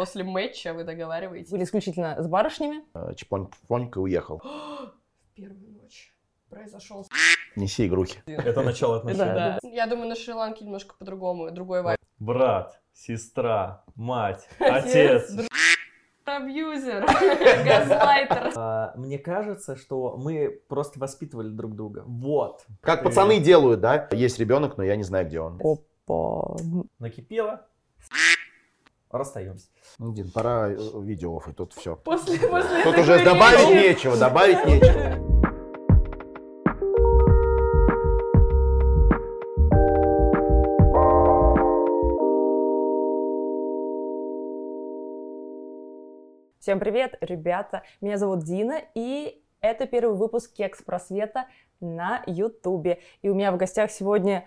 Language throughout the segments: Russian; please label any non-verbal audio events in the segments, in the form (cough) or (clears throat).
после матча вы договариваетесь. Были исключительно с барышнями. Э, Чпонька уехал. (gasps) В первую ночь произошел Неси игрухи. Это начало отношений. Да. Я думаю, на Шри-Ланке немножко по-другому, другой вайб. Брат, сестра, мать, (laughs) отец. Абьюзер, (laughs) газлайтер. А, Мне кажется, что мы просто воспитывали друг друга. Вот. Как пацаны делают, да? Есть ребенок, но я не знаю, где он. Опа. Накипело. Расстаемся. Ну, Дин, пора э, видео оффать, тут все. После, после Тут уже добавить нечего, добавить нечего. Всем привет, ребята! Меня зовут Дина, и это первый выпуск Кекс Просвета на Ютубе. И у меня в гостях сегодня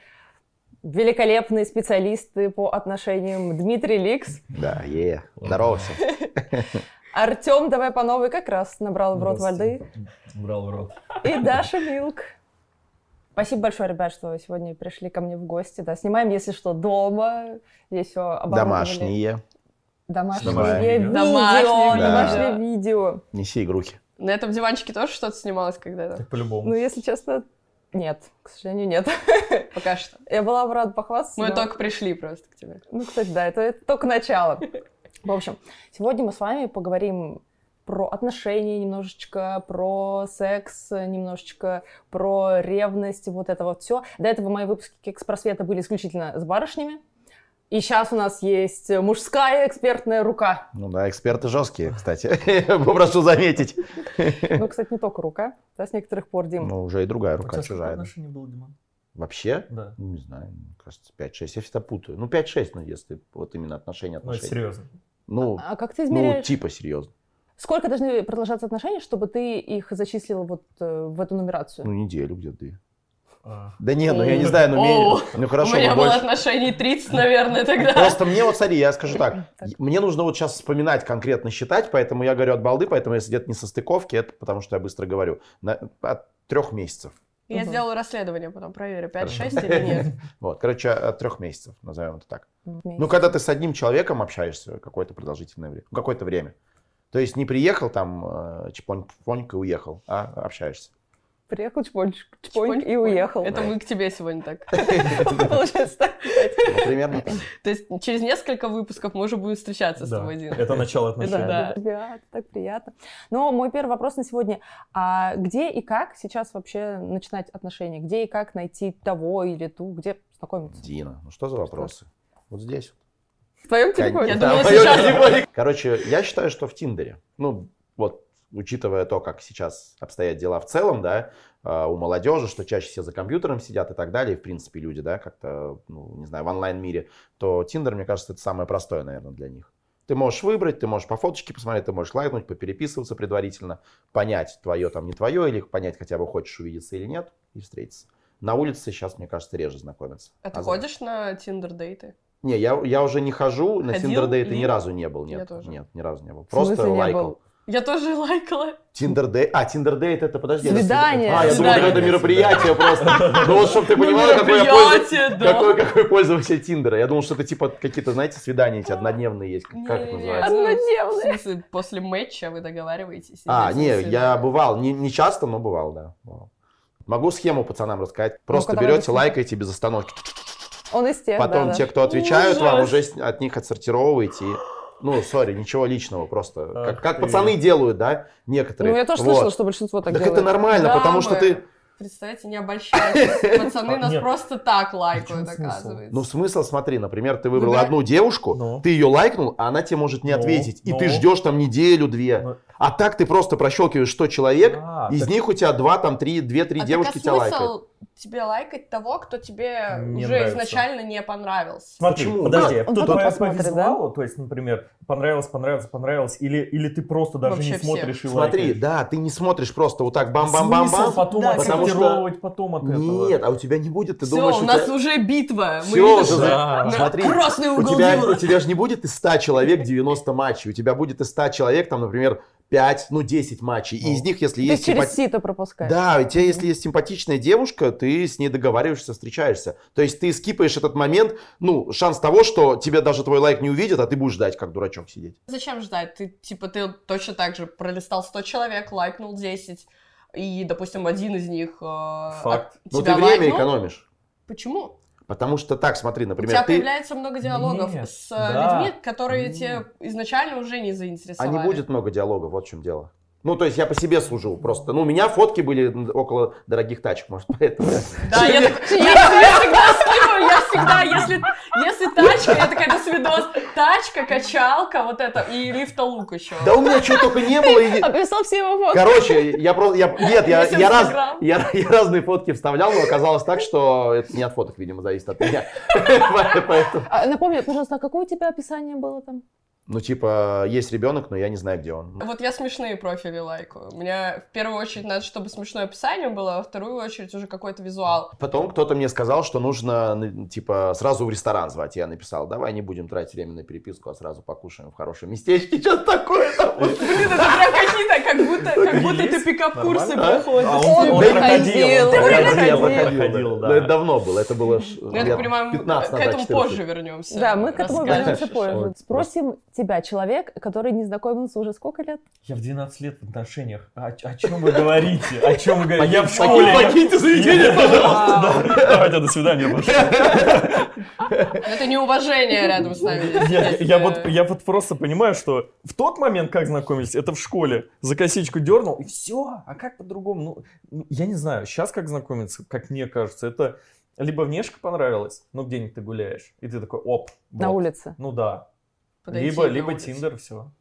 великолепные специалисты по отношениям Дмитрий Ликс, Да, е, здорово всем. (laughs) Артем, давай по новой, как раз набрал в рот воды, Брал в рот. и Даша Милк. Спасибо большое, ребят, что сегодня пришли ко мне в гости. Да, снимаем, если что, дома. Здесь все оборудовали. Домашние. Домашнее Домашнее видео. Домашнее Домашнее видео. видео. Неси игрухи. На этом диванчике тоже что-то снималось когда-то? Так по-любому. Ну, если честно, нет. К сожалению, нет. (laughs) Пока что. Я была бы рада похвастаться. Мы но- только пришли просто к тебе. Ну, кстати, да, это, это только начало. (laughs) В общем, сегодня мы с вами поговорим про отношения немножечко, про секс немножечко, про ревность, вот это вот все. До этого мои выпуски Кекс-просвета были исключительно с барышнями. И сейчас у нас есть мужская экспертная рука. Ну да, эксперты жесткие, кстати. (laughs) Попрошу заметить. (laughs) Ну, кстати, не только рука, да, с некоторых пор, Дим. Ну, уже и другая рука чужая. да. отношений было, Диман? Вообще? Да. Ну, не знаю, мне кажется, 5-6. Я всегда путаю. Ну, 5-6, ну, если вот именно отношения, Ну, это отношения. серьезно. Ну, А как ты ну, измеряешь? типа серьезно. Сколько должны продолжаться отношения, чтобы ты их зачислил вот э, в эту нумерацию? Ну, неделю где-то. Да не, ну я не знаю, ну, ну хорошо, У меня было отношений 30, наверное, тогда. Просто мне вот, смотри, я скажу так, мне нужно вот сейчас вспоминать, конкретно считать, поэтому я говорю от балды, поэтому если где-то не со стыковки, это потому что я быстро говорю. От трех месяцев. Я сделаю расследование, потом проверю, Хорошо. 5-6 или нет. (laughs) Вот, короче, от трех месяцев, назовем это так. Ну, когда ты с одним человеком общаешься какое-то продолжительное время, ну, какое-то время. То есть не приехал там, э, чпонька и уехал, а общаешься. Приехал чпонь, чпонь и уехал. Это мы к тебе сегодня так. (laughs) Получается так. Примерно так. То есть через несколько выпусков мы уже будем встречаться с да. тобой, Дина. Это начало отношений. Да. Ребят, так приятно. Но мой первый вопрос на сегодня. А где и как сейчас вообще начинать отношения? Где и как найти того или ту? Где знакомиться? Дина, ну что за вопросы? Вот здесь. В твоем телефоне? Я Да, думала, сейчас- телефоне. Короче, я считаю, что в Тиндере, ну, вот, учитывая то, как сейчас обстоят дела в целом, да, э, у молодежи, что чаще все за компьютером сидят и так далее, и, в принципе, люди, да, как-то, ну, не знаю, в онлайн-мире, то Тиндер, мне кажется, это самое простое, наверное, для них. Ты можешь выбрать, ты можешь по фоточке посмотреть, ты можешь лайкнуть, попереписываться предварительно, понять, твое там не твое, или понять, хотя бы хочешь увидеться или нет, и встретиться. На улице сейчас, мне кажется, реже знакомятся. А ты за- ходишь на Тиндер-дейты? Не, я, я уже не хожу, на Тиндер-дейты ни разу не был, Я нет. тоже. Нет, ни разу не был. Просто лайкал. был? Я тоже лайкала. Tinder date, а, Tinder date это, подожди. это Свидание. А, я думал, это мероприятие просто. Ну вот, чтобы ты Ну, понимала, какой я мероприятие, пользователь, да. какой, какой пользователь Tinder а. Я думал, что это типа какие-то, знаете, свидания эти однодневные есть. Как, это называется? Однодневные. В смысле, после матча вы договариваетесь? А, не, я бывал, не, не часто, но бывал, да. Могу схему пацанам рассказать. Просто берете, лайкаете без остановки. Он из тех, Потом те, кто отвечают, вам уже от них отсортировываете. И- Ну, сори, ничего личного, просто. Ах Как, как пацаны делают, да, некоторые. Ну, я тоже Вот. слышала, что большинство так Так делает. это нормально, Да, потому что мы- ты... Представьте, не обольщайтесь. (laughs) Пацаны А, нас нет. просто так чем лайкают, оказывается. Ну, смысл, смотри, например, ты выбрал Выбирай. одну девушку, Ну. ты ее лайкнул, а она тебе может не Ну, ответить. И ну. ты ждешь там неделю-две. Ну. А так ты просто прощелкиваешь 100 человек, А, из так- них у тебя два, там, три, две-три А девушки так, а тебя лайкают. Тебе лайкать того, кто тебе Не уже нравится. изначально не понравился? Смотри, Почему? подожди, Ну, он кто потом по, по посмотрит, да? визуалу, то есть, например, понравилось, понравилось, понравилось, или, или ты просто даже Вообще не все. смотришь и Смотри, лайкаешь? да, ты не смотришь просто вот так бам-бам-бам-бам. потом Да, потому что- потом от этого? Нет, а у тебя не будет, ты Все, думаешь, у у нас тебя... уже битва. Мы видишь, уже- Да. Смотри, красный У угол тебя, дела. у тебя же не будет из 100 человек 90 матчей, у тебя будет из 100 человек, там, например, 5, ну 10 матчей. И Ну. из них, если Ты есть через симпати- сито пропускаешь. Да, у тебя, если есть симпатичная девушка, ты с ней договариваешься, встречаешься. То есть ты скипаешь этот момент, ну, шанс того, что тебе даже твой лайк не увидят, а ты будешь ждать, как дурачок сидеть. Зачем ждать? Ты, типа, ты точно так же пролистал 100 человек, лайкнул 10, и, допустим, один из них э, Факт. от тебя ты время лайкнул. экономишь. Почему? Потому что так, смотри, У например, тебя ты... появляется много диалогов Нет, с э, да. людьми, которые Нет. тебе изначально уже не А заинтересовали. не будет много диалогов, вот в чем дело. Ну, то есть я по себе сужу просто. Ну, у меня фотки были около дорогих тачек, может, поэтому. Да, я, так- я, я всегда скидываю, я всегда, если, если тачка, я такая, до свидос, тачка, качалка, вот это, и лифта-лук еще. Да у меня чего только не было. и- Описал все его фото. Короче, я просто, я, нет, я, я, раз, Инстаграм. я, я разные фотки вставлял, но оказалось так, что это не от фоток, видимо, зависит от меня. (laughs) А, напомни, пожалуйста, а какое у тебя описание было там? Ну, типа, есть ребенок, но я не знаю, где он. Вот я смешные профили лайкаю. У меня в первую очередь надо, чтобы смешное описание было, а во вторую очередь уже какой-то визуал. Потом кто-то мне сказал, что нужно, ну, типа, сразу в ресторан звать. Я написал, давай не будем тратить время на переписку, а сразу покушаем в хорошем местечке. (laughs) Что-то такое там. Блин, это прям какие-то, как будто, как будто ты пикап-курсы проходишь. А он, он проходил, проходил, Да, да. Это давно было, это было ж- Ну, я лет так понимаю, мы 15 к назад, этому 14. позже вернемся. Да, мы к этому вернемся позже. Спросим тебя, человек, который не знакомился уже сколько лет? Я в 12 лет в отношениях. А о, о чем вы говорите? О чем вы говорите? Я в школе. покиньте заведение, пожалуйста. Да. Давайте, до свидания. Это неуважение рядом с нами. Я, вот, я вот просто понимаю, что в тот момент, как знакомились, это в школе. За косичку дернул, и все. А как по-другому? Ну, я не знаю. Сейчас как знакомиться, как мне кажется, это либо внешка понравилась, ну где-нибудь ты гуляешь, и ты такой, оп, На вот. улице. Ну да. Подойти либо либо. Тиндер, все.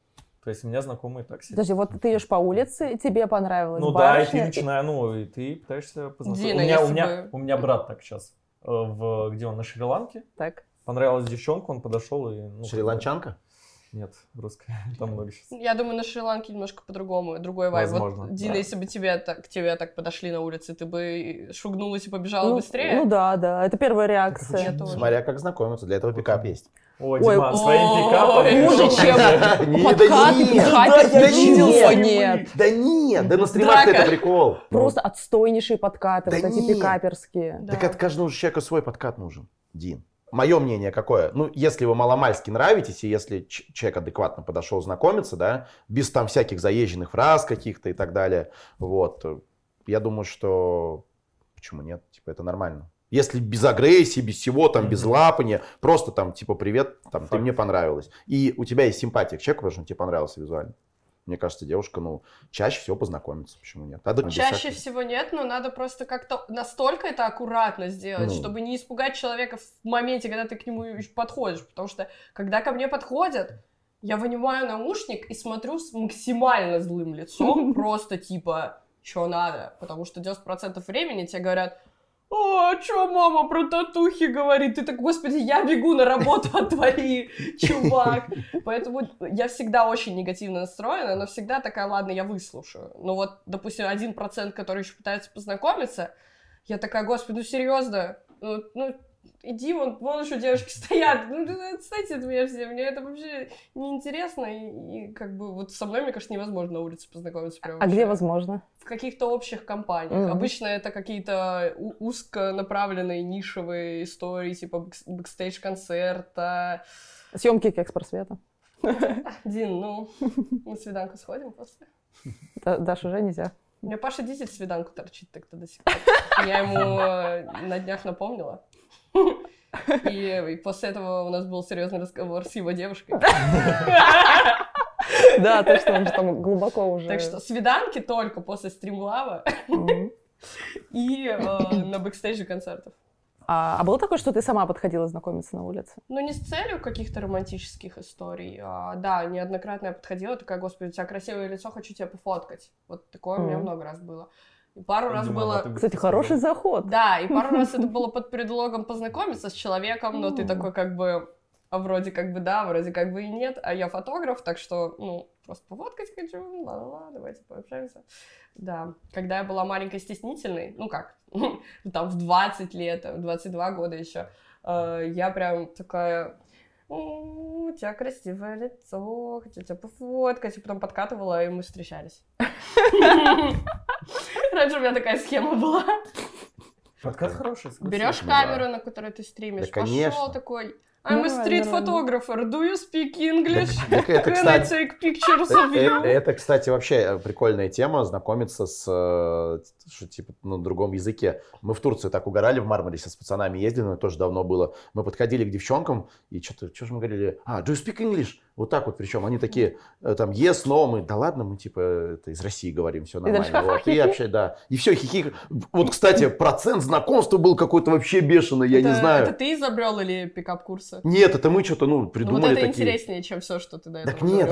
То есть у меня знакомые так сидят. Подожди, вот ты идешь по улице, и тебе понравилась Ну да, и ты барышня, начинаешь, ну, и ты пытаешься познакомиться. Дина, у, меня, у, меня, бы- у меня брат так сейчас, э, в, где он, на Шри-Ланке. Так. Понравилась девчонка, он подошел и... Ну, Шри-Ланчанка? Нет, русская, (laughs) там много сейчас. Я думаю, на Шри-Ланке немножко по-другому, другой вайб. Возможно, Вот, Дина, да. если бы тебе так, к тебе так подошли на улице, ты бы шугнулась и побежала Ну, быстрее? ну да, да, это первая реакция. Тоже. Смотря как знакомиться, для этого пикап есть. Ой, Ой, Диман, своим пикапом... Хуже, чем Не, (laughs) подкаты, да нет. пикапер. Да нет. Да нет, да на стримах это прикол. Просто отстойнейшие подкаты, вот эти пикаперские. Да. Так от каждого человека свой подкат нужен, Дин. Мое мнение какое? Ну, если вы маломальски нравитесь, и если человек адекватно подошел знакомиться, да, без там всяких заезженных фраз каких-то и так далее, вот, я думаю, что почему нет? Типа, это нормально. Если без агрессии, без всего, там, без лапания, просто там, типа, привет, там, ты Факт. мне понравилась. И у тебя есть симпатия к человеку, потому что он тебе понравился визуально. Мне кажется, девушка, ну, чаще всего познакомится, почему нет? Надо без Чаще всяких- всего нет, но надо просто как-то настолько это аккуратно сделать, Ну. чтобы не испугать человека в моменте, когда ты к нему подходишь. Потому что, когда ко мне подходят, я вынимаю наушник и смотрю с максимально злым лицом, (laughs) просто типа, что надо. Потому что 90% времени тебе говорят, о, что мама про татухи говорит? Ты так, господи, я бегу на работу, а твои, чувак. Поэтому я всегда очень негативно настроена, но всегда такая, ладно, я выслушаю. Ну вот, допустим, один процент, который еще пытается познакомиться, я такая, господи, ну серьезно, ну, ну, иди, вон, вон еще девушки (laughs) стоят, ну, отстаньте от меня все, мне это вообще неинтересно, и, и как бы вот со мной, мне кажется, невозможно на улице познакомиться прям А где вообще. возможно? В каких-то общих компаниях. Мгм. Обычно это какие-то у- узконаправленные нишевые истории, типа бэкс- бэкстейдж-концерта. Съемки экспресс-света. Дин, ну, на свиданку сходим после? Да- Даш, уже нельзя. У меня Паша Дизель свиданку торчит так-то до сих пор. Я ему э, на днях напомнила. И, и после этого у нас был серьезный разговор с его девушкой. Да, то, что он же там глубоко уже. Так что свиданки только после стримлава и э, на бэкстейже концертов. А, а было такое, что ты сама подходила знакомиться на улице? Ну, не с целью каких-то романтических историй. а, да, неоднократно я подходила, такая, господи, у тебя красивое лицо, хочу тебя пофоткать. Вот такое у меня много раз было. И пару раз Дима, было... а Кстати, хороший заход. Да, и пару раз (laughs) это было под предлогом познакомиться с человеком, но ты такой как бы, а вроде как бы да, вроде как бы и нет, а я фотограф, так что, ну, просто пофоткать хочу, ла-ла-ла, давайте пообщаемся. Да, когда я была маленькой стеснительной, ну как, (laughs) там в 20 лет, в 22 года еще, э, я прям такая, «О, у тебя красивое лицо, хочу тебя пофоткать, и потом подкатывала, и мы встречались. Раньше у меня такая схема была. Подкат хороший. Берешь камеру, на которой ты стримишь, пошел такой. I'm a street нормально. photographer. Do you speak English? Так это, Can I кстати, take pictures э- of э- you? это, кстати, вообще э, прикольная тема, знакомиться с, э, что, типа, на другом языке. Мы в Турцию так угорали в Мармарисе с пацанами ездили, но это тоже давно было. Мы подходили к девчонкам, и что-то, что же мы говорили? А, do you speak English? Вот так вот, причем они такие, э, там, yes, no, мы, да ладно, мы, типа, это из России говорим, все нормально. Вот, и вообще, да. И все, хихи. Вот, кстати, процент знакомства был какой-то вообще бешеный, я не Это- знаю. Это ты изобрел или пикап курса? Нет, это мы что-то, ну, Ну, вот придумали это такие. интереснее, чем все, что ты до этого Так нет,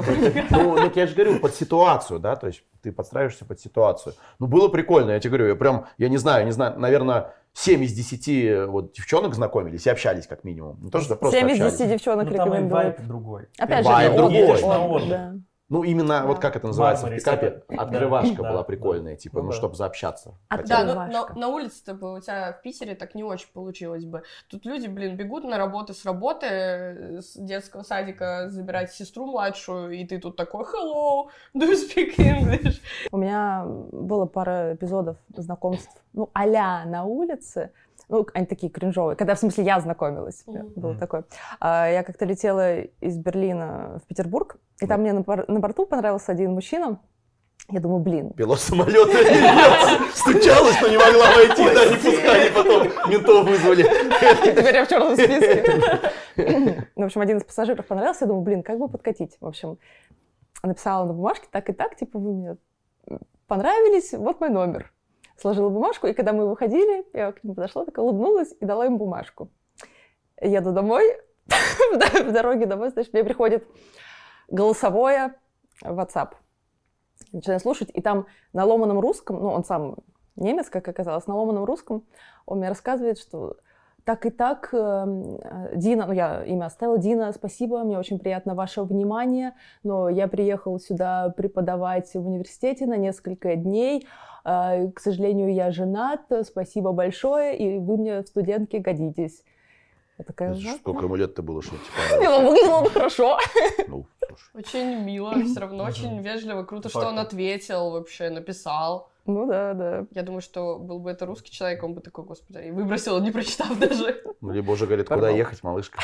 ну, ну, я же говорю, под ситуацию, да, то есть ты подстраиваешься под ситуацию. Ну, было прикольно, я тебе говорю, я прям, я не знаю, не знаю, наверное, 7 из 10 вот девчонок знакомились и общались как минимум. Не то, что просто 7 из общались. 10 девчонок Ну, там и вайп другой. Опять же, Вайб другой. Едешь на отдых, отдых. да. Ну, именно вот Да. как это называется в Мармарис, пикапе, это- открывашка да, была да, прикольная, типа, Ну ну, да. чтобы заобщаться. Да, но на, на улице-то бы у тебя в Питере так не очень получилось бы. Тут люди, блин, бегут на работу с работы, э, с детского садика забирать сестру младшую, и ты тут такой, hello, do you speak English? У меня было пара эпизодов знакомств, ну, а на улице. Ну, они такие кринжовые. Когда, в смысле, я знакомилась. Было Мгм. такое. А, Я как-то летела из Берлина в Петербург, и там мне на на борту понравился один мужчина. Я думаю, блин, Пилот самолета стучалась, но не могла войти, да, не пускали, потом ментов вызвали. теперь я в черном списке. Ну, В общем, один из пассажиров понравился. Я думаю, блин, как бы подкатить? В общем, написала на бумажке так и так, типа, вы мне понравились, вот мой номер. Сложила бумажку, и когда мы выходили, я к нему подошла, такая улыбнулась и дала им бумажку. Еду домой, (laughs) в дороге домой, знаешь, мне приходит голосовое WhatsApp. Начинаю слушать, и там на ломаном русском, ну, он сам немец, как оказалось, на ломаном русском, он мне рассказывает, что так и так, эм, э, Дина, ну я имя оставила, Дина, спасибо, мне очень приятно ваше внимание, но я приехал сюда преподавать в университете на несколько дней, Э, к сожалению, я женат, спасибо большое, и вы мне в студентке годитесь. Я такая, «Да». Сколько ему лет-то было, что (laughs) Не, типа, ну, выглядело он хорошо. ну, слушай. Очень мило, все равно очень вежливо, круто, что он ответил вообще, написал. Ну да, да. Я думаю, что был бы это русский человек, он бы такой, господи, и выбросил, не прочитав даже. Ну, либо уже говорит, куда ехать, малышка.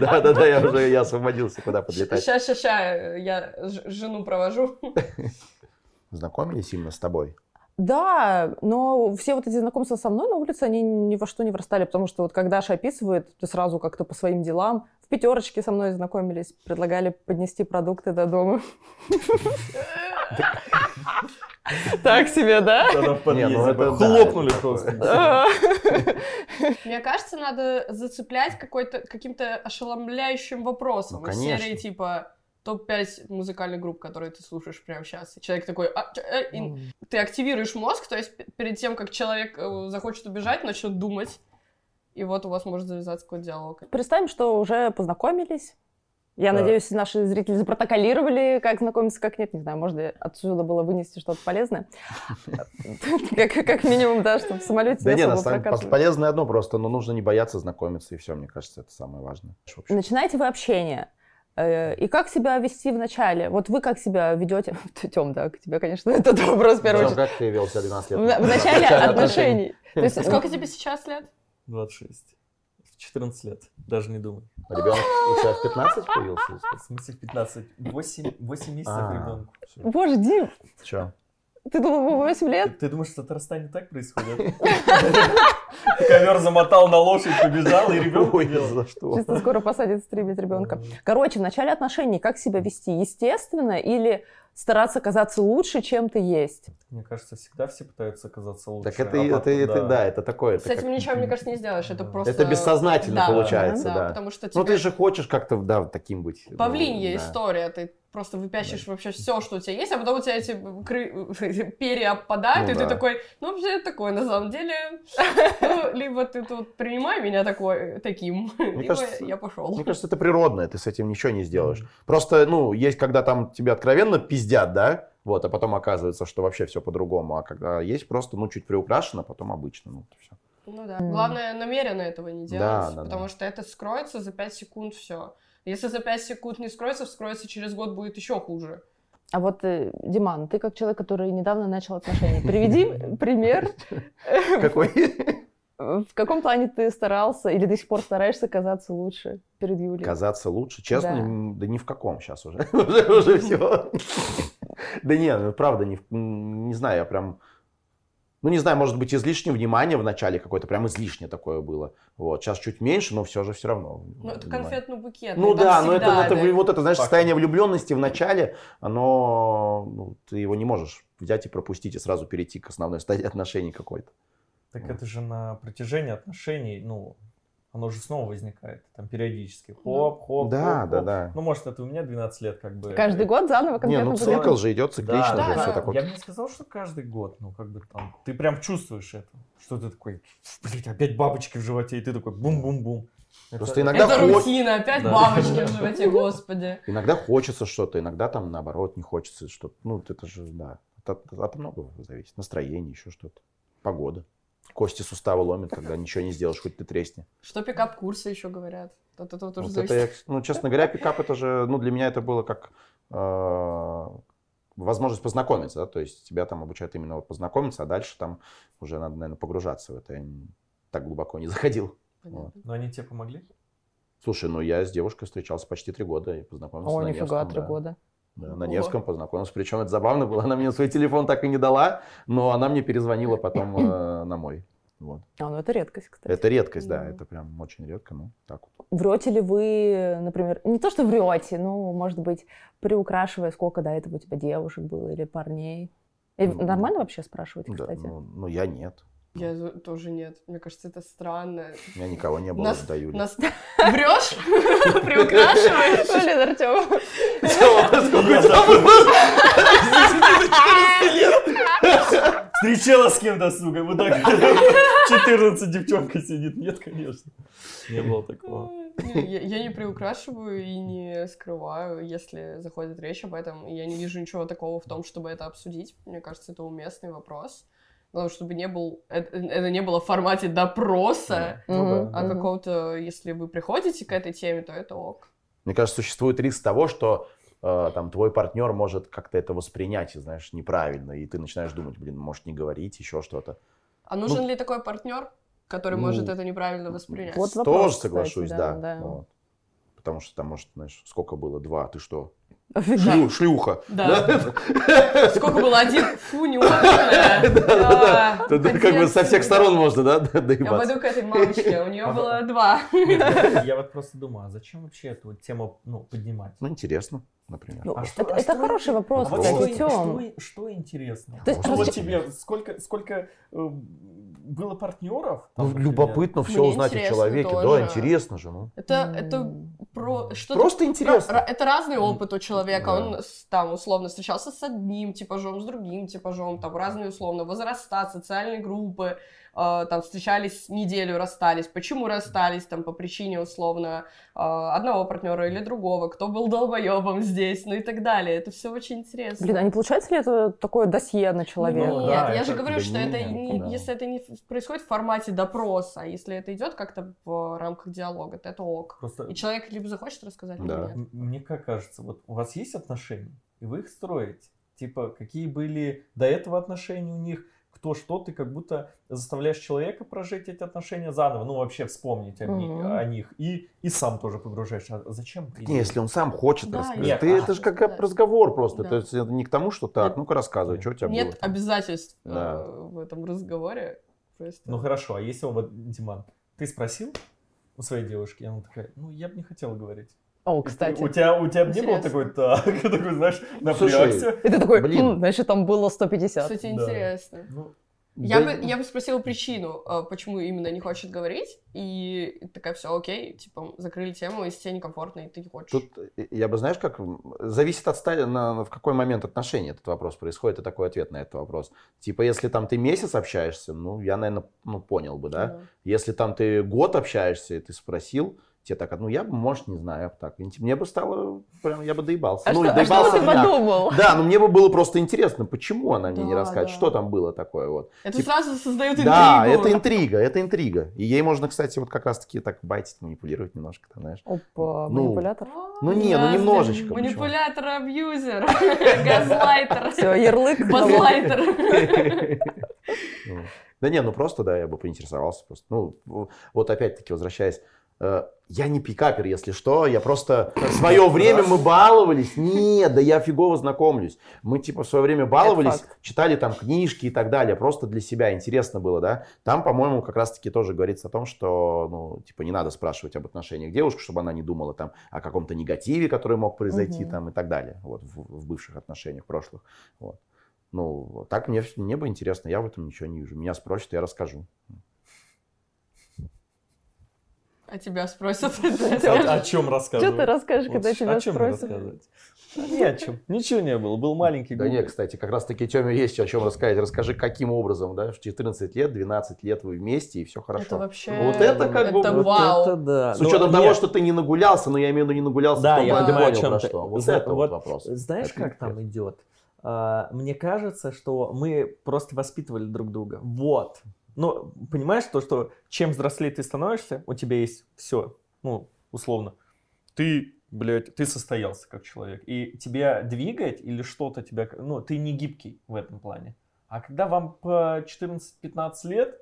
Да, да, да, я уже я освободился, куда подлетать. Ща, ща, ща, я жену провожу. Знакомились именно с тобой? Да, но все вот эти знакомства со мной на улице, они ни во что не врастали, потому что вот когда Даша описывает, ты сразу как-то по своим делам. В пятерочке со мной знакомились, предлагали поднести продукты до дома. Так себе, да? Тогда в Не, ну это да, хлопнули просто. Мне кажется, надо зацеплять какой-то, каким-то ошеломляющим вопросом. Ну, из конечно. серии типа топ-5 музыкальных групп, которые ты слушаешь прямо сейчас. И человек такой, «А, э, и ты активируешь мозг, то есть перед тем, как человек э, захочет убежать, начнет думать. И вот у вас может завязаться какой-то диалог. Представим, что уже познакомились. Я Да. надеюсь, наши зрители запротоколировали, как знакомиться, как нет. Не знаю, может, отсюда было вынести что-то полезное. (laughs) Как минимум, да, чтобы в самолете Да не не, на особо самом деле прокатывали. полезное одно просто, но нужно не бояться знакомиться, и все, мне кажется, это самое важное. Начинаете вы общение. Э, И как себя вести в начале? Вот вы как себя ведете? (laughs) Тем, да, к тебе, конечно, (laughs) этот вопрос в первую очередь. как ты вел себя 12 В лет? в (laughs) начале отношений. Сколько тебе сейчас лет? 26. В 14 лет. Даже не думай. Ребенок у тебя в 15 появился? В смысле в 15? 8, 8 месяцев А. ребенку. Боже, Дим, Че? Ты думал, вы 8 лет? Ты думаешь, что в Татарстане так происходит? (laughs) Ковер замотал на лошадь, побежал, и ребенок за что? Чисто скоро посадит стримить ребенка. Короче, в начале отношений как себя вести? Естественно или стараться казаться лучше, чем ты есть? Мне кажется, всегда все пытаются оказаться лучше. Так это, а это, потом, это, да, это такое. С это этим как- ничего, мне кажется, не сделаешь. Это Да. просто... Это бессознательно Да, получается, да, да. потому что Ну тебе- ты же хочешь как-то, да, таким быть. Ну, Павлинья да. история, ты просто выпячешь вообще все, что у тебя есть, а потом у тебя эти кры- (laughs) перья опадают, Ну и да. ты такой, ну, вообще такой, на самом деле, (laughs) ну, либо ты тут принимай меня такой, таким, либо кажется, я пошел. Мне кажется, это природное, ты с этим ничего не сделаешь. Просто, ну, есть, когда там тебя откровенно пиздят, да, вот, а потом оказывается, что вообще все по-другому, а когда есть просто, ну, чуть приукрашено, потом обычно, ну, все. Ну да. М. Главное, намеренно этого не делать, Да, да, потому да. что это скроется за 5 секунд все. Если за 5 секунд не скроется, вскроется через год будет еще хуже. А вот, э, Диман, ты как человек, который недавно начал отношения, приведи (laughs) пример, Какой? В каком плане ты старался или до сих пор стараешься казаться лучше перед Юлей? Казаться лучше? Честно, Да. да ни в каком сейчас (laughs) уже. Уже уже все. Да не, ну, правда, не не знаю, я прям... Ну, не знаю, может быть, излишнее внимание в начале какое-то, прям излишнее такое было. Вот, сейчас чуть меньше, но все же все равно. Ну, это внимание. конфетно-букетный. Ну да, но это, это да. вы- вот это, знаешь, состояние влюбленности в начале, оно, ну, ты его не можешь взять и пропустить и сразу перейти к основной стадии отношений какой-то. Так это же на протяжении отношений, ну, оно же снова возникает, там, периодически. Хоп, хоп, Да, хоп, да, хоп. да. Ну, может, это у меня 12 лет, как бы. Каждый год заново Не, конкретно ну поговорим? цикл же идет циклично Да, же, да, все да. такое. Я бы не сказал, что каждый год, ну, как бы там, ты прям чувствуешь это, что ты такой, блядь, опять бабочки в животе, и ты такой бум-бум-бум. Просто иногда Это хо- рутина, опять Да. бабочки в (laughs) животе, господи. Иногда хочется что-то, иногда там наоборот не хочется что-то. Ну, это же, да, от, от- от многого зависит. Настроение, еще что-то. Погода. Кости сустава ломит, когда ничего не сделаешь, хоть ты тресни. Что пикап-курсы еще говорят? От этого тоже Вот зависит. это я, ну, честно говоря, пикап это же, ну, для меня это было как э, возможность познакомиться, да, то есть тебя там обучают именно вот познакомиться, а дальше там уже надо, наверное, погружаться в это. Я не- так глубоко не заходил. Понятно. Но они тебе помогли? Слушай, ну я с девушкой встречался почти три года и познакомился О, на нифига, три да. года. Да, на. Невском познакомился. Причем это забавно было. Она мне свой телефон так и не дала, но она мне перезвонила потом э, (clears throat) на мой. Вот. А, ну это редкость, кстати. Это редкость, да, Да. это прям очень редко, ну, так вот. Врете ли вы, например, не то что врете, ну, может быть, приукрашивая, сколько до этого у тебя девушек было или парней? Ну, нормально вообще спрашивать, Да, кстати? ну, ну, я нет. Я тоже нет. Мне кажется, это странно. У меня никого не было Нас- до Юли. Нас... (laughs) Врешь? (laughs) Приукрашиваешь? (laughs) Блин, Артем. Встречала с кем-то, сука, вот так 14 девчонка сидит. Нет, конечно. Не было такого. Я, я не приукрашиваю и не скрываю, если заходит речь об этом. И я не вижу ничего такого в том, чтобы это обсудить. Мне кажется, это уместный вопрос. Главное, чтобы не был, это, это не было в формате допроса, Ну Мгм, да. а мгм. какого-то, если вы приходите к этой теме, то это ок. Мне кажется, существует риск того, что э, там твой партнер может как-то это воспринять, и, знаешь, неправильно, и ты начинаешь думать, блин, может не говорить, еще что-то. А нужен ли такой партнер, который ну, может это неправильно воспринять? Вот вопрос, Тоже кстати, соглашусь, да, да. да. Вот. Потому что там, может, знаешь, сколько было? Два, ты что? Шлю- шлюха. Да. Сколько было? Один? Фу, неопытная. Да, Тут как бы со всех сторон можно, да, Я доебаться. пойду к этой мамочке, у нее было два. Нет, Я вот просто думаю, а зачем вообще эту вот тему ну, поднимать? Ну, интересно, например. Ну, А что- это, а это что- хороший вопрос, А вот что- что, что интересно? То есть Ну, вот просто- тебе сколько, сколько э, было партнеров? Ну, там, например? любопытно все Мне узнать о человеке. Да, тоже. интересно же, ну. Это, это про что-то Просто интересно. Это разный опыт у человека. Да. Он там условно встречался с одним типажом, с другим типажом, там разные условно возраста, социальные группы, э, там встречались неделю, расстались. Почему расстались? Там по причине условно э, одного партнера или другого, кто был долбоебом здесь, ну и так далее. Это все очень интересно. Блин, а не получается ли это такое досье на человека? Ну, Нет, да, я же говорю, что это нет, не, да. если это не происходит в формате допроса, а если это идет как-то в рамках диалога, то это ок. Просто И человек либо захочет рассказать, либо Да. нет. м- мне как кажется, вот у вас есть отношения, и вы их строите. Типа, какие были до этого отношения у них, кто что, ты как будто заставляешь человека прожить эти отношения заново, ну вообще вспомнить о, Мгм. о них, и, и сам тоже погружаешь. А зачем? Не, если он сам хочет Да, рассказать. нет, Ты, а, это же как да. разговор просто. Да. То есть это не к тому, что так, Нет. ну-ка рассказывай, что у тебя Нет было. там. обязательств э, Да. в этом разговоре. Просто... Ну хорошо, а если вот, Диман, ты спросил у своей девушки, и она такая, ну я бы не хотела говорить. О, кстати. У тебя, у тебя не было такой, так, (laughs) такой, знаешь, напрягся. И ты такой, Блин. «М, значит, там было 150. Кстати, интересно. Ну, Я, Да, бы, я бы спросила причину, э, почему именно не хочет говорить, и такая, все, окей, типа, закрыли тему, если тебе некомфортно, и ты не хочешь. Тут э, я бы, знаешь, как зависит от стадии, на, на- в какой момент отношений этот вопрос происходит, и такой ответ на этот вопрос. Типа, если там ты месяц общаешься, ну, я, наверное, ну, понял бы, да. Да. Если там ты год общаешься, и ты спросил, тебе так, ну я бы, может, не знаю, так. Мне бы стало, прям, я бы доебался. А, ну, что, а что ты подумал? Да, но мне бы было просто интересно, почему она мне не Да, рассказывает, да. что там было такое вот. Это Типа- сразу создает интригу. Да, это интрига, это интрига. И ей можно, кстати, вот как раз-таки так байтить, манипулировать немножко, там, знаешь. Опа, Ну, манипулятор. Ну не, ну немножечко? Манипулятор, абьюзер, (laughs) газлайтер, Все, ярлык. базлайтер. (laughs) Ну, Да не, ну просто, да, я бы поинтересовался просто. Ну, вот опять-таки, возвращаясь, я не пикапер, если что, я просто (laughs) в свое время мы баловались. Нет, да я фигово знакомлюсь. Мы типа в свое время баловались, читали там книжки и так далее, просто для себя интересно было, да. Там, по-моему, как раз-таки тоже говорится о том, что, ну, типа не надо спрашивать об отношениях девушки, чтобы она не думала там о каком-то негативе, который мог произойти Мгм. там и так далее, вот, в, в бывших отношениях прошлых. Вот. Ну, так мне, мне бы интересно, я в этом ничего не вижу. Меня спросят, я расскажу. А тебя спросят. (laughs) О, чем рассказывать? Что ты расскажешь, когда о тебя чем спросят? Ни о чем. Ничего не было. Был маленький Да нет, кстати, как раз таки Теме есть о чем рассказать. Расскажи, каким образом, да, в 14 лет, 12 лет вы вместе, и все хорошо. Это вообще... Вот это как бы Это вау. Да. С Но учетом того, нет, что ты не нагулялся, но я имею в виду не нагулялся, Да, я понимаю, о понял, чем про что. Вот это вот вопрос. Знаешь, как там идет? А, Мне кажется, что мы просто воспитывали друг друга. Вот. Ну, понимаешь, то, что чем взрослее ты становишься, у тебя есть все, ну, условно. Ты, блядь, ты состоялся как человек. И тебя двигать или что-то тебя... Ну, ты не гибкий в этом плане. А когда вам по 14-15 лет,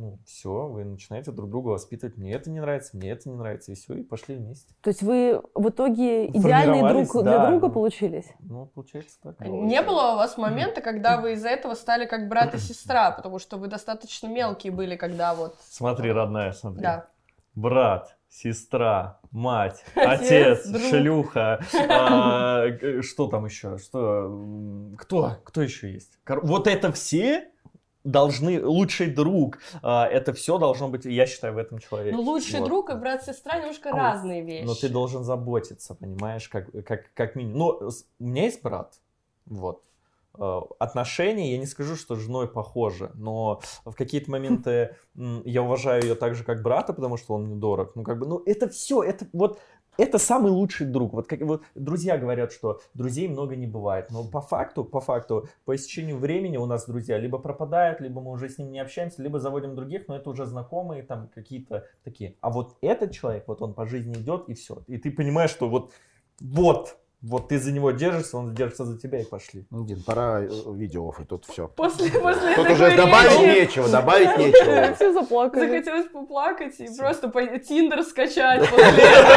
ну, все, вы начинаете друг друга воспитывать. Мне это не нравится, мне это не нравится, и все, и пошли вместе. То есть вы в итоге идеальный друг Формировались, для да. друга получились? Ну, получается так. Не было у вас момента, когда вы из-за этого стали как брат и сестра, потому что вы достаточно мелкие были, когда вот... Смотри, родная, смотри. Да. Брат, сестра, мать, (laughs) Отец, отец, друг. шлюха, (laughs) а, г- что там еще? Что? Кто? Кто еще есть? Кор- Вот это все должны, лучший друг, а, это все должно быть, я считаю, в этом человеке. Ну, лучший Вот. друг и брат-сестра немножко А, разные вещи. Но ты должен заботиться, понимаешь, как, как, как минимум. Ну, у меня есть брат, вот. Э, Отношения, я не скажу, что с женой похожи, но в какие-то моменты (laughs) я уважаю ее так же, как брата, потому что он мне дорог. Ну, как бы, ну, это все, это вот, это самый лучший друг. Вот как вот друзья говорят, что друзей много не бывает. Но по факту, по факту, по истечению времени у нас друзья либо пропадают, либо мы уже с ними не общаемся, либо заводим других, но это уже знакомые там какие-то такие. А вот этот человек, вот он по жизни идет и все. И ты понимаешь, что вот, вот, вот ты за него держишься, он держится за тебя и пошли. Ну, Дин, пора э, видео, и тут все. После, после Тут уже добавить нечего, добавить нечего. Все заплакали. захотелось поплакать и просто Тиндер скачать после этого.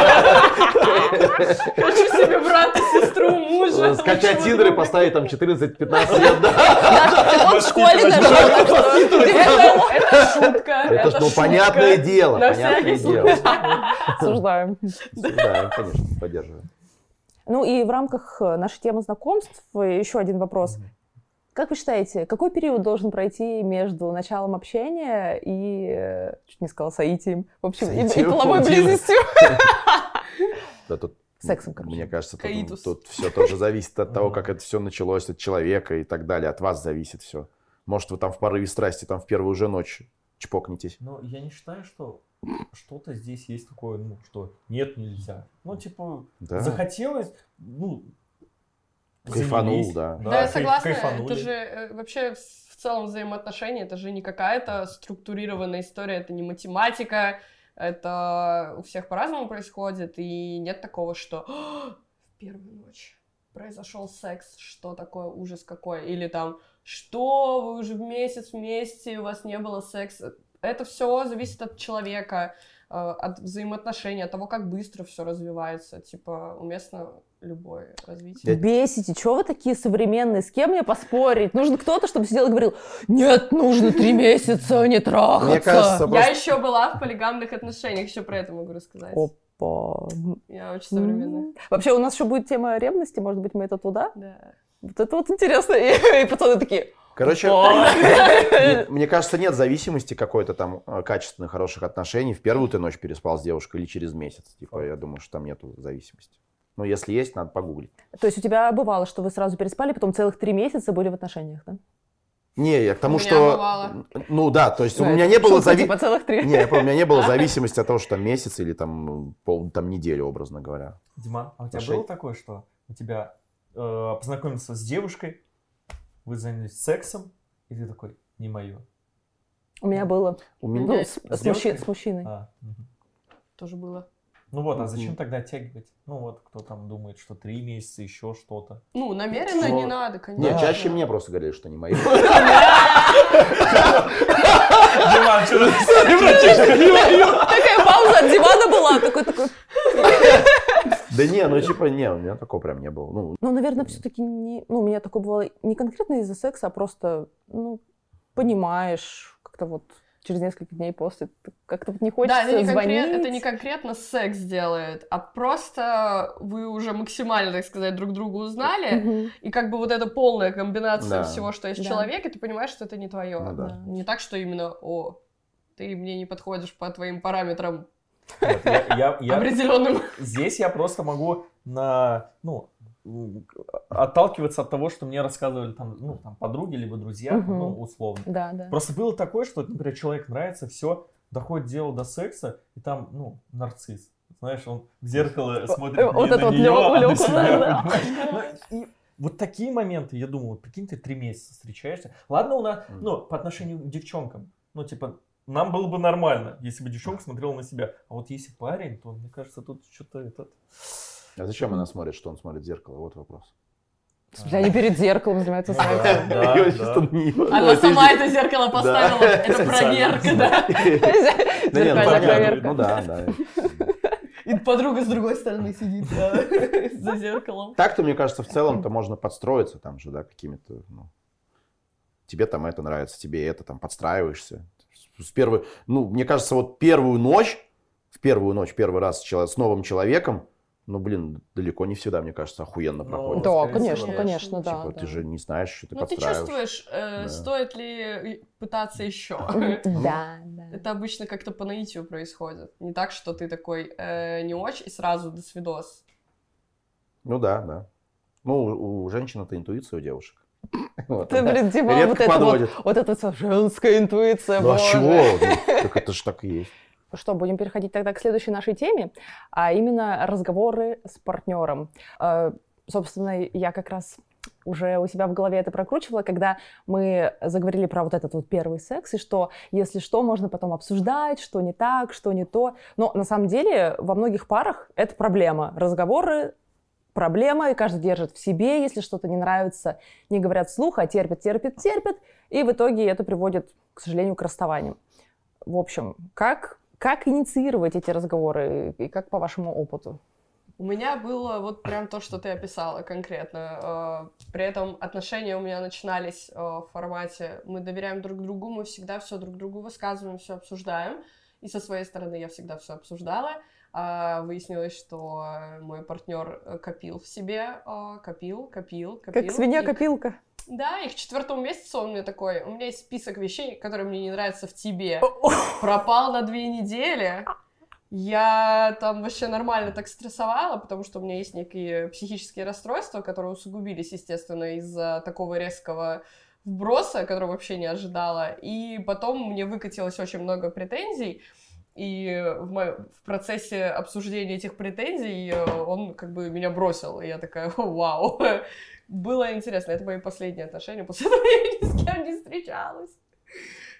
Хочу себе брата, сестру, мужа. Скачать Тиндер и поставить там 14-15 лет, он в школе что... Это шутка. Это ну, понятное дело, На понятное всякий дело. Осуждаем. Да, конечно, поддерживаю. Ну и в рамках э, нашей темы знакомств э, еще один вопрос. Как вы считаете, какой период должен пройти между началом общения и, э, чуть не сказала, соитием, в общем, и, и Соитием, половой близостью? (laughs) Да, тут, Сексом, короче. Мне кажется, тут, тут все тоже зависит от того, как это все началось, от человека и так далее. От вас зависит все. Может, вы там в порыве страсти, там в первую же ночь чпокнетесь. Но я не считаю, что что-то здесь есть такое, ну, что нет, нельзя. Ну, типа, Да. захотелось, ну, Кайфанул, занялись. да. Да, я согласна. кайфанули. Это же э, вообще в в целом взаимоотношения, это же не какая-то структурированная история, это не математика, это у всех по-разному происходит, и нет такого, что «А, в первую ночь произошел секс, что такое ужас какой, или там, что вы уже в месяц вместе, у вас не было секса. Это все зависит от человека, э, от взаимоотношений, от того, как быстро все развивается. Типа, уместно любое развитие. Бесите, чего вы такие современные? С кем мне поспорить? Нужен кто-то, чтобы сидел и говорил, нет, нужно три месяца не трахаться. Мне кажется, Я просто- еще была в полигамных отношениях, еще про это могу рассказать. Опа. Я очень современная. Вообще, у нас еще будет тема ревности, может быть, мы это туда? Да. Вот это вот интересно. И, и пацаны такие, Короче, мне, мне кажется, нет зависимости какой-то там э, качественных, хороших отношений. В первую ты ночь переспал с девушкой или через месяц. Типа, я думаю, что там нету зависимости. Но если есть, надо погуглить. То есть у тебя бывало, что вы сразу переспали, потом целых три месяца были в отношениях, да? Не, я к тому, У меня что... бывало. Ну да, то есть у Да, меня это не было шутка, зави... типа. Не, я помню, у меня не было зависимости от того, что там месяц или там пол, там неделю, образно говоря. Диман, а у тебя Отношения. было такое, что у тебя э, познакомился с девушкой, вы занялись сексом, и ты такой, не мое. У меня было. У меня... Ну, с, С мужчи- с мужчиной. А, мгм. Тоже было. Ну вот, а зачем тогда оттягивать? Ну вот, кто там думает, что три месяца, еще что-то. Ну, намеренно Ну, не надо, конечно. Не, чаще мне просто говорили, что не мои. (laughs) Диман, что ты братишка, не мое. Такая пауза от дивана была. Такой, такой. Да не, ну типа, не, у меня такого прям не было. Ну, Ну, наверное, все-таки не... Ну, у меня такое бывало не конкретно из-за секса, а просто, ну, понимаешь, как-то вот через несколько дней после как-то вот не хочется Да, это не, звонить. конкрет- это не конкретно секс делает, а просто вы уже максимально, так сказать, друг друга узнали, и как бы вот эта полная комбинация Да. всего, что есть Да. человеке, ты понимаешь, что это не твое. Ну. Да. Не так, что именно, о, ты мне не подходишь по твоим параметрам Нет, я- я- я- определенным. Здесь я просто могу на, ну, отталкиваться от того, что мне рассказывали там, ну, там подруги либо друзья, Мгм. ну, условно. Да, да. Просто было такое, что, например, человек нравится, все, доходит дело до секса, и там, ну, нарцисс. Знаешь, он в зеркало смотрит э, не вот на это вот а на себя, да. понимаешь? Ну, вот такие моменты, я думаю, вот прикинь, ты три месяца встречаешься. Ладно, у нас, ну, по отношению к девчонкам, ну, типа, нам было бы нормально, если бы девчонка смотрела на себя. А вот если парень, то, мне кажется, тут что-то этот... а зачем она смотрит, что он смотрит в зеркало? Вот вопрос. Смысле, они перед зеркалом занимаются Ну да. сексом. Не- Она сама это зеркало поставила, это проверка, да. (laughs) Не, ну, Зеркальная понятно. проверка. Ну да, да. И подруга с другой стороны сидит да, (laughs) за зеркалом. Так-то, мне кажется, в целом-то можно подстроиться там же, да, какими-то, ну, тебе там это нравится, тебе это, там, подстраиваешься. С первой, ну, мне кажется, вот первую ночь, в первую ночь, первый раз с, чело- с новым человеком, ну, блин, далеко не всегда, мне кажется, охуенно Ну, проходит. Да, конечно, всего. конечно, да. Типа, да. ты же не знаешь, что ты Ну, ты чувствуешь, э, Да. стоит ли пытаться еще. (laughs) Да, да. Это обычно как-то по наитию происходит. Не так, что ты такой э, не очень и сразу до свидос. Ну да, да. Ну, у, у женщин это интуиция, у девушек. (laughs) Вот, Ты, блин, Дима, редко вот это вот, вот это всё женская интуиция, Ну а чего? (laughs) Ну, Так это же так и есть. Что, будем переходить тогда к следующей нашей теме, а именно разговоры с партнером. Э, Собственно, я как раз уже у себя в голове это прокручивала, когда мы заговорили про вот этот вот первый секс, и что, если что, можно потом обсуждать, что не так, что не то. Но на самом деле во многих парах это проблема. Разговоры проблема, и каждый держит в себе, если что-то не нравится, не говорят вслух, а терпят, терпят, терпят, и в итоге это приводит, к сожалению, к расставаниям. В общем, как, как инициировать эти разговоры и как по вашему опыту? У меня было вот прям то, что ты описала конкретно. Э, При этом отношения у меня начинались э, в формате мы доверяем друг другу, мы всегда все друг другу высказываем, все обсуждаем. И со своей стороны я всегда все обсуждала. А Выяснилось, что э, мой партнер э, копил в себе, копил, копил, копил. Как свинья-копилка. Да, и к четвертому месяцу он мне такой, у меня есть список вещей, которые мне не нравятся в тебе. Пропал на две недели. Я там вообще нормально так стрессовала, потому что у меня есть некие психические расстройства, которые усугубились, естественно, из-за такого резкого вброса, которого вообще не ожидала. И потом мне выкатилось очень много претензий, и в, мо- в процессе обсуждения этих претензий э, он как бы меня бросил, и я такая, (laughs) вау. (laughs) Было интересно, это мои последние отношения, после (laughs) этого я ни с кем не встречалась.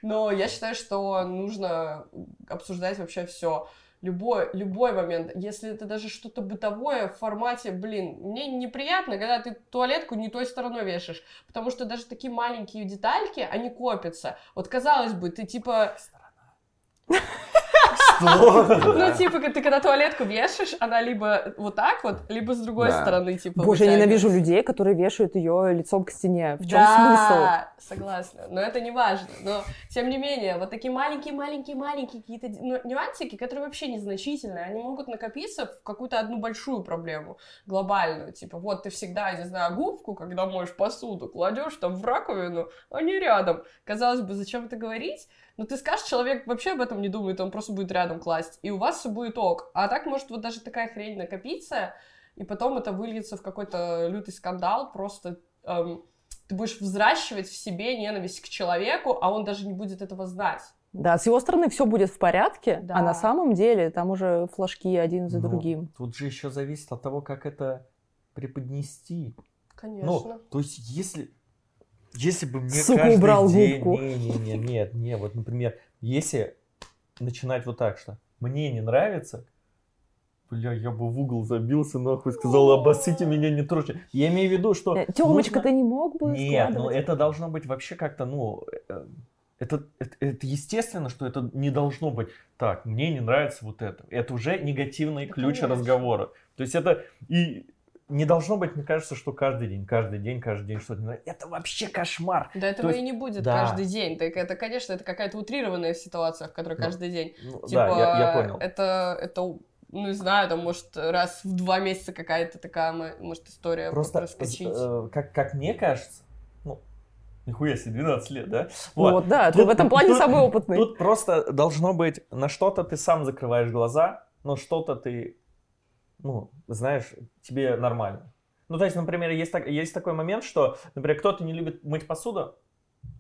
Но я считаю, что нужно обсуждать вообще все. Любой, любой момент, если это даже что-то бытовое в формате, блин, мне неприятно, когда ты туалетку не той стороной вешаешь, потому что даже такие маленькие детальки, они копятся. Вот казалось бы, ты типа, ну типа, ты когда туалетку вешаешь, она либо вот так вот, либо с другой Да. стороны, типа, Боже, я ненавижу людей, которые вешают ее лицом к стене. В чем да, согласна. Но это не важно. Но, тем не менее, вот такие маленькие-маленькие-маленькие какие-то ну, нюансики, которые вообще незначительные, они могут накопиться в какую-то одну большую проблему, глобальную. Типа, вот ты всегда, не знаю, губку, когда моешь посуду, кладешь там в раковину, а не рядом. Казалось бы, зачем это говорить? Но ты скажешь, человек вообще об этом не думает, он просто будет рядом класть, и у вас все будет ок. А так может вот даже такая хрень накопиться, и потом это выльется в какой-то лютый скандал, просто эм, ты будешь взращивать в себе ненависть к человеку, а он даже не будет этого знать. Да, с его стороны все будет в порядке, Да. а на самом деле там уже флажки один за Ну, другим. Тут же еще зависит от того, как это преподнести. Конечно. Ну, то есть, если, если бы мне Сука, каждый убрал день... губку. Не, не, не, нет, не, вот, например, если начинать вот так, что мне не нравится, бля, я бы в угол забился, нахуй, сказал, обоссите меня, не трожьте. Я имею в виду, что... Э, Тёмочка, нужно- ты не мог бы Нет, ну складывать? это должно быть вообще как-то, ну... э, Это, это, это естественно, что это не должно быть так, мне не нравится вот это. Это уже негативный Да, ключ конечно. разговора. То есть это и не должно быть, мне кажется, что каждый день, каждый день, каждый день что-то не нравится. Это вообще кошмар. Да этого есть- и не будет да. каждый день. Так это, конечно, это какая-то утрированная ситуация, в которой Ну, каждый день. Ну, Типа, да, я, я понял. Это, это, ну, не знаю, там, может, раз в два месяца какая-то такая, мо- может, история Просто, проскочить. э, как, как мне кажется, ну, нихуя себе, 12 лет, да? Вот, да, ты Тут- в этом (laughs) плане тут- самый опытный. Тут просто должно быть, на что-то ты сам закрываешь глаза, но что-то ты, ну, знаешь, тебе нормально. Ну, то есть, например, есть, так, есть такой момент, что, например, кто-то не любит мыть посуду,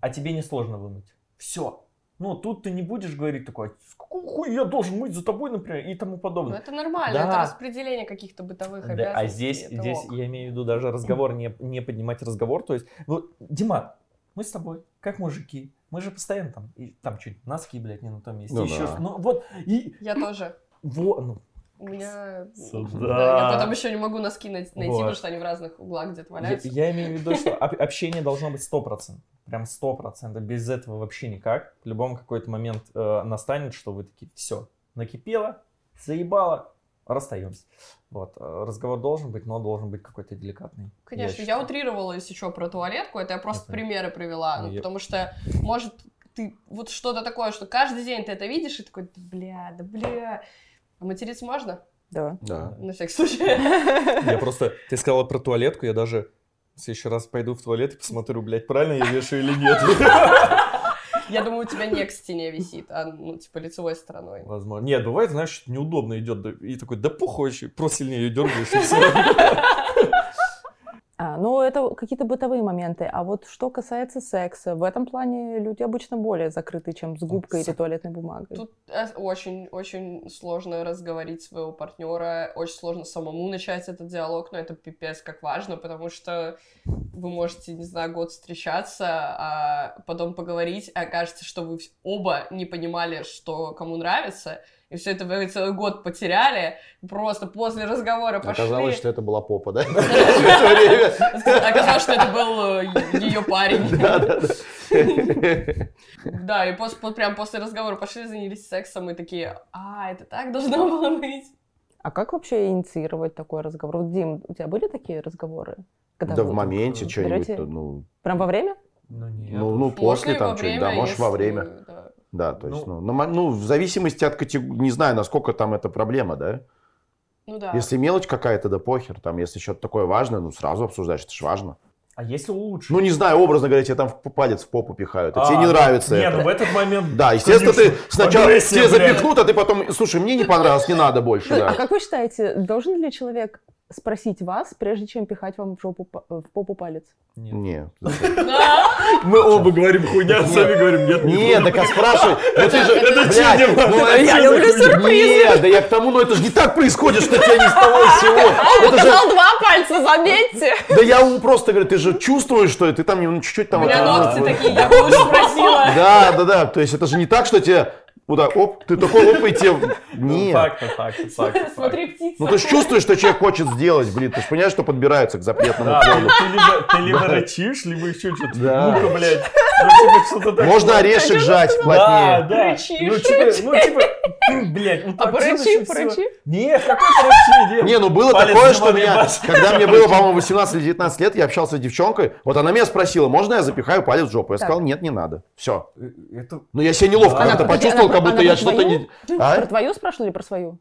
а тебе несложно вымыть. Все. Ну, тут ты не будешь говорить такой, с какого хуя я должен мыть за тобой, например, и тому Ну, подобное. это нормально, Да. это распределение каких-то бытовых Да, обязанностей. а здесь, здесь ок. я имею в виду даже разговор, не, не поднимать разговор. То есть, вот, Дима, мы с тобой, как мужики, мы же постоянно там, и, там чуть носки, блядь, не на том месте, Ну еще да. что Ну вот, и Я тоже. вот, ну, У меня... Сюда. Да, я потом еще не могу носки най- найти, Вот. потому что они в разных углах где-то я, валяются. я имею в виду, что (laughs) об- общение должно быть 100%. Прям 100%. Без этого вообще никак. В любом какой-то момент э, настанет, что вы такие, все, накипело, заебало, расстаемся. Вот. э, Разговор должен быть, но должен быть какой-то деликатный. Конечно, я, считаю. утрировала, если что, про туалетку, это я просто Окей. примеры привела, ну, Я- потому что, может, ты вот что-то такое, что каждый день ты это видишь, и такой, «Да бля, да бля. А материться можно? Да. Да. На всякий случай. (laughs) Я просто... Ты сказала про туалетку, я даже в следующий раз пойду в туалет и посмотрю, блядь, правильно я вешаю или нет. (laughs) Я думаю, у тебя не к стене висит, а, ну, типа, лицевой стороной. Возможно. Нет, бывает, знаешь, неудобно идет, и такой, да похуй, вообще, просто сильнее ее дергаешь, и все. (laughs) А, ну, это какие-то бытовые моменты. А вот что касается секса, в этом плане люди обычно более закрыты, чем с губкой или туалетной бумагой. Тут очень-очень сложно разговорить своего партнера, очень сложно самому начать этот диалог, но это пипец как важно, потому что вы можете, не знаю, год встречаться, а потом поговорить, а окажется, что вы оба не понимали, что кому нравится, и все это вы целый год потеряли, просто после разговора пошли. Оказалось, что это была попа, да? (laughs) Оказалось, что это был ее парень. Да-да-да. Да, и пос- вот прям после разговора пошли, занялись сексом, и такие, а, это так должно было быть. А как вообще инициировать такой разговор? Дим, у тебя были такие разговоры? Когда Да в моменте что-нибудь, ну, Прям во время? Ну, нет. ну, ну, после и там что-нибудь, да, можешь во время. Да. То есть, Ну- ну, мо- ну, в зависимости от категории, не знаю, насколько там это проблема, да? Ну да. Если мелочь какая-то, да похер, там, если что-то такое важное, ну, сразу обсуждаешь, это ж важно. А если лучше? Ну, не знаю, образно говоря, тебе там в палец в попу пихают, а тебе не ну, нравится Нет, это. ну в этот момент... Да, естественно, ты конечно, сначала агрессия, тебе блядь. запихнут, а ты потом, слушай, мне не понравилось, не надо больше, А да. как вы считаете, должен ли человек спросить вас, прежде чем пихать вам в, жопу, па- в попу палец? Нет. Не. Мы оба говорим хуйня, сами говорим нет. не, так а спрашивай, (laughs) ну ты же, это блядь, ну, Это это- че Я люблю хуйня? Нет, да я к тому, но это же не так происходит, что тебя ни с того с сего. Он Это же, показал два пальца, заметьте! да я ему просто говорю, ты же чувствуешь, что ты там ну, чуть-чуть У там... меня это- ногти такие, я бы спросила. Да, да, да, то есть это же не так, что тебе вот так, оп, ты такой оп, и тебе... Ну, Нет. Факты, факты, факты. Смотри, птица. Ну ты же чувствуешь, что человек хочет сделать, блин, ты же понимаешь, что подбирается к запретному Да, полу. ты либо, ты либо рычишь, либо еще что-то. Да. Ну-ка, блядь. Ну, типа, что-то такое. Можно орешек жать Да, плотнее. да. Рычишь. Ну, типа, ну, типа, блядь, ну А так порычи, всё. порычи. Нет, какой порычи, Дим? Не, ну было Палец такое, не что меня, когда мне было, по-моему, 18 или 19 лет, я общался с девчонкой, вот она меня спросила, можно я запихаю палец в жопу? Я сказал, нет, не надо. Все. Это Но я себя неловко как-то почувствовал, как будто я что-то не... А? Про твою спрашивали или про свою?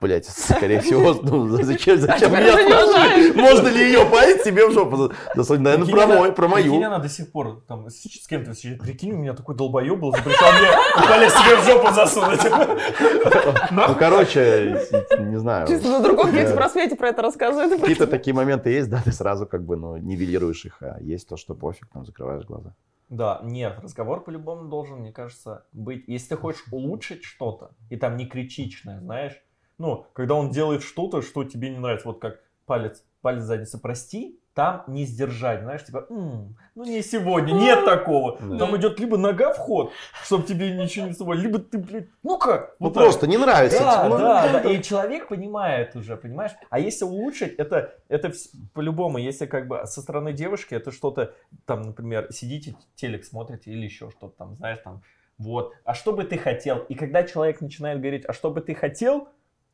Блять, скорее всего, (laughs) ну, зачем, зачем теперь меня спрашиваешь, можно ли ее палец себе в жопу? за- засунуть? Наверное, Прикинь, про, она- мой, про Прикинь, мою. она до сих пор там с, с кем-то сидит. Прикинь, у меня такой долбоеб был, запрещал мне палец себе в жопу засунуть. (laughs) Ну, короче, не знаю. Чисто на другом Да. просвете про это рассказывают. Какие-то такие моменты есть, да, ты сразу как бы, ну, нивелируешь их, а есть то, что пофиг, там, закрываешь глаза. Да, нет, разговор по-любому должен, мне кажется, быть. Если ты хочешь улучшить что-то, и там не критичное, знаешь, ну, когда он делает что-то, что тебе не нравится, вот как палец, палец задницы, прости, там не сдержать, знаешь, типа, «М, ну не сегодня, нет такого. Да. Там идет либо нога в ход, чтобы тебе ничего не собой, либо ты, блядь, ну-ка, Ну, вот так. просто не нравится. Да, ну, да, да, и человек понимает уже, понимаешь? А если улучшить, это, это по-любому, если как бы со стороны девушки, это что-то, там, например, сидите, телек смотрите или еще что-то там, знаешь, там, вот, а что бы ты хотел? И когда человек начинает говорить, а что бы ты хотел,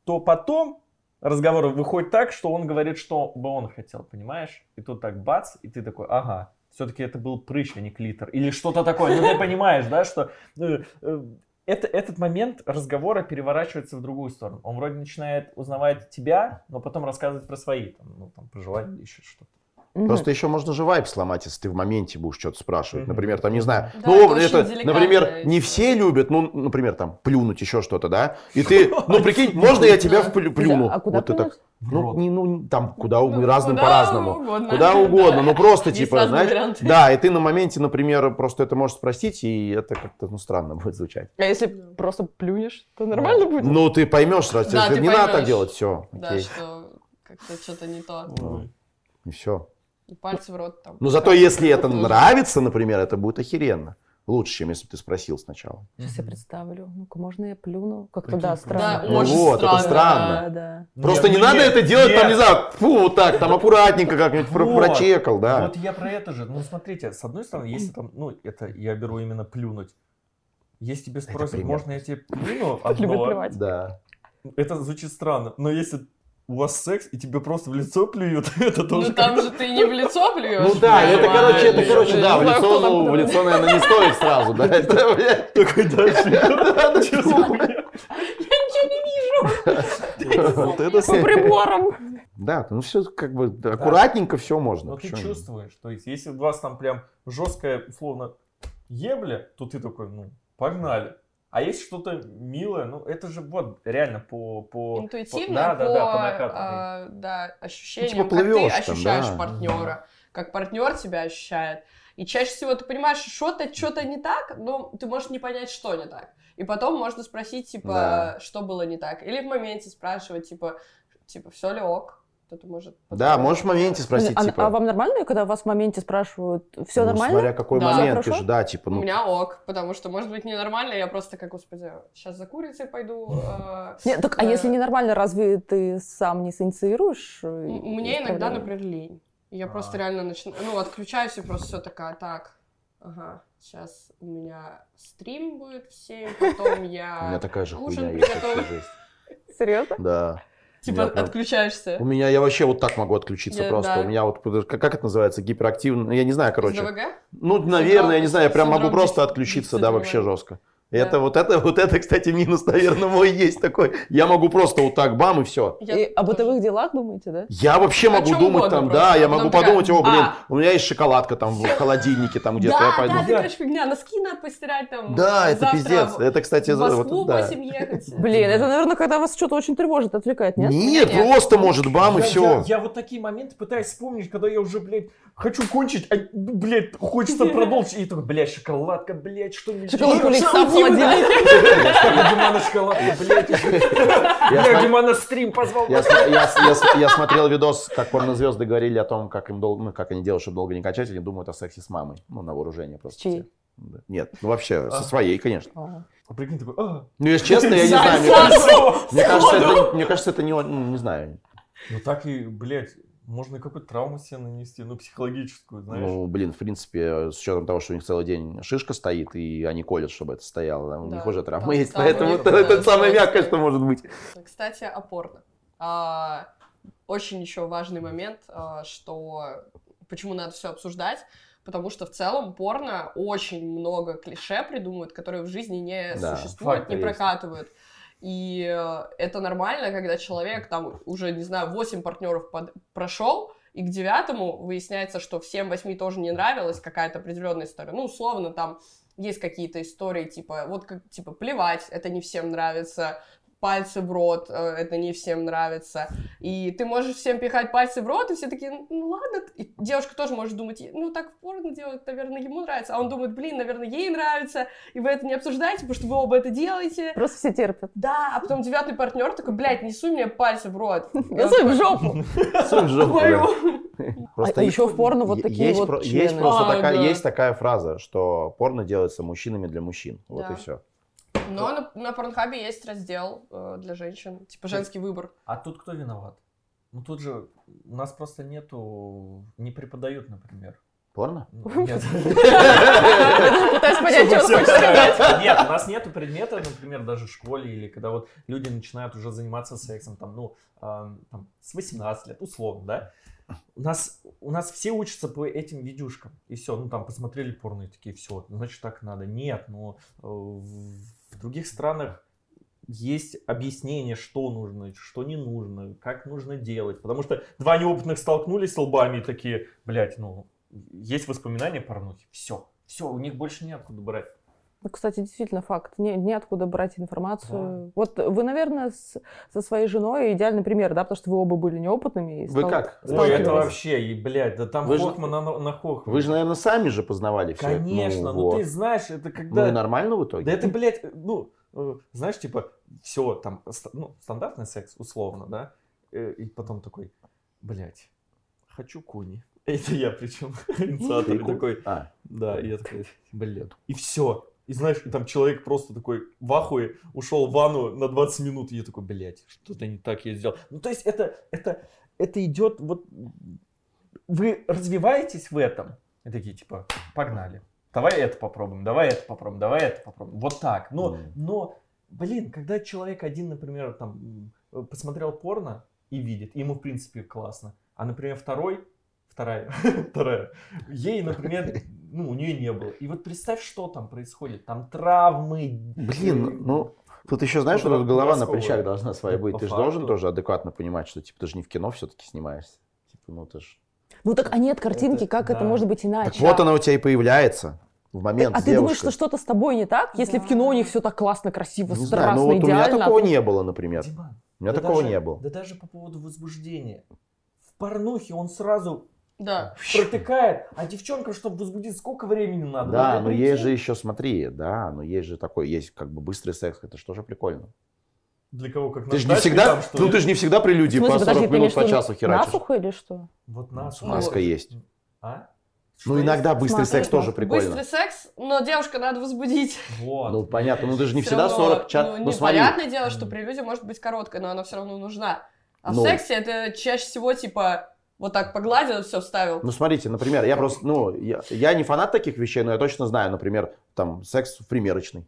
то потом разговор выходит так, что он говорит, что бы он хотел, понимаешь? И тут так бац, и ты такой, ага, все-таки это был прыщ, а не клитор. Или что-то такое. Ну, ты понимаешь, да, что э, э, это, этот момент разговора переворачивается в другую сторону. Он вроде начинает узнавать тебя, но потом рассказывать про свои, там, ну, там, про желания или еще что-то. Мгм. Просто еще можно же вайп сломать, если ты в моменте будешь что-то спрашивать. Например, там, не знаю, Да, ну, это это, например, не все любят, ну, например, там, плюнуть еще что-то, да? И ты, (laughs) ну, прикинь, можно я тебя плюну? А куда Вот ты так, ну, рот. не, ну, там, куда угодно, Ну, разным по-разному. угодно. Куда угодно, Да. ну, просто, (laughs) типа, знаешь, да, и ты на моменте, например, просто это можешь спросить, и это как-то, ну, странно (laughs) будет звучать. А если просто плюнешь, то нормально будет? Ну, ты поймешь сразу, Да, тебе ты не надо так делать, все, Да, что как-то что-то не то. И все. И пальцы в рот там. Ну, зато если это нравится, например, это будет охеренно. Лучше, чем если бы ты спросил сначала. Сейчас я представлю. Ну-ка, можно я плюну? Как-то да, странно. Да, Ну вот, это странно. странно. Да, да. Просто Нет, не ну надо нет, это делать, там, нет. не знаю, фу, вот так, там аккуратненько как-нибудь Вот. прочекал, да. Вот я про это же. Ну, смотрите, с одной стороны, если там, ну, это я беру именно плюнуть. Если тебе спросят, можно я тебе плюну одно. Да. это звучит странно. Но если у вас секс, и тебе просто в лицо плюют, (laughs) это тоже Ну там же ты не в лицо плюешь. Ну да, это, короче, это, короче, да, в Не лицо, ну, в лицо, наверное, не стоит сразу, да. Это, блядь, такой дальше. Чё за хуйня? вот это По приборам. Да, ну все как бы аккуратненько все можно. Но ты чувствуешь, то есть, если у вас там прям жесткая, условно, ебля, то ты такой, ну, погнали. А если что-то милое, ну, это же вот реально по... по Интуитивно, по, да, по, да, да, по накатанной. а, да, ощущениям, типа как ты плывёшь там, ощущаешь да. партнера, как партнер тебя ощущает. И чаще всего ты понимаешь, что-то что-то не так, но ты можешь не понять, что не так. И потом можно спросить, типа, Да. что было не так. Или в моменте спрашивать, типа, типа, все ли ок. Кто-то может... Да, можешь в моменте спросить, а, типа, а вам нормально, когда вас в моменте спрашивают, все ну, нормально? смотря какой Да. момент, ты же, да, типа, У ну, меня ок, потому что, может быть, ненормально, я просто как, господи, сейчас за курицей пойду. э, Нет, так, а э, если ненормально, разве ты сам не синициируешь? э, Мне иногда, например, лень. Я А. просто реально начинаю, ну, отключаюсь и просто все такая, так, ага, сейчас у меня стрим будет в 7, потом (laughs) у меня я, такая же ужин хуйня есть. Серьезно? Да. Типа, Я отключаешься. У меня, я вообще вот так могу отключиться Я- просто. да. У меня вот, как, как это называется, гиперактивный, я не знаю, короче. СДВГ? Ну, наверное, я не знаю, я прям могу просто отключиться, да, вообще жестко. Это вот это, вот это, кстати, минус, наверное, мой есть такой. Я могу просто вот так бам и все. Я И о бытовых делах думаете, да? Я вообще О могу думать там, просто. да, я могу такая, подумать, о, блин, а. у меня есть шоколадка там в (laughs) холодильнике, там где-то, я Да, пойду. да, Да. такая же фигня, носки надо постирать там. Да, это пиздец. Это, кстати, В за- Москву вот, да. 8 ехать. Блин, это, наверное, когда вас что-то очень тревожит, отвлекает, нет? Нет, Нет. просто может бам и Я- все. Я, я вот такие моменты пытаюсь вспомнить, когда я уже, блядь, хочу кончить, а, блядь, хочется (laughs) продолжить. И такой, блядь, шоколадка, блядь, что-нибудь. Шоколадка Я Димана стрим позвал. Я, смотрел видос, как порнозвезды говорили о том, как им долго, ну, как они делают, чтобы долго не качать, они думают о сексе с мамой. Ну, на вооружение просто. Да. Нет, ну вообще, со А. своей, конечно. А. А прикинь, такой, а. Ну, если честно, я не знаю. Кажется, это, мне кажется, это не, ну, не знаю. Ну так и, блядь, можно какую-то травму себе нанести, ну, психологическую, знаешь. Ну, блин, в принципе, с учетом того, что у них целый день шишка стоит, и они колят, чтобы это стояло, да, у них Да, уже травма есть, поэтому это, да, это самое жестко. мягкое, что может быть. Кстати, о порно. А, очень еще важный момент, а, что почему надо все обсуждать, потому что в целом порно очень много клише придумывают, которые в жизни не Да, существуют, не есть. И э, это нормально, когда человек там уже, не знаю, 8 партнеров под... прошел, и к девятому выясняется, что всем восьми тоже не нравилась какая-то определенная история. Ну, условно, там есть какие-то истории, типа, вот как, типа, плевать, это не всем нравится, пальцы в рот, э, это не всем нравится. И ты можешь всем пихать пальцы в рот, и все такие, ну ладно. И девушка тоже может думать, ну так порно делать, наверное, ему нравится. А он думает, блин, наверное, ей нравится. И вы это не обсуждаете, потому что вы оба это делаете. Просто все терпят. Да, а потом девятый партнер такой, блядь, не суй мне пальцы в рот. Я (laughs) в жопу. Суй в жопу, да. А Просто еще в порно вот такие вот Есть просто такая, да. фраза, что порно делается мужчинами для мужчин. Вот Да. и все. Но на, на Порнхабе есть раздел э, для женщин, типа женский выбор. А тут кто виноват? Ну тут же у нас просто нету, не преподают, например. Порно? Ну, (laughs) Нет. Пытаюсь понять, что хочет сказать. Нет, у нас нету предмета, например, даже в школе, или когда вот люди начинают уже заниматься сексом, там, ну, а, там, с 18 лет, условно, да? У нас, у нас все учатся по этим видюшкам, и все, ну, там, посмотрели порно, и такие, все, значит, так надо. Нет, но э, в других странах есть объяснение, что нужно, что не нужно, как нужно делать. Потому что два неопытных столкнулись лбами и такие, блядь, ну, есть воспоминания порнухи, все, все, у них больше неоткуда брать. Ну, кстати, действительно факт. Не, неоткуда брать информацию. Вот вы, наверное, с- со своей женой идеальный пример, да, потому что вы оба были неопытными. и Вы стал- как? Ой, это вообще, и, блядь, да там Вы же- на, на Хохман. Вы же, наверное, сами же познавали все. Конечно, ну, вот. ты знаешь, это Ну когда... и нормально в итоге? Да это, блядь, ну, э, знаешь, типа, все, там, ну, стандартный секс, условно, да? Э, И потом такой, блядь, хочу куни. (laughs) Это я причем, (laughs) инициатор такой, А, да, и я такой, блин. И все. И знаешь, и там человек просто такой в ахуе ушел в ванну на 20 минут, и я такой, блядь, что-то не так я сделал. Ну, то есть это, это, это идет вот... Вы развиваетесь в этом, и такие, типа, погнали. Давай это попробуем, давай это попробуем, давай это попробуем. Вот так. Но, Мгм. но блин, когда человек один, например, там, посмотрел порно и видит, ему, в принципе, классно. А, например, второй, вторая, (laughs) вторая, ей, например, ну, у нее не было. И вот представь, что там происходит. Там травмы. Блин, ну, тут еще, знаешь, Ну, вот эта голова на плечах должна своя Ну, быть. Ты же должен тоже адекватно понимать, что, типа, ты же не в кино все-таки снимаешься. Типа, ну, ты ж... Ну так, а нет картинки, Это- как это может быть иначе? Так вот она у тебя и появляется в момент а с ты думаешь, что что-то с тобой не так, если в Да. кино у них все так классно, красиво, Не знаю, страстно, ну вот у меня идеально? такого не было, например. Диман, У меня да такого даже- не было. Да даже по поводу возбуждения. В порнухе он сразу Да. протыкает, а девчонкам, чтобы возбудиться, сколько времени надо? Да, но прийти. есть же еще, смотри, да, но есть же такой, есть как бы быстрый секс, это же прикольно. Для кого как Ты же не всегда, там, что ну ли? ты же не всегда прелюдии В по смысле, 40 подожди, ты минут по часу херачишь. насухо или что? Вот нас. Маска есть. А? Ну Что иногда есть? быстрый Смотри, секс тоже прикольно. Быстрый секс, но девушка надо возбудить. Вот. Ну понятно, ну ты же не Всё всегда равно, 40 чат. Ну, Ну смотри, непонятное дело, что прелюдия может быть короткой, но она все равно нужна. А Ну. в сексе это чаще всего типа вот так погладил, все вставил. ну смотрите, например, я просто, ну, я, я не фанат таких вещей, но я точно знаю, например, там, секс в примерочной.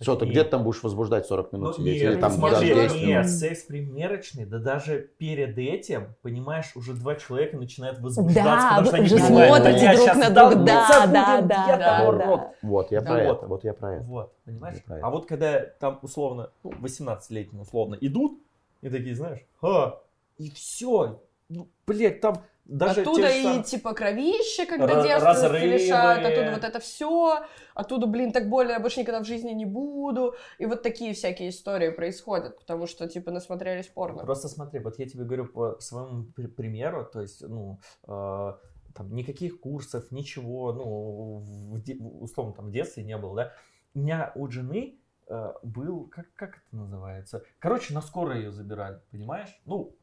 Что, ты Нет. где ты там будешь возбуждать 40 Ну, минут сидеть? нет, Или там смотри, даже нет, 10 нет. минут? нет, секс примерочный, да даже перед этим, понимаешь, уже два человека начинают возбуждаться, Да, потому что они же понимают, смотрите «Бля, друг на друга, долбиться да, будем, да, я да, того да. рот». Вот, я Да. про Вот. это, вот я про это. Вот, понимаешь? Я про это. А вот когда там условно, ну, 18-летние условно идут, и такие, знаешь, а, и все, ну, блядь, там даже оттуда те же и сам- типа кровище, когда Раз- девственность разрывы. лишают, оттуда вот это все, оттуда, блин, так больно, я больше никогда в жизни не буду. И вот такие всякие истории происходят, потому что, типа, насмотрелись порно. Просто смотри, вот я тебе говорю по своему при- примеру, то есть, ну, э, там никаких курсов, ничего, ну, в условно, там в детстве не было, да. У меня у жены э, был, как, как это называется? Короче, на скорой ее забирали, понимаешь? Ну,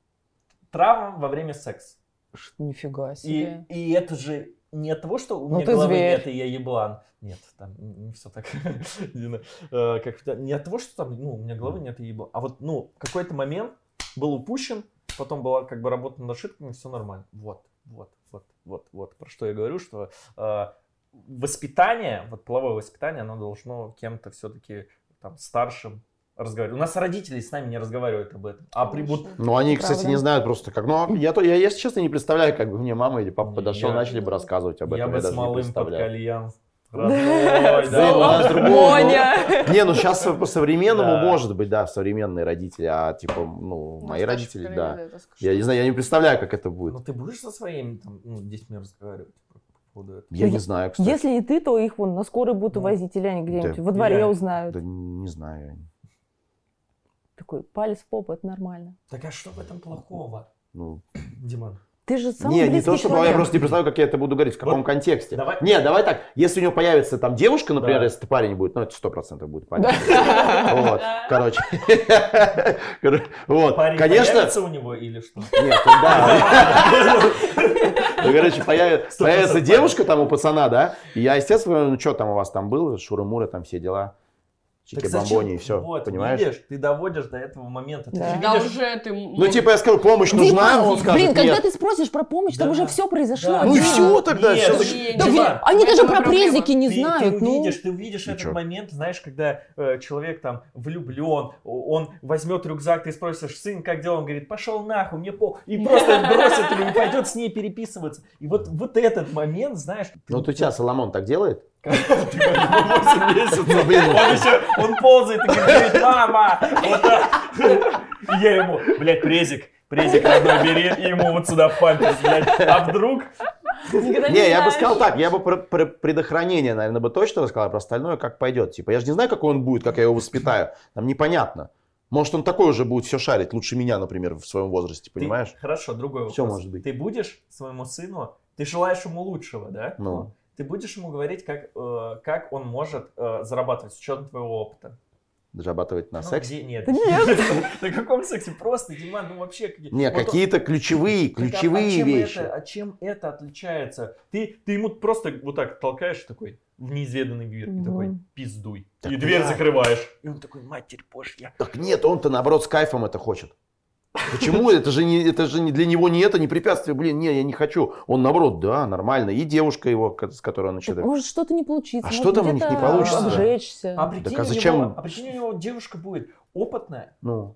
травма во время секса. Ш- Нифига И, себе. и это же не от того, что у Ну меня головы зверь. нет, и я еблан. Нет, там не все так. (laughs) Не. Э, Не от того, что там, ну, у меня головы нет, и я еблан. А вот, ну, какой-то момент был упущен, потом была как бы работа над ошибками, все нормально. Вот, вот, вот, вот, вот. Про что я говорю, что э, воспитание, вот половое воспитание, оно должно кем-то все-таки там старшим разговаривать. У нас родители с нами не разговаривают об этом. А при вот Ну, они, Правда. кстати, не знают просто как. Ну, я, то, я, если честно, не представляю, как бы мне мама или папа подошел, я- начали бы рассказывать об я этом. бы Я с даже не малым под кальян Родной, (laughs) Да, да. другого, Моня. Не, ну сейчас по-современному Да. может быть, да, современные родители, а типа, ну, мои Старшее родители, да. это. Я не знаю, я не представляю, как это будет. Ну ты будешь со своими там, ну, детьми разговаривать по поводу этого? Я не знаю, кстати. Если не ты, то их вон на скорой будут Ну, увозить, или они где-нибудь да. во дворе узнают. Да не знаю. Такой палец в попу, это нормально. Так а что в этом плохого, Ну, Диман? Ты же самый не, не то, что я человек. просто не представляю, как я это буду говорить, в каком Вот контексте. давай- Не, давай так, если у него появится там девушка, например, Да. если это парень будет, ну это сто процентов будет парень. Вот, короче. (laughs) Кор- Вот, Парень конечно. появится у него или что? Нет, да. Ну, короче, (laughs) появится девушка там у пацана, да, и я, естественно, ну что там у вас там было, шуры-муры, там все дела, Так зачем? чики-бомбони и все, Вот, понимаешь? видишь, ты доводишь до этого момента. Ты Да. же Когда видишь, уже ты... Ну, типа, я скажу, помощь нужна, он скажет, Блин, когда нет. ты спросишь про помощь, там Да. уже все произошло. Да. Ну и Дима. все тогда, Нет, всё ну, зач- не- Да, не- блин, в они даже про проблема. презики не ты, знают. ты ну. увидишь, ты увидишь И этот чё? момент, знаешь, когда э, человек там влюблен, он возьмет рюкзак, ты спросишь, сын, как дела? Он говорит, пошел нахуй, мне пол. И просто бросит ее и пойдет с ней переписываться. И вот, вот этот момент, знаешь... Ну, ты тебя Соломон так делает? Ты как 8 месяцев. Блин, Он еще, он ползает и говорит, мама! Вот так. Я ему, блядь, презик, презик родной бери, и ему вот сюда в памперс, блядь. А вдруг? Никогда Не, я бы сказал так, я бы про, про предохранение, наверное, бы точно рассказал, а про остальное как пойдет. Типа, я же не знаю, какой он будет, как я его воспитаю. Там непонятно. Может, он такой уже будет все шарить, лучше меня, например, в своем возрасте, Ты- понимаешь? хорошо, другой вопрос. Всё может быть. Ты будешь своему сыну, ты желаешь ему лучшего, да? Ну. Ты будешь ему говорить, как, э, как он может э, зарабатывать с учетом твоего опыта. Зарабатывать на Ну, сексе? где- Нет. Нет. (laughs) На каком сексе? Просто, Диман, ну вообще... какие- Не, вот он- какие-то ключевые, Так, а- а ключевые вещи. Это, а чем это отличается? Ты, ты ему просто вот так толкаешь такой в неизведанный мир и такой пиздуй. Так и дверь да. закрываешь. И он такой, матерь божья. Так нет, он-то наоборот с кайфом это хочет. Почему? Это же, не, это же не, для него не это, не препятствие. Блин, не, я не хочу. Он наоборот, да, нормально. И девушка его, с которой он начинает. Может что-то не получится. А может, что там у них не получится? Обжечься. А прикинь, Так а у зачем? него, а прикинь, у него девушка будет опытная, Ну,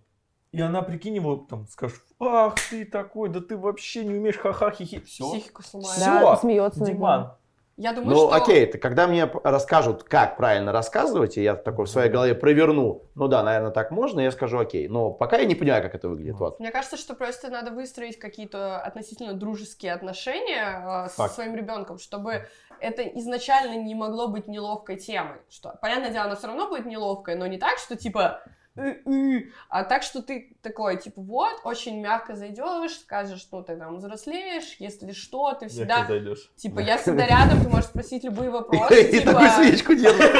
и она, прикинь, его там скажет, ах ты такой, да ты вообще не умеешь ха-ха хихи. Все. Психику сломает. Да, смеется. Диман, Я думаю, ну что... окей, это когда мне расскажут, как правильно рассказывать, и я такой в своей голове проверну, ну да, наверное, так можно, я скажу окей. Но пока я не понимаю, как это выглядит. Вот. Мне кажется, что просто надо выстроить какие-то относительно дружеские отношения э, со своим ребенком, чтобы это изначально не могло быть неловкой темой. Что, понятное дело, она все равно будет неловкой, но не так, что типа а так, что ты такой, типа, вот, очень мягко зайдешь, скажешь, ну, ты там взрослеешь, если что, ты всегда, мягко зайдешь. типа, я всегда рядом, ты можешь спросить любые (laughs) вопросы, И типа, такую свечку держит.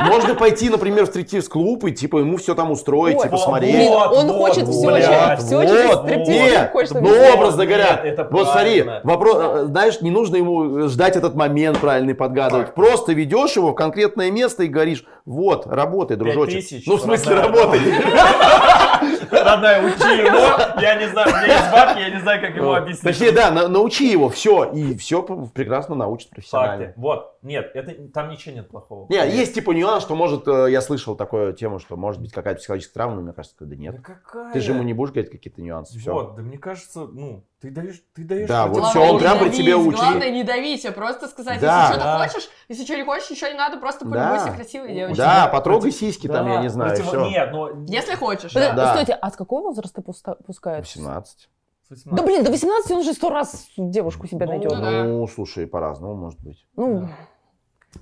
Можно пойти, например, в стриптиз-клуб и типа ему все там устроить, типа Вот, он хочет все, через стриптиз ну, образно говоря, вот смотри, вопрос, э, знаешь, не нужно ему ждать этот момент правильный подгадывать. Просто ведешь его в конкретное место и говоришь, вот, работай, дружочек. ну, в смысле, родная, работай. Родная, учи его. Я не знаю, меня есть бабки, я не знаю, как ему объяснить. Точнее, да, на- научи его, все, и все прекрасно научит профессионально. Вот. Нет, это, там ничего нет плохого. Не, есть типа нюанс, что может, э, я слышал такую тему, что может быть какая-то психологическая травма, но мне кажется, да Да нет. какая? Ты же ему не будешь говорить какие-то нюансы, все. Вот, да мне кажется, ну, ты даешь, ты даешь... Да, вот всё, он прям при тебе учит. Главное не давить, а просто сказать, Да. если что-то Да. хочешь, если что не хочешь, ничего не надо, просто Да. полюбуйся красивой девочкой. Да, потрогай против- сиськи там, Да, я не знаю, против- все. Нет, но... Если хочешь. Подожди, Да. Стойте, а с какого возраста пускают? 18. С 18. Да блин, до 18 он же сто раз девушку себе Ну, найдет. Ну да. Ну, слушай, по-разному может быть. Ну,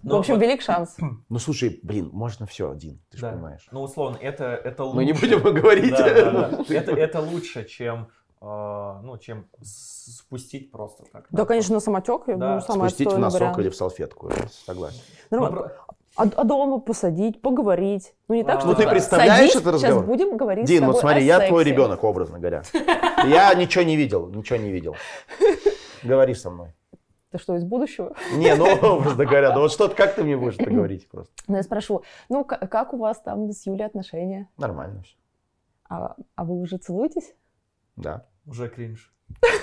Да. в общем, вот- велик шанс. (clears throat) Ну, слушай, блин, можно все, Дин, ты же Да. понимаешь. Ну, условно, это, это лучше. Мы не будем говорить. Да, да, да. (laughs) Это, это лучше, чем, э, ну, чем спустить просто так. Да, конечно, на самотек, Да. самый Спустить в носок вариант. или в салфетку, согласен. Ну, Нормально. А, а дома посадить, поговорить. Ну не так, Ну, что ты типа, представляешь садись, этот разговор? Сейчас будем говорить с Дин, тобой вот смотри, о я твой ребенок, образно говоря. Я ничего не видел, ничего не видел. Говори со мной. Ты что, из будущего? Не, ну, (laughs) образно говоря, ну вот что как ты мне будешь это говорить просто? Ну, я спрошу, ну, как у вас там с Юлей отношения? Нормально все. А, а вы уже целуетесь? Да. Уже кринж.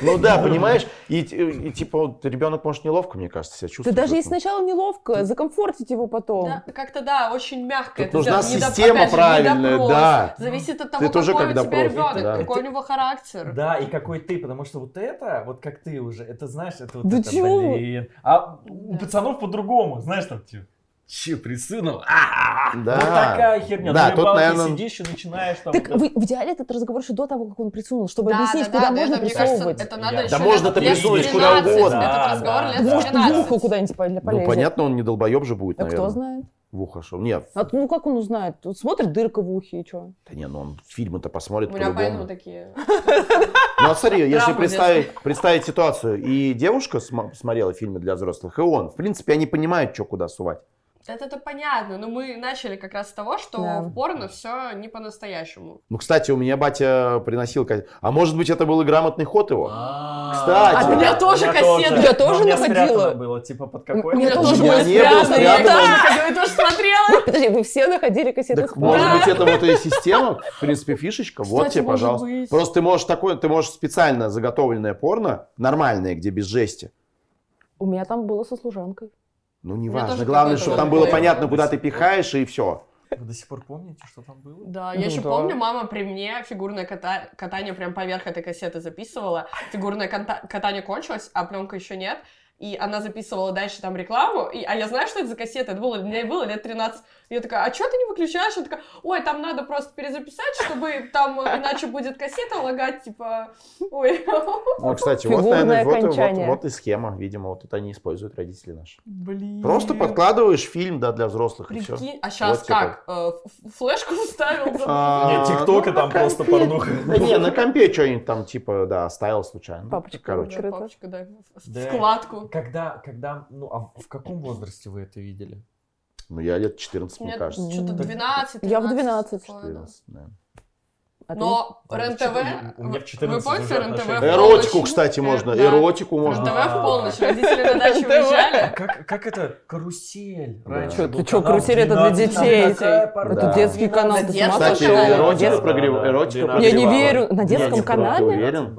Ну да, понимаешь? И, и, и, типа вот ребенок может неловко, мне кажется, себя Ты чувствовать. даже в если сначала неловко, закомфортить его потом. Да, как-то да, очень мягко. Тут это нужна доп- система опять же, не правильная, допрос. да. Зависит от того, Это уже какой как у тебя допрос, ребенок, да. какой у него характер. Да, и какой ты, потому что вот это, вот как ты уже, это знаешь, это вот Да это, вы? блин. А у Да. пацанов по-другому, знаешь, там типа, че, присунул? А-а-а. Да. Вот такая херня. Да, На тут, наверное, сидишь и начинаешь там... Так вот вы- в идеале этот разговор еще до того, как он присунул, чтобы Да, объяснить, да, куда да, можно это, мне кажется, присовывать. это надо Да еще можно лет ты присунуть куда 13, угодно. Этот Да, разговор да, лет да. Может, в 13. ухо куда-нибудь по- Ну, полезет. понятно, он не долбоеб же будет, А наверное. кто знает? В ухо шел. Нет, А, ну как он узнает? Тут смотрит дырка в ухе и что? да не, ну он фильмы-то посмотрит У меня поэтому по-любому. такие. (laughs) Ну, а смотри, если представить, представить ситуацию, и девушка см- смотрела фильмы для взрослых, и он, в принципе, они понимают, что куда сувать. Это-то понятно, но мы начали как раз с того, что Да. в порно все не по-настоящему. Ну, кстати, у меня батя приносил... А может быть, это был и грамотный ход его? А, Кстати. А у меня тоже кассеты. Я тоже Но у меня находила. спрятано было, типа под какой У меня тоже тоже было спрятана, я спрятано. тоже смотрела. Подожди, вы все находили кассеты Так, может быть, это вот и система, в принципе, фишечка. Вот тебе, пожалуйста. Просто ты можешь такое, ты можешь специально заготовленное порно, нормальное, где без жести. У меня там было со служанкой. Ну, неважно. Главное, чтобы там было понятно, куда ты пихаешь, и все. Вы до сих пор помните, что там было? Да, я Ну еще да. помню, мама при мне фигурное ката- катание прям поверх этой кассеты записывала. Фигурное канта- катание кончилось, а пленка еще нет. И она записывала дальше там рекламу. И, а я знаю, что это за кассета. Это было, мне было лет 13. Я такая, а что ты не выключаешь? Она такая, ой, там надо просто перезаписать, чтобы там иначе будет кассета лагать, типа, ой. Ну, кстати, вот, наверное, вот, и- вот, вот и схема. Видимо, вот это они используют, родители наши. Блин. Просто подкладываешь фильм, да, для взрослых, и все. Прикинь, а сейчас Вот типа. как? Э, флешку вставил? А, Нет, ТикТок и ну, там просто порнуха. (laughs) Не, на компе что-нибудь там, типа, да, оставил случайно. Папочка, Короче. Папочка, Да. вкладку. Когда, когда, ну, а в каком возрасте вы это видели? Ну, я лет 14, У мне меня кажется. что-то М. 12 Я в 13, 12. такое, да. 14, да. А? Но у меня в вы 14 помните уже РЕН-ТВ в отношения. Эротику, кстати, можно. да. Эротику можно. РЕН-ТВ в А. полночь, родители на дачу А уезжали. как, как это? Карусель. Да. Был ты канал карусель это для 12, там детей? Это детский канал, Кстати, эротика Детский- прогрев- эротика Я не верю. На детском канале? Ты уверен?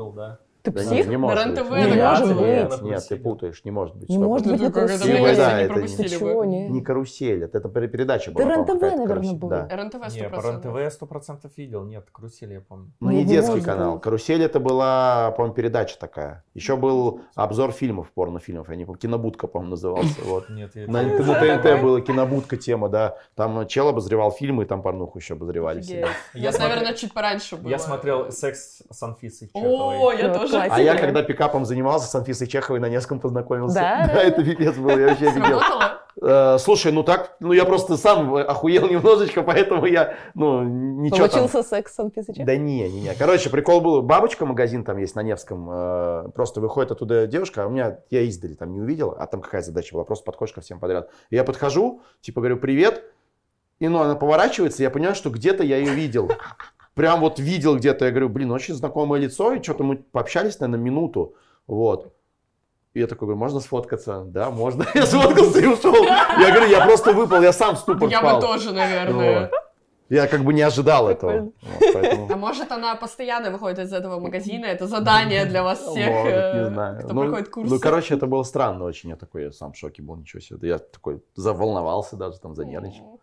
Был. Ты Да псих? нет, не может На быть. Не это может быть. Нет, нет, ты путаешь, не может быть. Не может Ну, быть на карусели. если да, это не- Ты чего, не? Не карусель, это, это передача была. РЕН-ТВ, какая-то, наверное, был. да. РЕН-ТВ Не, 100%. по РЕН-ТВ я сто процентов видел. Нет, карусель я помню. Ну, не Не детский может канал. быть. Карусель это была, по-моему, передача такая. Еще был обзор фильмов, порнофильмов. Я не помню, кинобудка, по-моему, назывался. Вот. (laughs) Нет, я На, это- на ТНТ была кинобудка тема, да. Там чел обозревал фильмы, и там порнуху еще обозревали. Я наверное, чуть пораньше было. Я смотрел «Секс с Анфисой О, Чеховой». я Ну, тоже. Классика. А я, когда пикапом занимался, с Анфисой Чеховой на нескольком познакомился. Да? Да, это пипец был, я вообще офигел. Э, Слушай, ну так, ну я просто сам охуел немножечко, поэтому я, ну, ничего. Получился секс с Анфисой Чеховой? Да не, не, не. Короче, прикол был, бабочка магазин там есть на Невском, э, просто выходит оттуда девушка, а у меня, я издали там не увидел, а там какая задача была, просто подходишь ко всем подряд. Я подхожу, типа говорю, привет, и ну она поворачивается, я понимаю, что где-то я ее видел. Прям вот видел где-то, я говорю, блин, очень знакомое лицо, и что-то мы пообщались, наверное, минуту, вот. И я такой говорю, можно сфоткаться? Да, можно. (laughs) Я сфоткался и ушел. Я говорю, я просто выпал, я сам в ступор Я бы тоже, наверное. Я как бы не ожидал этого. Вот, поэтому- А может, она постоянно выходит из этого магазина? Это задание для вас всех, Может, э, не знаю. кто ну, проходит курсы. Ну, короче, это было странно очень. Я такой, я сам в шоке был, ничего себе. Я такой заволновался даже, там, занервничал.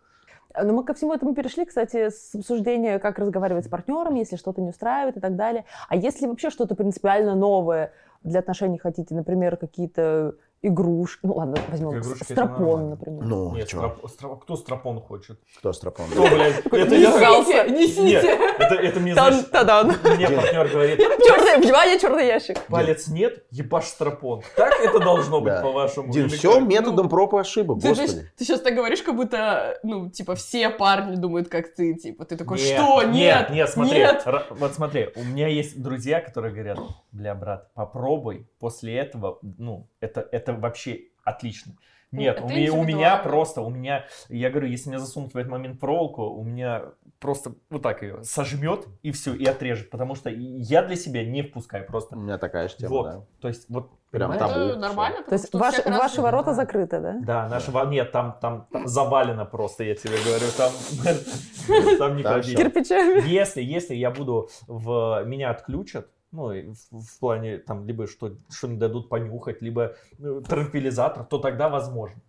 Но мы ко всему этому перешли, кстати, с обсуждения, как разговаривать с партнером, если что-то не устраивает и так далее. А если вообще что-то принципиально новое для отношений хотите, например, какие-то игрушки, ну ладно, возьмем Игрушки стропон, например. Ну, Нет, чё? строп- строп- кто стропон хочет? Кто стропон? Кто, блядь? Это я... Несите, несите. Нет, это, это мне, знаешь, Тан-тадан. мне партнер говорит, Черный, внимание, черный ящик. палец нет, ебашь стропон. Так это должно быть, по-вашему? Дин, все методом проб и ошибок, Ты, господи. сейчас так говоришь, как будто, ну, типа, все парни думают, как ты, типа, ты такой, что, нет, Нет, смотри. Вот смотри, у меня есть друзья, которые говорят, бля, брат, попробуй, после этого, ну, это, это вообще отлично. Нет, это у, меня, у меня просто, у меня, я говорю, если меня засунут в этот момент проволоку, у меня просто вот так ее сожмет и все, и отрежет, потому что я для себя не впускаю У просто. меня такая же тема, вот, да. то есть вот Прям понимаешь? табу. Это нормально, То есть у ваш- ваши разные- ворота Да. закрыты, да? Да, нашего нет, там, там, там завалено просто, я тебе говорю, там, (laughs) там не Там всё. Кирпичами. Если, если я буду в меня отключат, ну, и в, в плане, там, либо что, что не дадут понюхать, либо э, транквилизатор, то тогда возможно.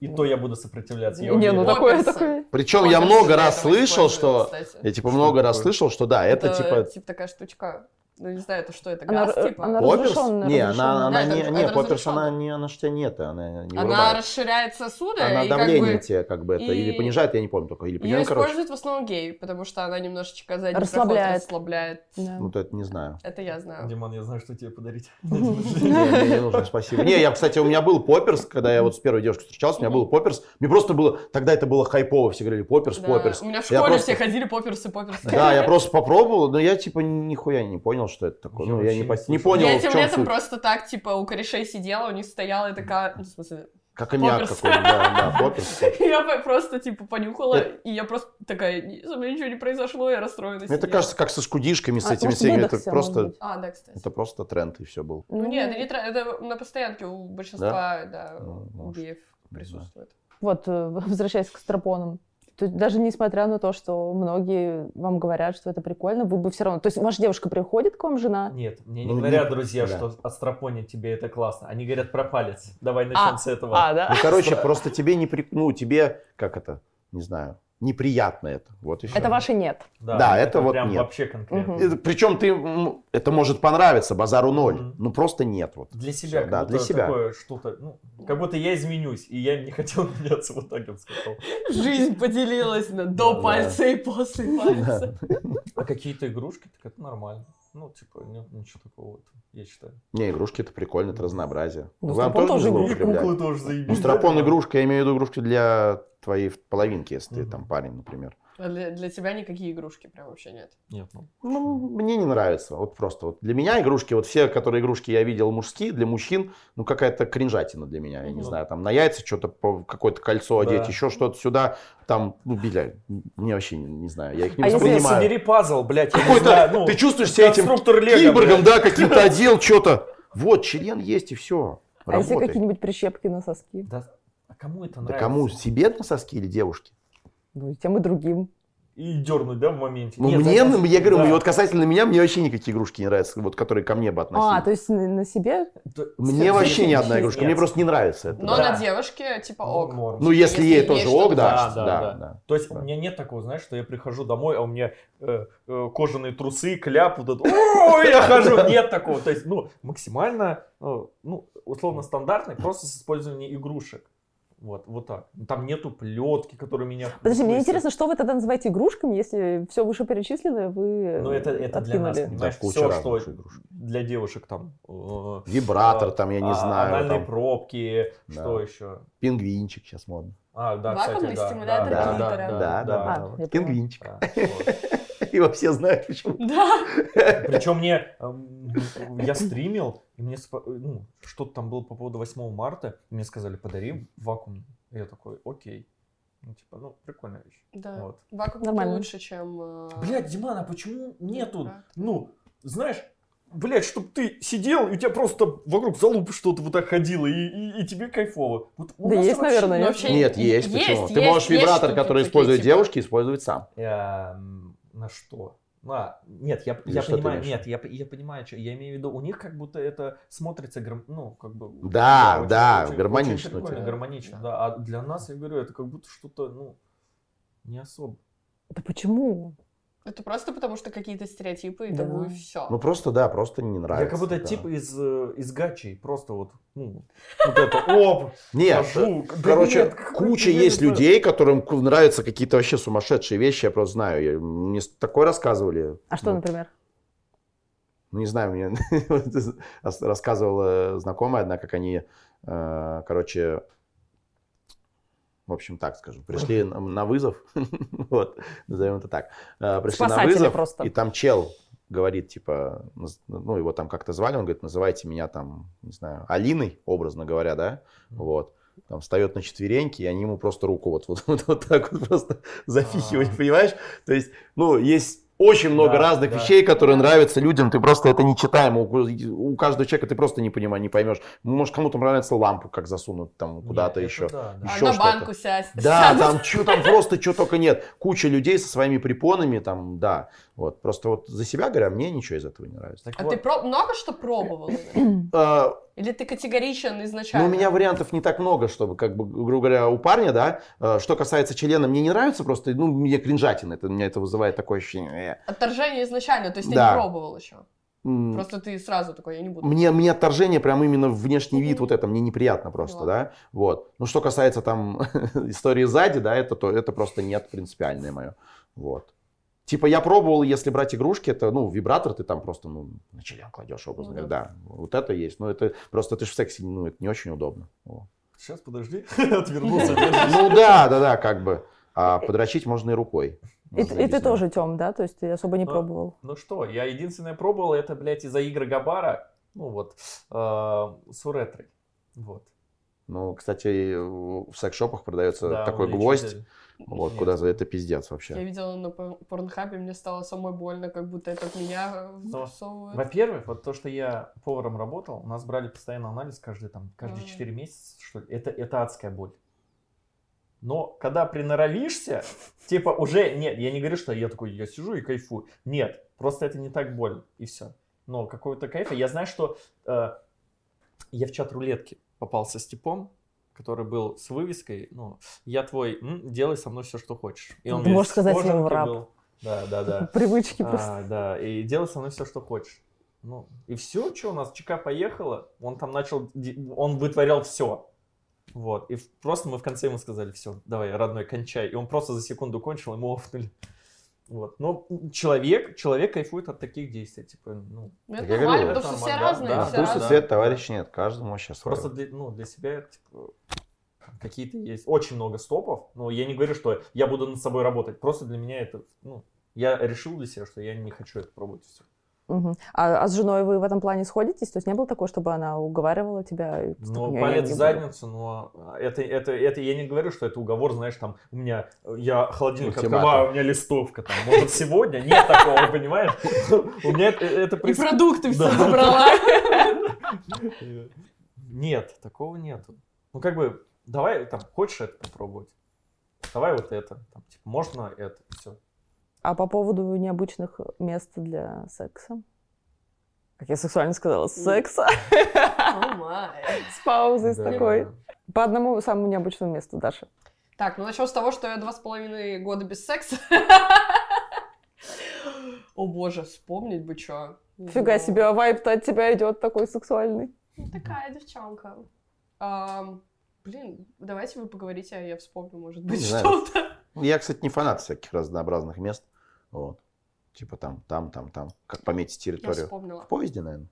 И то я буду сопротивляться. Я Не, ну такое, такое. Причем я Попперсы много раз слышал, что... кстати. Я типа Что много раз слышал, что да, это типа... типа такая штучка. Ну, не знаю, это что, это Она, газ, р- типа? она Попперс? Не, она, она Да, не, это- не, это попперс, она не, она ж тебя нет, она не Она вырубает. расширяет сосуды, Она и как давление бы тебе как бы это, или и- понижает, я не помню только, или ее понижает, короче. используют в основном геи, потому что она немножечко задний Расслабляет. проход расслабляет. Да. Ну, то это не знаю. Это я знаю. Диман, я знаю, что тебе подарить. (laughs) Не, мне не нужно, спасибо. Не, я, кстати, у меня был попперс, когда я вот с первой девушкой встречался, у меня был попперс. Мне просто было, тогда это было хайпово, все говорили попперс, попперс. У меня в школе все ходили попперсы, попперсы. Да, я просто попробовал, но я типа нихуя не понял, что это такое. Я Ну, я не, пос- не понял, Я в этим чем летом суть. просто так, типа, у корешей сидела, у них стояла и такая, ну, в смысле, Как попперс. какой-то, да, да, (laughs) попперс. я просто, типа, понюхала, и я просто такая, «Не, со мной ничего не произошло, я расстроена Мне это сидела». кажется, как со шкудишками, с А, этими всеми. Это просто. А, да, кстати. это просто тренд и все был. Ну, нет, это не тра- это на постоянке у большинства, да, Ну, геев не присутствует. Вот, э, (laughs) возвращаясь к стропонам. То есть даже несмотря на то, что многие вам говорят, что это прикольно, вы бы все равно... То есть ваша девушка приходит к вам, жена? Нет, мне не Ну, говорят, не- друзья, да. что астропонить тебе это классно. Они говорят про палец. Давай начнем А, с этого. А, да? Ну, короче, просто тебе не при... Ну, тебе, как это, не знаю, неприятно это. Вот всё. Это ваше нет. Да, это вот прям нет. вообще конкретно. Это- Причем ты, это может понравиться, базару ноль. Мгм. Ну, просто нет. Вот. Для себя, как да, будто для себя. такое что-то, ну, как будто я изменюсь, и я не хотел (laughs) меняться, вот так я бы сказал. Жизнь поделилась на Да, до да. пальца и после пальца. (laughs) А какие-то игрушки, так это нормально. Ну, типа, нет, ничего такого, я считаю. Не, игрушки это прикольно, это разнообразие. Ну, Вам тоже тоже игрушка. злоупотреблять? тоже заебись. Ну, стропон игрушка, я имею в виду игрушки для твоей половинки, если ты там парень, например. А для, для тебя никакие игрушки прям вообще нет. Нет, ну. Ну, мне не нравится. Вот просто вот для меня игрушки, вот все, которые игрушки я видел мужские, для мужчин, ну какая-то кринжатина для меня. Я не знаю, там на яйца что-то, по- какое-то кольцо Да. одеть, еще что-то сюда, там, ну, бля, мне вообще не, не знаю, я их не А если- воспринимаю. Собери пазл, блядь, я не Какой-то, знаю, ну, ты чувствуешь себя этим Лего, киборгом, блядь. да, каким-то одел, что-то. Вот, член есть и все. А если Работай. какие-нибудь прищепки на соски? Да, а кому это Да нравится? кому? Себе на соски или девушке? Ну, и тем и другим. И дернуть, да, в моменте. Ну, Нет, мне, это- ну, я говорю, да. вот касательно меня, мне вообще никакие игрушки не нравятся, вот которые ко мне бы относились. А, то есть на, на себе? Да, Мне нет, вообще ни одна игрушка, нет. мне просто не нравится это. Но Да. на девушке, типа, Ну, ок. норм. Ну, если, Если ей тоже ок, да, да, да, да, да, да. То есть Да. у меня нет такого, знаешь, что я прихожу домой, а у меня э, э, кожаные трусы, кляп, вот это, «О, я хожу, нет такого. То есть, ну, максимально, э, ну, условно стандартный, просто с использованием игрушек. Вот, вот так. Там нету плетки, которые меня... Подожди, мне интересно, что вы тогда называете игрушками, если все вышеперечисленное вы Ну, это, это для нас, откинули? понимаешь, Да, все, что игрушек. для девушек там... э, Вибратор там, я не а, знаю, Анальные там, пробки, Да. что еще? пингвинчик сейчас модно. А, да, Вакуумный кстати, да. стимулятор да, да, Да, да, А, я поняла. Пингвинчик. да, вот. (laughs) Его все знают почему. Да. Причем мне, я стримил, и мне спо- ну, что-то там было по поводу 8 марта, и мне сказали, подари вакуум. И я такой, окей. Ну, типа, ну, прикольная вещь. Да. Вот. Вакуум Нормально. лучше, чем... э, Блядь, Диман, а почему нету, Да. ну, знаешь, блядь, чтобы ты сидел, и у тебя просто вокруг залупы что-то вот так ходило, и, и- и тебе кайфово. Вот у Да нас есть, вообще- наверное, Ну, нет? вообще Нет, есть, есть, почему? Ты есть, можешь есть вибратор, который такие, используют типа- девушки, использовать сам. Эм, на что? А, нет, я, Или я понимаю, нет, я, я понимаю, что я имею в виду, у них как будто это смотрится, ну, как бы... Да, очень- да, очень- гармонично очень тебя. гармонично, да. А для нас, я говорю, это как будто что-то, ну, не особо. Да почему? Это просто потому, что какие-то стереотипы, и Да. тому и все. Ну просто, да, просто не нравится. я как будто да. тип из, э, из гачей, просто вот, ну, вот это, оп, Нет, хожу. Да короче, нет, куча есть людей, которым нравятся какие-то вообще сумасшедшие вещи, я просто знаю. Мне такое рассказывали. А что, Ну, например? Ну, не знаю, мне рас- (laughs) рассказывала знакомая одна, как они, э, короче, в общем, так скажем, пришли на, вызов, (laughs) вот, назовем это так, Э, пришли на вызов, просто. и там чел говорит, типа, ну, его там как-то звали, он говорит, называйте меня там, не знаю, Алиной, образно говоря, да, вот, там встает на четвереньки, и они ему просто руку вот, вот, (laughs) вот, вот так вот просто запихивают, А. понимаешь? То есть, ну, есть очень много Да, разных да. вещей, которые нравятся людям, ты просто это не читаем, у, у каждого человека ты просто не понимаешь, не поймешь. Может, кому-то нравится лампу, как засунуть там куда-то еще. да, да. А Еще на что-то. банку сядь. Да, там что там просто что только нет. Куча людей со своими препонами, там, да. Вот, просто вот за себя говоря, мне ничего из этого не нравится. Так А вот, ты про- много что пробовал? Или ты категоричен Ну, изначально? у меня вариантов не так много, чтобы, как бы, грубо говоря, у парня, да, э, что касается члена, мне не нравится просто, ну, мне кринжатина, это, меня это вызывает такое ощущение. э. Отторжение изначально, то есть ты Да. не пробовал еще. Просто ты сразу такой, я не буду. Мне, мне отторжение прям именно внешний вид Мгм. вот это, мне неприятно просто, Поняла. да, вот. Ну, что касается там (laughs) истории сзади, да, это, то, это просто нет принципиальное мое, вот. Типа я пробовал, если брать игрушки, это, ну, вибратор ты там просто, ну, на член кладешь, образно Ну говоря, да. Вот это есть, но это просто ты же в сексе, ну, это не очень удобно. Вот. Сейчас, подожди, (laughs) отвернулся. (laughs) Ну да, да, да, как бы. А подрочить можно и рукой. И, Ну, и ты тоже, Тем, да? То есть ты особо не А. пробовал? Ну что, я единственное пробовал, это, блядь, из-за игры Габара, ну вот, э, с уретрой. Вот. Ну, кстати, в секс-шопах продается Да, такой гвоздь, вот, Нет. куда за это пиздец Я вообще. видела на пор- порнхабе, мне стало самой больно, как будто это в меня Но, всовывают. Во-первых, вот то, что я поваром работал, у нас брали постоянно анализ каждый, там, каждые А. 4 месяца, что ли. это, это адская боль. Но когда приноровишься, типа уже, нет, я не говорю, что я такой, я сижу и кайфую. Нет, просто это не так больно, и все. Но какого-то кайфа. Я знаю, что э, я в чат рулетки попался с типом, который был с вывеской, ну, я твой, м, делай со мной все, что хочешь. И он Ты можешь сказать в раб. был. Да, да, да. (laughs) Привычки просто. А, да, и делай со мной все, что хочешь. Ну, и все, что у нас ЧК поехала, он там начал, он вытворял все. Вот, и просто мы в конце ему сказали, все, давай, родной, кончай. И он просто за секунду кончил, ему (laughs) офнули. Вот, но человек, человек кайфует от таких действий, типа, ну, Ну, Это Так я нормально, говорю, потому что все разные, да, все вкус и разные. цвет, товарищ, нет. Каждому свое. просто для, ну, для себя, типа, какие-то есть, очень много стопов, но я не говорю, что я буду над собой работать, просто для меня это, ну, я решил для себя, что я не хочу это пробовать, все. А, а с женой вы в этом плане сходитесь? То есть не было такого, чтобы она уговаривала тебя? Ну, такой, «Не, я палец в буду». задницу, но это, это, это я не говорю, что это уговор, знаешь, там, у меня, я холодильник Ультиматум. открываю, у меня листовка, там, может, сегодня? Нет такого, понимаешь? (laughs) У меня это, И продукты все забрала. Нет, такого нету. Ну, как бы, давай, там, хочешь это попробовать? Давай вот это, там, типа, можно это, все. А по поводу необычных мест для секса? Как я сексуально сказала, секса май. с паузой с такой. По одному самому необычному месту, Даша. Так, ну начнем с того, что я два с половиной года без секса. О боже, вспомнить бы что. Фига себе, а вайб-то от тебя идет такой сексуальный. Такая девчонка. Блин, давайте вы поговорите, а я вспомню, может Ну, быть, что-то. Я, кстати, не фанат всяких разнообразных мест. Вот. Типа там, там, там, там. Как пометить Я территорию. вспомнила. В поезде, наверное.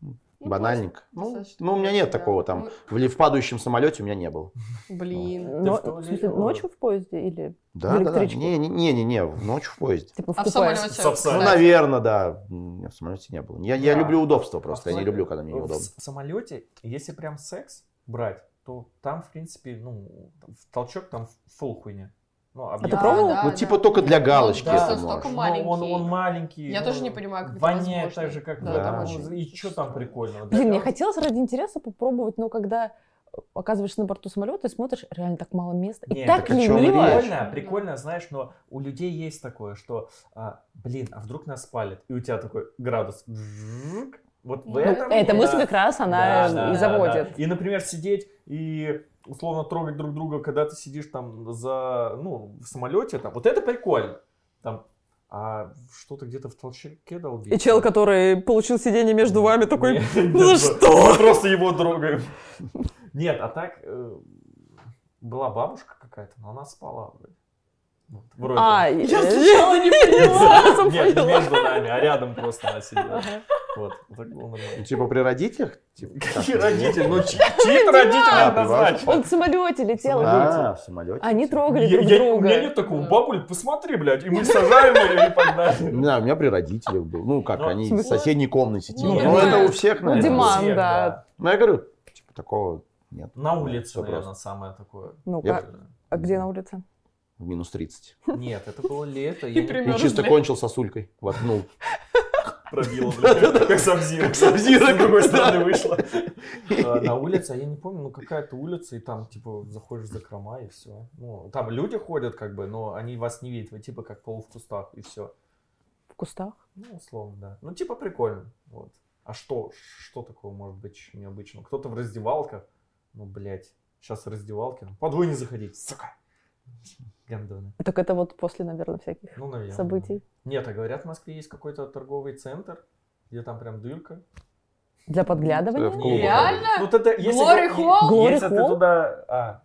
Ну, поезд Ну, ну, у меня нет да. такого там. Ну, В, ли- в падающем самолете у меня не было. Блин. Но- в в смысле, ночью в поезде или Да, да, да. электричке? Не, не, не, не, ночью в поезде. типа в А в самолете? Ну, наверное, да. Нет, в самолете не было. Я, я Да. люблю удобство просто. А Я не в- люблю, когда мне в неудобно. В самолете, если прям секс брать, то там, в принципе, ну, там в толчок там фул хуйня. Ну, ты объем- пробовал? да, Ну, да. типа только для галочки просто это настолько можешь. маленький. Ну, он, он маленький. Я ну, тоже не понимаю, как это Воняет возможно. так же, как Да, в там этом. очень И что там прикольного? Блин, мне Да, хотелось ради интереса попробовать, но когда оказываешься на борту самолета и смотришь, реально так мало места. И Не, так лениво. Прикольно, прикольно, знаешь, но у людей есть такое, что, а, блин, а вдруг нас спалят? И у тебя такой градус. Вот в Ну, этом... Эта да. мысль как раз она Да, да, и да, заводит. да. И, например, сидеть и условно трогать друг друга, когда ты сидишь там за, ну, в самолете, там, вот это прикольно. Там, а что-то где-то в толчке долбить. И чел, который получил сиденье между вами, такой, Нет, «Ну нет, что?» Мы просто его трогаем. Нет, а так э, была бабушка какая-то, но она спала вроде. Вроде. А, Я э, сначала не сразу Нет, не поняла. между нами, а рядом просто она сидела. Вот, так было Ну, нормально. типа при родителях? Типа, Какие как? родители? Ну, чьи родители однозначно. Он в самолете летел, А, в самолете. Они трогали друг я- У друга. меня нет такого, бабуль, посмотри, блядь, и мы сажаем ее и погнали. Не знаю, у меня при родителях был. Ну, как Ну, они в соседней комнате. Ну, Ну, да. это у всех, Ну, наверное. Диман, да. Ну, я говорю, типа, такого нет. На улице, наверное, самое такое. Ну, как- а где на улице? В минус 30. Нет, это было лето. И Я. И чисто кончил сосулькой. Воткнул. пробило, (laughs) блядь, как Сабзира. Как Сабзиро, С другой стороны вышло. А, На улице, а я не помню, ну какая-то улица, и там, типа, заходишь за крома, и все. Ну, там люди ходят, как бы, но они вас не видят, вы типа как полу в кустах, и все. В кустах? Ну, условно, да. Ну, типа, прикольно. Вот. А что, что такого может быть еще необычного? Кто-то в раздевалках, ну, блядь, сейчас в раздевалке, ну, подвой не заходить, сука. Гандоны. Так это вот после, наверное, всяких Ну, наверное. событий. Нет, а говорят, в Москве есть какой-то торговый центр, где там прям дырка. Для подглядывания? В клубах. Реально? Ну, тогда, если, ты- Hall? Glory если ты Hall? туда... А,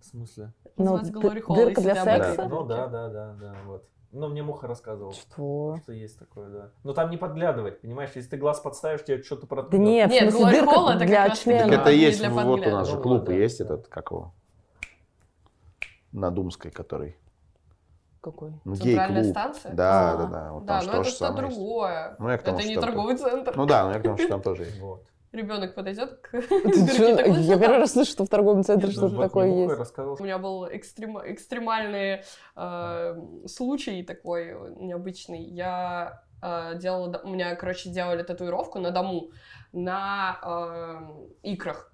в смысле? Ну, дырка для ты секса? не Ну, да, да, да, да, вот. Ну, мне Муха рассказывал, Что? что есть такое, да. Но там не подглядывать, понимаешь? Если ты глаз подставишь, тебе что-то Да проткнет. нет, в Нет, дырка Hall это для члена. Так Да, это есть, для вот у нас же Ну, клуб и есть этот, как его? На Думской, который. Какой? Ну, Центральная гей-клуб. станция? Да, А. да, да. Вот Да, там но же то это же что самое есть. другое. Ну, я к тому, Это что не там торговый центр. Ну да, но я к тому, что там тоже есть. Вот. (laughs) Ребенок подойдет к (laughs) такой, Я первый раз слышу, что в торговом центре что-то такое есть. У меня был экстрем- экстремальный э, случай такой необычный. Я э, делала, у меня, короче, делали татуировку на дому на э, икрах.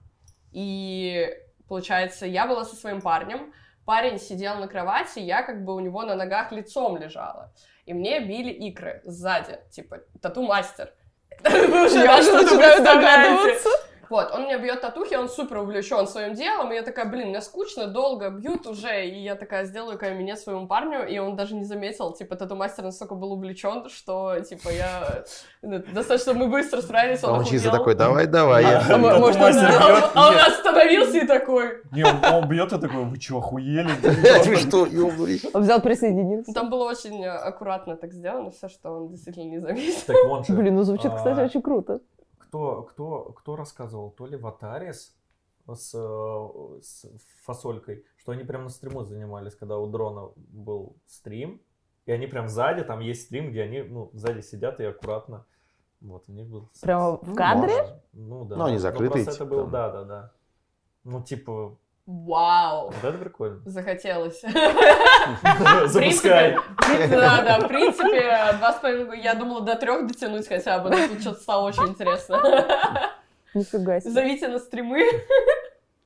И, получается, я была со своим парнем, парень сидел на кровати, я как бы у него на ногах лицом лежала. И мне били икры сзади, типа, тату-мастер. (laughs) Вы уже, что-то догадываться. Вот, он мне бьет татухи, он супер увлечен своим делом, и я такая, блин, мне скучно, долго бьют уже, и я такая сделаю каменец своему парню, и он даже не заметил, типа, тату-мастер настолько был увлечен, что, типа, я... ну, Достаточно мы быстро справились, он А он чисто такой, давай, давай. А, я- а может, он, он- бьет, он нет. остановился и такой... Не, он, он бьет и такой, вы что, охуели? (laughs) Вы что, ёбаный? Он взял присоединиться. Там было очень аккуратно так сделано, все, что он действительно не заметил. Так вон же. Блин, ну звучит, кстати, А, очень круто. Кто, кто, кто рассказывал? То ли Ватарис с, э, с фасолькой, что они прям на стриму занимались, когда у дрона был стрим, и они прям сзади, там есть стрим, где они, ну, сзади сидят и аккуратно. Вот, у них был... Прямо в Ну, кадре? может. Ну, да. Ну, они закрытые, просто это было, там. да, да, да. Ну, типа, Вау! вот это прикольно. Захотелось. (laughs) Запускай. Да, да, в принципе, два с половиной, я думала до трех дотянуть хотя бы, но тут что-то стало очень интересно. Нифига себе. Зовите на стримы.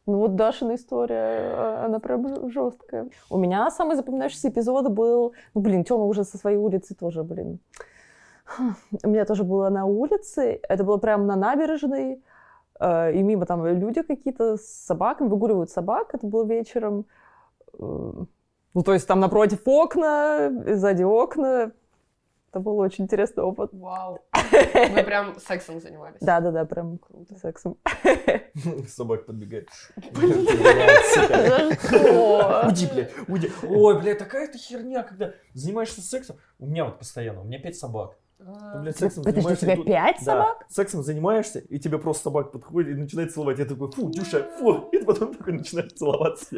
Ну вот Дашина история, э, она прям жесткая. У меня самый запоминающийся эпизод был, ну блин, Тёма уже со своей улицы тоже, блин. У меня тоже было на улице, это было прямо на набережной, и мимо там люди какие-то с собаками, выгуливают собак, это было вечером. Э, Ну, то есть там напротив окна, сзади окна. Это был очень интересный опыт. Вау. (laughs) Вы прям сексом занимались. Да-да-да, прям Круто. сексом. (laughs) Собак подбегает. (laughs) Уйди, бля, уйди. Ой, бля, такая то херня, когда занимаешься сексом. У меня вот постоянно, у меня пять собак. Ты, А, блядь, сексом Подожди, у занимаешься, тебя и тут- пять Да, собак? сексом занимаешься, и тебе просто собака подходит и начинает целовать. Я такой, фу, Дюша, фу. И ты потом такой начинаешь целоваться.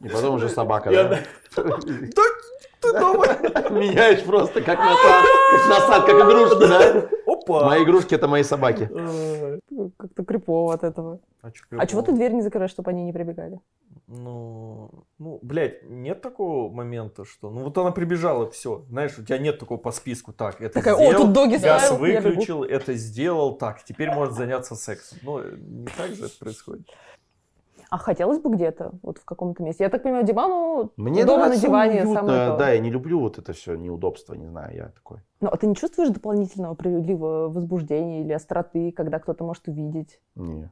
И потом уже собака, да? Ты (laughs) дома? Меняешь просто как насад, как насад, как игрушку, да? Опа. Мои игрушки это мои собаки. Ай. Как-то крипово от этого. А чё А чего ты дверь не закрываешь, чтобы они не прибегали? Ну, ну, блядь, нет такого момента, что... Ну, вот она прибежала, все. Знаешь, у тебя нет такого по списку. Так, это Такая, о, сделал, тут доги газ бегу». выключил, это сделал, так, теперь может заняться сексом. Ну, не так же это происходит. А хотелось бы где-то, вот в каком-то месте. Я так понимаю, дивану Мне дома на диване уютно, самое то. да, я не люблю вот это все неудобство, не знаю, я такой. Ну, а ты не чувствуешь дополнительного прилива возбуждения или остроты, когда кто-то может увидеть? Не.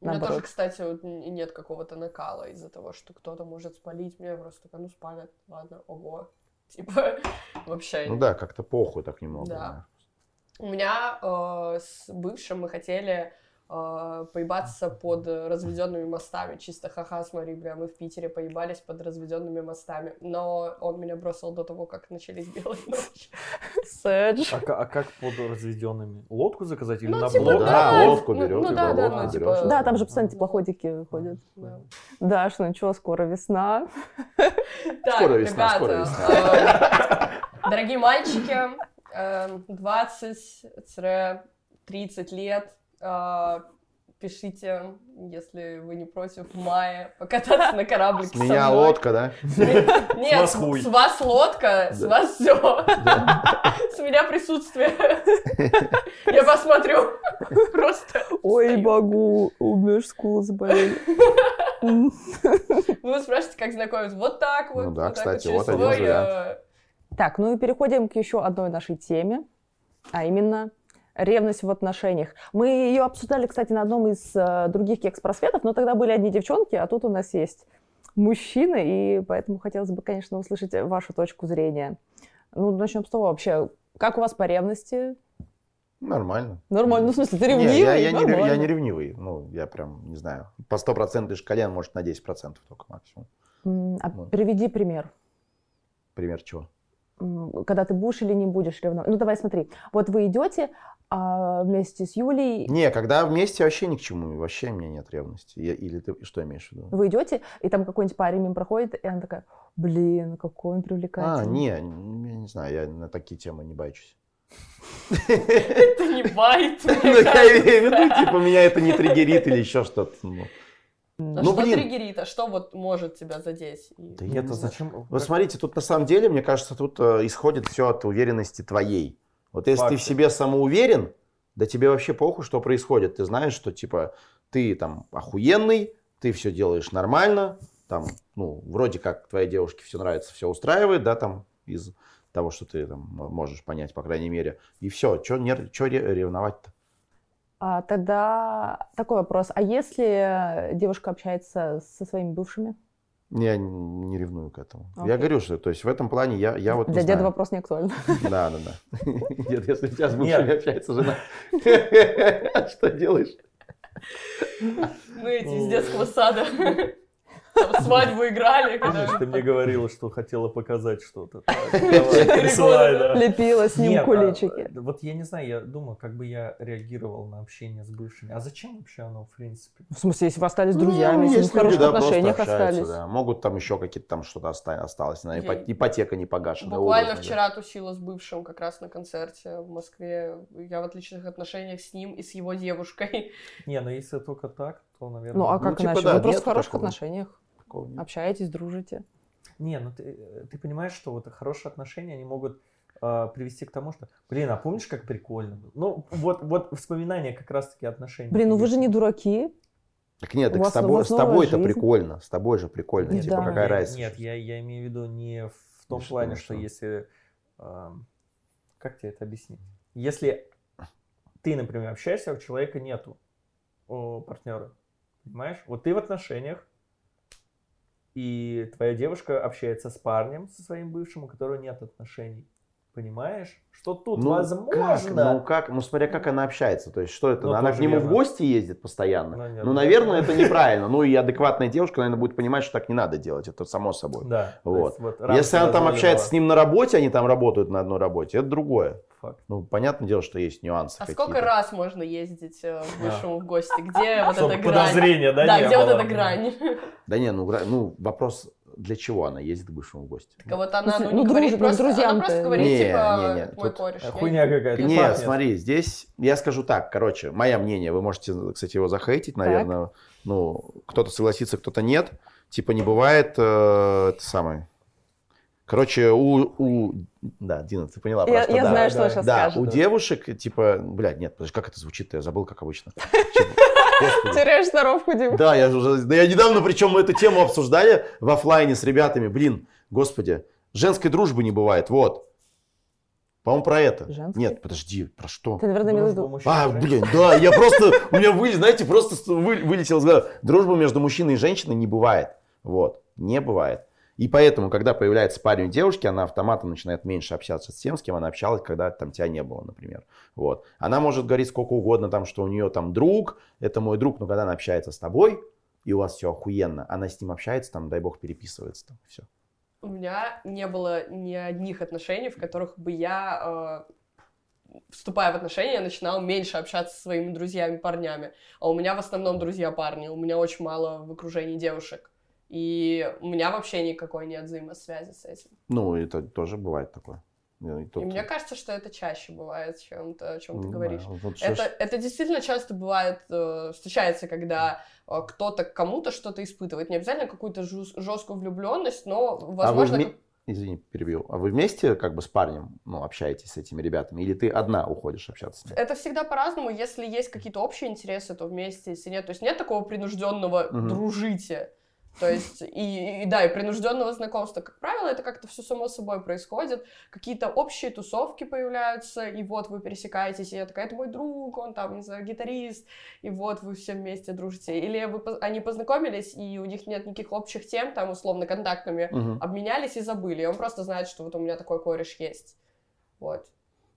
У меня Наоборот. тоже, кстати, вот нет какого-то накала из-за того, что кто-то может спалить меня. Просто такая, ну, спалят, ладно, ого. (laughs) Типа, вообще. Ну да, как-то похуй так немного. Да. да. У меня э, с бывшим мы хотели э, поебаться под разведенными мостами. Чисто ха-ха, смотри, бля, мы в Питере поебались под разведенными мостами. Но он меня бросил до того, как начались (laughs) белые ночи. Сэдж. А, а как под разведенными? Лодку заказать или Ну, на типа, блок? да, да, лодку ну, берёт, ну и да, да, лодку ну, типа, Да, там же постоянно теплоходики ходят. да. Даш, ну что, скоро весна. Так, Скоро весна, скоро э, (laughs) дорогие мальчики, э, 20-30 лет, э, пишите, если вы не против, в мае покататься на кораблике С меня лодка, да? (laughs) Нет, с вас лодка, с вас все. (laughs) С меня присутствие. (laughs) Я посмотрю. Просто. Ой, богу, у меня ж скулы заболели. Вы спрашиваете, как знакомиться? Вот так вот. Ну да, вот так кстати, вот один э, Так, ну и переходим к еще одной нашей теме, а именно ревность в отношениях. Мы ее обсуждали, кстати, на одном из э, других кекс-просветов, но тогда были одни девчонки, а тут у нас есть мужчины, и поэтому хотелось бы, конечно, услышать вашу точку зрения. Ну, начнем с того вообще, как у вас по ревности? Нормально. Нормально, ну, в смысле, ты Не, ревнивый? я, я не, я не ревнивый. Ну, я прям, не знаю, по стопроцентной шкале, может, на 10% только максимум. А Вот. приведи пример. Пример чего? Когда ты будешь или не будешь ревновать. Ну, давай смотри. Вот вы идете а, вместе с Юлей, Не, когда вместе вообще ни к чему, вообще у меня нет ревности. Я- или ты что имеешь в виду? вы идете, и там какой-нибудь парень мимо проходит, и она такая, блин, какой он А, привлекательный. не, я не знаю, я на такие темы не бачусь. Это не байт. (laughs) Ну, я имею в виду, типа, меня это не триггерит или еще что-то. ну. А Ну, что блин. триггерит? А что вот может тебя задеть? Да я Это зачем? Вот смотрите, тут на самом деле, мне кажется, тут э, исходит все от уверенности твоей. Вот если ты в Факты. себе самоуверен, да тебе вообще похуй, что происходит. Ты знаешь, что типа ты там охуенный, ты все делаешь нормально, там, ну, вроде как твоей девушке все нравится, все устраивает, да, там, из того, что ты там можешь понять, по крайней мере. И все, что ревновать-то? А, тогда такой вопрос. А если девушка общается со своими бывшими? Я не ревную к этому. Окей. Я говорю, что то есть в этом плане я, я вот не Для деда знаю. вопрос не актуален. Да, да, да. (laughs) Дед, если у тебя с бывшими общается жена, (laughs) (laughs) что делаешь? Ну, эти из детского сада. Там (laughs) свадьбу играли. Помнишь, ты мне говорила, что хотела показать что-то. (laughs) Присылай, да. Лепила с ним Нет, а, куличики. э, вот я не знаю, я думаю, как бы я реагировал на общение с бывшими. А зачем вообще оно, в принципе? В смысле, если вы остались Ну, друзьями, если вы в есть люди, хороших да, просто отношениях остались. да. Могут там еще какие-то там что-то оста- осталось. на Ипотека не погашена. Буквально образно, да. вчера тусила с бывшим как раз на концерте в Москве. Я в отличных отношениях с ним и с его девушкой. Не, ну если только так, то, наверное... Ну, а Ну, как типа, иначе? да, Вы просто в хороших такого. отношениях. Такого нет. Общаетесь, дружите. Не, ну ты, э, ты понимаешь, что вот хорошие отношения, они могут э, привести к тому, что, блин, а помнишь, как прикольно было? Ну, вот, вот воспоминания как раз-таки отношений. Блин, ну вы же не дураки. Так нет, так с тобой, с тобой это прикольно. С тобой же прикольно. Да. Типа, Нет, какая Нет, разница? Нет, я, я имею в виду не в том что, плане, что что? если... эм, как тебе это объяснить? Если ты, например, общаешься, а у человека нету о, партнера, понимаешь? Вот ты в отношениях, и твоя девушка общается с парнем, со своим бывшим, у которого нет отношений. Понимаешь? Что тут Ну, возможно? Как? Ну, как? Ну, смотря как она общается. То есть, что это? Ну, она к нему в верно. гости ездит постоянно? Ну, нет, Ну, ну, наверное, это (laughs) неправильно. Ну, и адекватная девушка, наверное, будет понимать, что так не надо делать. Это само собой. Да. Вот. есть вот Если она там общается с ним на работе, они там работают на одной работе, это другое. Факт. Ну, понятное дело, что есть нюансы А какие-то. сколько раз можно ездить э, к бывшему в гости? Где (laughs) вот эта грань? подозрения, да, Да, где вот эта грань? Да не, ну, ну, вопрос, для чего она ездит к бывшему в гости? Так вот она, смысле, ну, ну, не говорит дружит, ну, просто, она друзьям-то просто говорит, Не, типа, не, не, мой тут кореш. я Хуйня какая-то. Не, смотри, здесь я скажу так, короче, мое мнение, вы можете, кстати, его захейтить, наверное, ну, кто-то согласится, кто-то нет, типа не бывает, э, это самое, короче, у, у, да, Дина, ты поняла, Я, про что, я да. знаю, да, что вы сейчас Да, скажете. у девушек, типа, блядь, нет, подожди, как это звучит я забыл, как обычно. (laughs) Типа. Теряешь сноровку, Дим. Да, я же уже, да я недавно, причем мы эту тему обсуждали в оффлайне с ребятами, блин, господи, женской дружбы не бывает, вот. По-моему, про это. Женской? Нет, подожди, про что? Ты, наверное, имел в Дружба виду... А, блин, да, я просто, у меня, вы, знаете, просто вылетел из головы. Дружбы между мужчиной и женщиной не бывает. Вот, не бывает. И поэтому, когда появляется парень у девушки, она автоматом начинает меньше общаться с тем, с кем она общалась, когда там тебя не было, например. Вот. Она может говорить сколько угодно, там, что у нее там друг, это мой друг, но когда она общается с тобой, и у вас все охуенно, она с ним общается, там, дай бог, переписывается, там, все. У меня не было ни одних отношений, в которых бы я, э, вступая в отношения, начинала меньше общаться со своими друзьями-парнями. А у меня в основном друзья-парни. У меня очень мало в окружении девушек. И у меня вообще никакой нет взаимосвязи с этим. Ну, это тоже бывает такое. Ну, и И тут- мне кажется, что это чаще бывает, чем то, о чем ты знаю, говоришь. вот что Это, ж- это действительно часто бывает, э, встречается, когда э, кто-то кому-то что-то испытывает. Не обязательно какую-то жесткую влюбленность, но, А вы возможно, вме- Извини, перебью. А вы вместе как бы с парнем ну, общаетесь с этими ребятами? Или ты одна уходишь общаться с ними? это всегда по-разному. Если есть какие-то общие интересы, то вместе, если нет. То есть нет такого принужденного Мгм. дружите. То есть, и, и да, и принужденного знакомства, как правило, это как-то все само собой происходит. Какие-то общие тусовки появляются, и вот вы пересекаетесь, и я такая, это мой друг, он там, не знаю, гитарист, и вот вы все вместе дружите. Или вы, они познакомились, и у них нет никаких общих тем, там, условно, контактами, Мгм. обменялись и забыли. И он просто знает, что вот у меня такой кореш есть. Вот.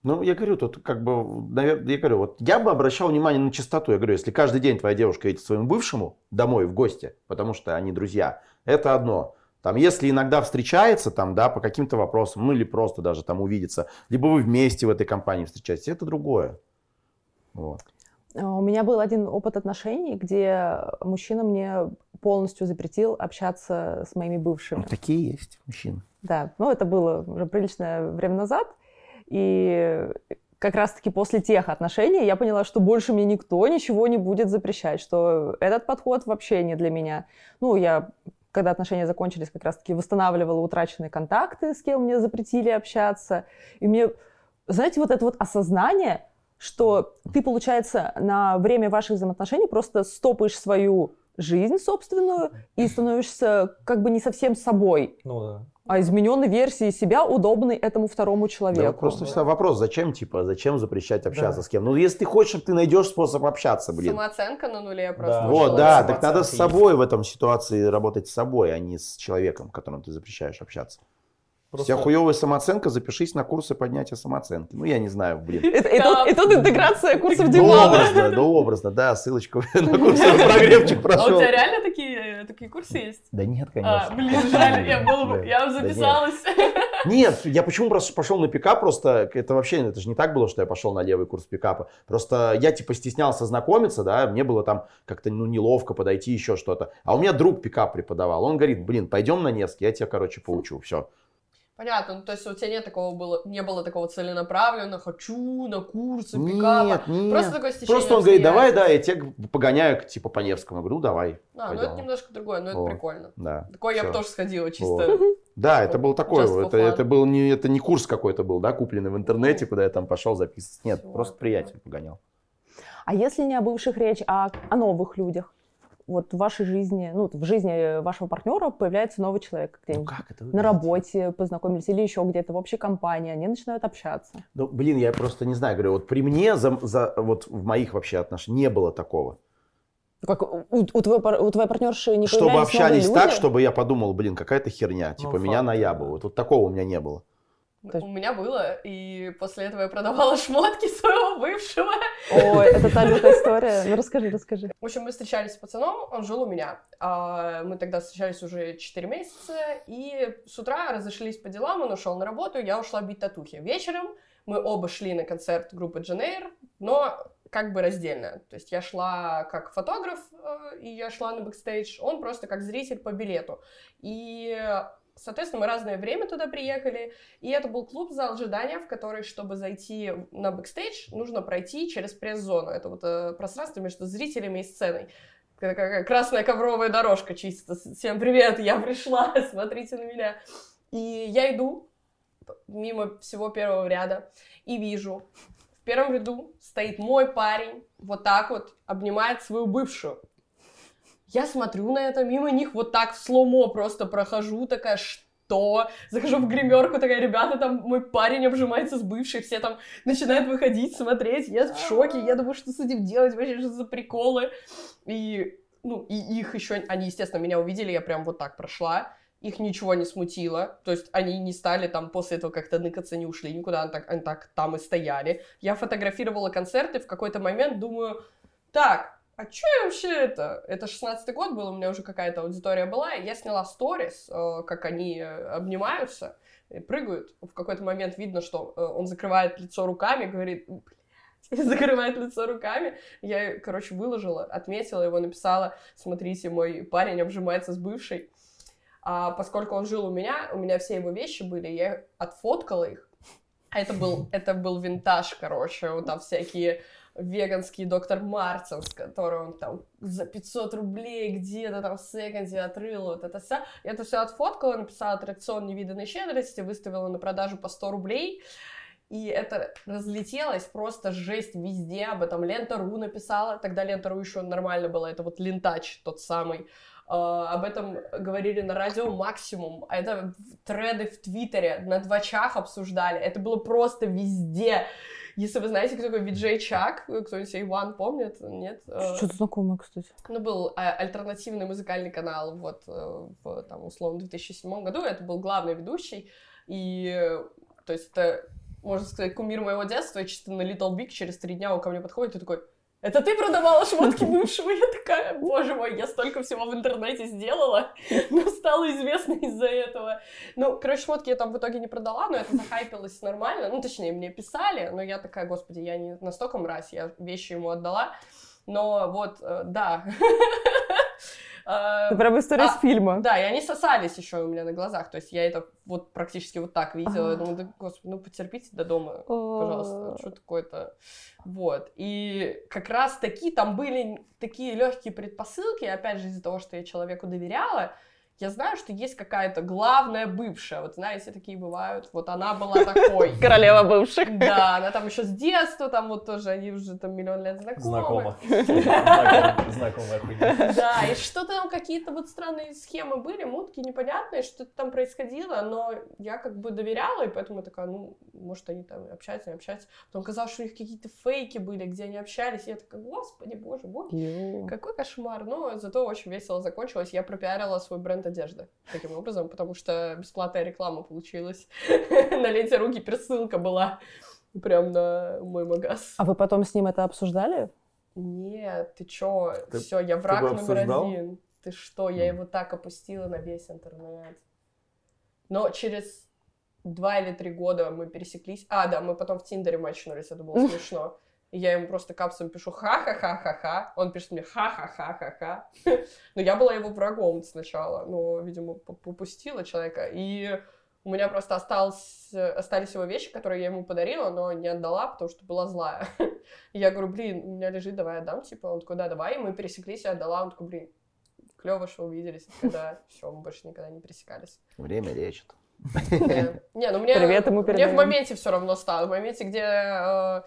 Ну, я говорю, тут как бы, наверное, я говорю, вот я бы обращал внимание на чистоту. Я говорю, если каждый день твоя девушка едет к своему бывшему домой в гости, потому что они друзья, это одно. Там, если иногда встречается, там, да, по каким-то вопросам, ну или просто даже там увидеться, либо вы вместе в этой компании встречаетесь, это другое. Вот. А, У меня был один опыт отношений, где мужчина мне полностью запретил общаться с моими бывшими. Ну, такие есть мужчины. Да, ну это было уже приличное время назад. И как раз-таки после тех отношений я поняла, что больше мне никто ничего не будет запрещать, что этот подход вообще не для меня. Ну, я, когда отношения закончились, как раз-таки восстанавливала утраченные контакты, с кем мне запретили общаться. И мне, знаете, вот это вот осознание, что ты, получается, на время ваших взаимоотношений просто стопаешь свою жизнь собственную и становишься как бы не совсем собой Ну да. а измененной версии себя, удобной этому второму Да, человеку. вот просто всегда вопрос, зачем, типа, зачем запрещать общаться Да. с кем? Ну, если ты хочешь, ты найдешь способ общаться, блин. Самооценка на нуле просто. Да. Вот, да, так надо с есть. собой в этом ситуации работать с собой, а не с человеком, которым ты запрещаешь общаться. У Просто тебя хуевая самооценка, запишись на курсы поднятия самооценки. Ну, я не знаю, блин. И, и тут, и тут интеграция курсов Димана. образно, ну, образно, да, ссылочку (laughs) на курсы прогревчик А у прошел. тебя реально такие, такие курсы есть? Да нет, А, конечно. блин, жаль, я, было бы- Да. я Да нет. записалась. (laughs) Нет, я почему просто пошел на пикап, просто это вообще, это же не так было, что я пошел на левый курс пикапа. Просто я типа стеснялся знакомиться, да, мне было там как-то ну неловко подойти, еще что-то. А у меня друг пикап преподавал, он говорит, блин, пойдем на Невский, я тебя, короче, поучу, все. Понятно, ну то есть у тебя нет такого было, не было такого целенаправленно, хочу на курсы пикапа. Нет, нет. Просто такое стечение Просто он говорит, давай, да, я тебя погоняю, типа, по Невскому. Я говорю, ну, давай. А, ну пойдем. это немножко другое, но это Вот. прикольно. Да. Такое я бы тоже сходила чисто. Вот. Да, это был такой, это, это был не, это не курс какой-то был, да, купленный в интернете, куда я там пошел записываться. Нет, Всё, просто приятель погонял. А если не о бывших речь, а о новых людях? Вот в вашей жизни, ну, в жизни вашего партнера появляется новый человек Ну где-нибудь. как это На работе познакомились или еще где-то в общей компании, они начинают общаться. Ну, блин, я просто не знаю, говорю, вот при мне, за, за- вот в моих вообще отношениях не было такого. Как у, у твоей, пар- у твоей партнерши не чтобы общались так, чтобы я подумал, блин, какая-то херня, типа меня факт, наябывают. Вот такого у меня не было. То есть- У меня было, и после этого я продавала (laughs) шмотки своего бывшего. Ой, это та лютая история. Ну, расскажи, расскажи. В общем, мы встречались с пацаном, он жил у меня. А, Мы тогда встречались уже 4 месяца, и с утра разошлись по делам, он ушел на работу, я ушла бить татухи. Вечером мы оба шли на концерт группы Jane Air, но как бы раздельно. То есть я шла как фотограф, э, и я шла на бэкстейдж, он просто как зритель по билету. И, соответственно, мы разное время туда приехали, и это был клуб-зал ожидания, в который, чтобы зайти на бэкстейдж, нужно пройти через пресс-зону. Это вот э, пространство между зрителями и сценой. Красная ковровая дорожка чисто. Всем привет, я пришла, (laughs) смотрите на меня. И я иду мимо всего первого ряда и вижу, в первом ряду стоит мой парень, вот так вот обнимает свою бывшую. Я смотрю на это, мимо них вот так в сломо просто прохожу, такая, что? Захожу в гримерку, такая, ребята, там мой парень обжимается с бывшей, все там начинают выходить, смотреть, я в шоке, я думаю, что с этим делать, вообще, что за приколы. И, ну, и их еще, они, естественно, меня увидели, я прям вот так прошла, их ничего не смутило, то есть они не стали там после этого как-то ныкаться, не ушли никуда, они так, они так там и стояли. Я фотографировала концерты, в какой-то момент думаю, так, а что я вообще это? Это 16-й год был, у меня уже какая-то аудитория была, я сняла сторис, э, как они э, обнимаются, и прыгают. В какой-то момент видно, что э, он закрывает лицо руками, говорит, (laughs) закрывает лицо руками. Я, короче, выложила, отметила его, написала, смотрите, мой парень обжимается с бывшей. А поскольку он жил у меня, у меня все его вещи были, я отфоткала их А это был, это был винтаж, короче, вот там всякие веганский доктор Мартинс, который он там за 500 рублей где-то там в секонде отрыл, вот это все. Я это все отфоткала, написала аттракцион невиданной щедрости, выставила на продажу по 100 рублей. И это разлетелось просто жесть везде, об этом Лента.ру написала, тогда Лента.ру еще нормально было, это вот Лентач тот самый. Uh, об этом говорили на радио Максимум, а это треды в Твиттере, на двачах обсуждали, это было просто везде. Если вы знаете, кто такой Виджей Чак, кто-нибудь Иван помнит, нет? Что-то знакомое, кстати. Ну, был а, альтернативный музыкальный канал вот э, в, там, условно, 2007 году, это был главный ведущий, и, то есть, это, можно сказать, кумир моего детства, чисто на Little Big через три дня он ко мне подходит и такой, это ты продавала шмотки (laughs) бывшего? Я такая, боже мой, я столько всего в интернете сделала, но стала известна из-за этого. Ну, короче, шмотки я там в итоге не продала, но это захайпилось нормально. Ну, точнее, мне писали, но я такая, господи, я не настолько мразь, я вещи ему отдала. Но вот, э, да. (laughs) Это прям история из фильма. Да, и они сосались еще у меня на глазах. То есть я это вот практически вот так видела. Я думаю, да, господи, ну потерпите до дома, пожалуйста. Что такое-то? Вот. И как раз таки там были такие легкие предпосылки, опять же, из-за того, что я человеку доверяла, я знаю, что есть какая-то главная бывшая. Вот знаете, такие бывают. Вот она была такой. (laughs) Королева бывших. Да, она там еще с детства, там вот тоже, они уже там миллион лет знакомы. Знакомо. (laughs) Знакомая хуйня. Да, и что-то там какие-то вот странные схемы были, мутки непонятные, что-то там происходило, но я как бы доверяла, и поэтому такая, ну, может, они там общаются, не общаются. Потом казалось, что у них какие-то фейки были, где они общались, и я такая, господи, боже мой, какой кошмар. Но зато очень весело закончилось. Я пропиарила свой бренд одежды таким образом, потому что бесплатная реклама получилась. (laughs) На ленте руки пересылка была прям на мой магаз. А вы потом с ним это обсуждали? Нет, ты чё? Все, я враг номер один. Ты что? Я его так опустила на весь интернет. Но через два или три года мы пересеклись. А, да, мы потом в Тиндере мачнулись, это было (laughs) смешно. И я ему просто капсом пишу ха-ха-ха-ха-ха. Он пишет мне ха-ха-ха-ха-ха. (laughs) Но я была его врагом сначала. Но, видимо, попустила человека. И у меня просто осталось, остались его вещи, которые я ему подарила, но не отдала, потому что была злая. И (laughs) я говорю, блин, у меня лежит, давай отдам. Типа, он такой, да, давай. И мы пересеклись, я отдала. Он такой, блин, клево, что увиделись. Когда все, мы больше никогда не пересекались. Время лечит. Не, ну мне, Привет ему мне в моменте все равно стало. В моменте, где э,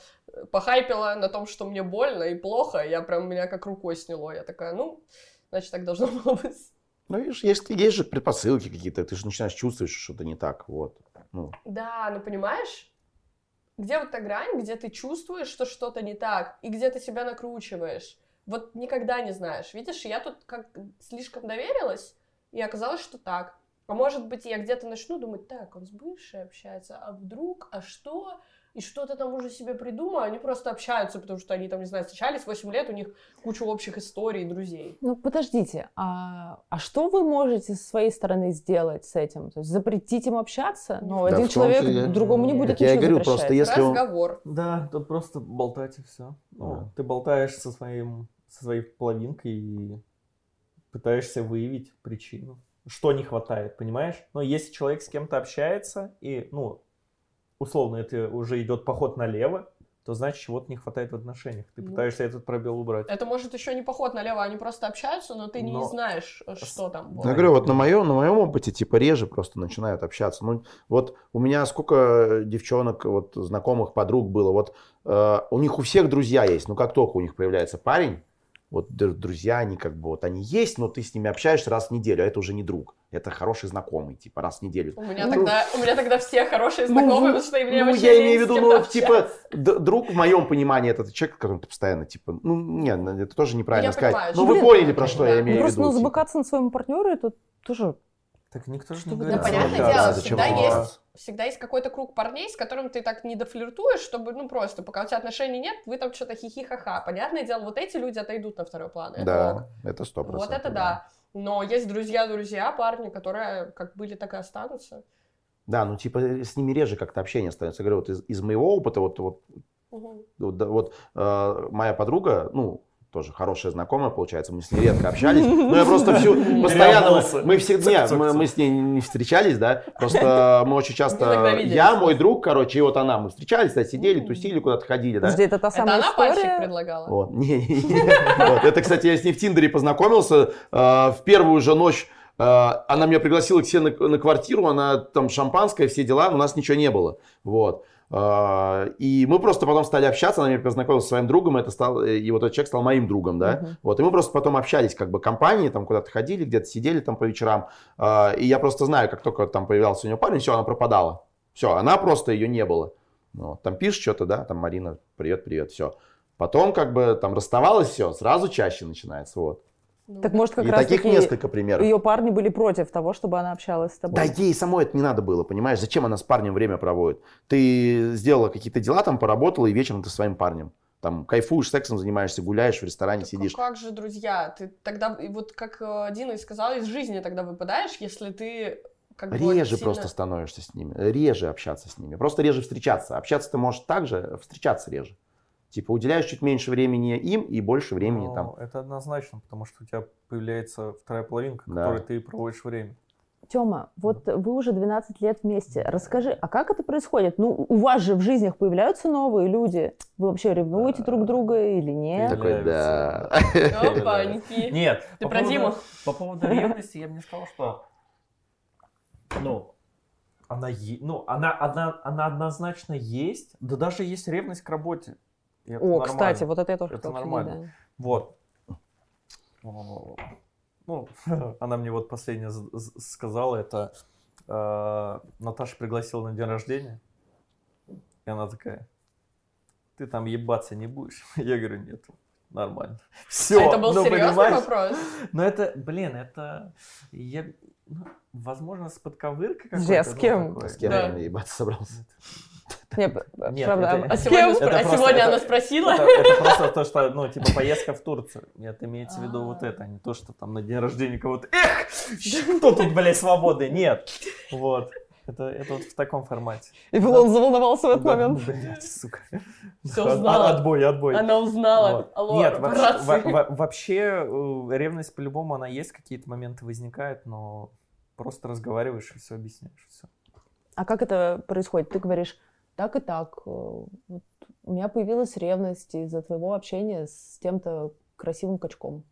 похайпила на том, что мне больно и плохо, я прям меня как рукой сняло. Я такая, ну, значит, так должно было быть. Ну, видишь, есть, есть же предпосылки какие-то, ты же начинаешь чувствовать, что что-то не так, вот. Ну. Да, ну понимаешь, где вот та грань, где ты чувствуешь, что что-то не так, и где ты себя накручиваешь. Вот никогда не знаешь. Видишь, я тут как слишком доверилась, и оказалось, что так. А может быть, я где-то начну думать, так, он с бывшей общается, а вдруг, а что? И что-то там уже себе придумаю, они просто общаются, потому что они там, не знаю, встречались 8 лет, у них куча общих историй и друзей. Ну, подождите, а, а что вы можете с своей стороны сделать с этим? То есть запретить им общаться? Ну, Да, один человек я- другому не будет Так я ничего говорю, запрещать. просто если он... Разговор. Да, тут просто болтать и все. Да. Ты болтаешь со, своим, со своей половинкой и пытаешься выявить причину. Что не хватает, понимаешь? Но если человек с кем-то общается, и, ну, условно, это уже идет поход налево, то значит, чего-то не хватает в отношениях. Ты Ну. пытаешься этот пробел убрать. Это может еще не поход налево, они просто общаются, но ты не Но- знаешь, что там. Я говорю, вот на моем, на моем опыте, типа, реже просто начинают общаться. Ну, вот у меня сколько девчонок, вот, знакомых, подруг было, вот, э, у них у всех друзья есть, но как только у них появляется парень, вот друзья, они как бы, вот они есть, но ты с ними общаешься раз в неделю, а это уже не друг, это хороший знакомый, типа, раз в неделю. У меня, Ну, тогда, у меня тогда все хорошие Ну, знакомые, ну, потому что мне ну, вообще я имею в виду, ну, типа, друг в моем понимании это человек, которым ты постоянно, типа, ну, нет, ну, это тоже неправильно Я сказать. понимаю, ну, вы Блин, поняли, про что да. я Ну, имею в Просто виду. ну, типа. замыкаться на своем партнере, это тоже... Так никто же не говорит. Да, Да, понятное да, дело, зачем всегда есть, всегда есть какой-то круг парней, с которым ты так не дофлиртуешь, чтобы, ну, просто, пока у тебя отношений нет, вы там что-то хихи-ха-ха. Понятное дело, вот эти люди отойдут на второй план. это ок. Да, это сто процентов. Вот это да. Но есть друзья-друзья, парни, которые как были, так и останутся. Да, ну типа с ними реже как-то общение становится. Я говорю, вот из, из моего опыта, вот, вот, Мгм. вот, да, вот, э, моя подруга, ну, тоже хорошая знакомая, получается, мы с ней редко общались. (laughs) Но я просто всю, постоянно, мы всегда, мы, мы с ней не встречались, да, просто мы очень часто, я, мой друг, короче, и вот она, мы встречались, да, сидели, тусили, куда-то ходили, да. Подожди, это та Это самая она пальчик история? предлагала? Вот. Не, не, не. Вот. Это, кстати, я с ней в Тиндере познакомился. Э, В первую же ночь э, она меня пригласила к себе на, на квартиру, она там шампанское, все дела, у нас ничего не было. Вот. Э, И мы просто потом стали общаться, она меня познакомила со своим другом, это стал, и вот этот человек стал моим другом, да. Мгм. Вот, и мы просто потом общались, как бы, компании, там куда-то ходили, где-то сидели там по вечерам. Э, И я просто знаю, как только там появлялся у нее парень, все, она пропадала. Все, она просто, ее не было. Ну, там пишешь что-то, да, там Марина, привет, привет, все. Потом как бы там расставалось все, сразу чаще начинается, вот. Ну, Так может как и раз таких таки несколько примеров. ее парни были против того, чтобы она общалась с тобой? Да ей самой это не надо было, понимаешь? Зачем она с парнем время проводит? Ты сделала какие-то дела, там поработала, и вечером ты с своим парнем. Там кайфуешь, сексом занимаешься, гуляешь, в ресторане Так сидишь. а как же, друзья, ты тогда, вот как э, Дина и сказала, из жизни тогда выпадаешь, если ты как бы Реже сильно- просто становишься с ними, реже общаться с ними, просто реже встречаться. Общаться ты можешь так же, встречаться реже. Типа уделяешь чуть меньше времени им и больше времени Ну, там. Это однозначно, потому что у тебя появляется вторая половинка, Да. которой ты проводишь время. Тёма, вот вы уже 12 лет вместе. Расскажи, а как это происходит? Ну, у вас же в жизнях появляются новые люди. Вы вообще ревнуете друг друга или нет? такой, да. Опаньки. (laughs) Нет. Ты по про поводу- Диму? По поводу ревности я бы не сказал, что... Ну, она, ну, она, она, она однозначно есть, да даже есть ревность к работе. И это О, нормально. кстати, вот это я тоже Это нормально. обсудить, Вот. Ну, (laughs) она мне вот последнее сказала, это э, Наташа пригласила на день рождения, и она такая, ты там ебаться не будешь? (laughs) Я говорю, нет, нормально. (laughs) Все, А это был серьезный вопрос? Но это, блин, это, я, ну, возможно, с подковыркой какой-то. с ну, кем? такое. С кем Да. я ебаться собрался? Да. (laughs) Нет, Нет, правда, это- а сегодня, Это а просто- сегодня это- она спросила? Это, это просто то, что, ну, типа, поездка в Турцию. Нет, имеется в виду вот А. это, а не то, что там на день рождения кого-то, эх, кто тут, блядь, свободы? Нет. Вот. Это, это вот в таком формате. И он заволновался в этот Да, момент. Блядь, сука. От- узнала. Отбой, отбой. Она узнала. Вот. Алло, Нет, вообще, во- во- вообще э, ревность по-любому она есть, какие-то моменты возникают, но просто разговариваешь и все объясняешь. Все. А как это происходит? Ты говоришь, так и так. э, вот у меня появилась ревность из-за твоего общения с тем-то красивым качком.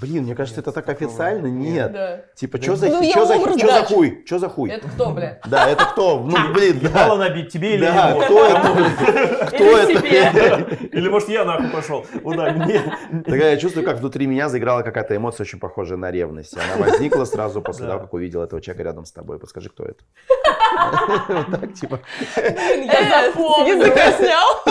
Блин, мне кажется, Нет, это так официально. нет. Нет. Да. Типа, что за, ну, чё за, образ чё за дачи. хуй? Что за хуй? Это кто, бля? Да, это кто? Ну, блин, Ебало да. набить тебе или Да, ему? кто это? Кто Или это? себе. Или может я нахуй пошел? Удар мне. Тогда я чувствую, как внутри меня заиграла какая-то эмоция очень похожая на ревность. Она возникла сразу после Да. того, как увидел этого человека рядом с тобой. Подскажи, кто это? Вот так, типа. Я С языка запомнила. (laughs) снял.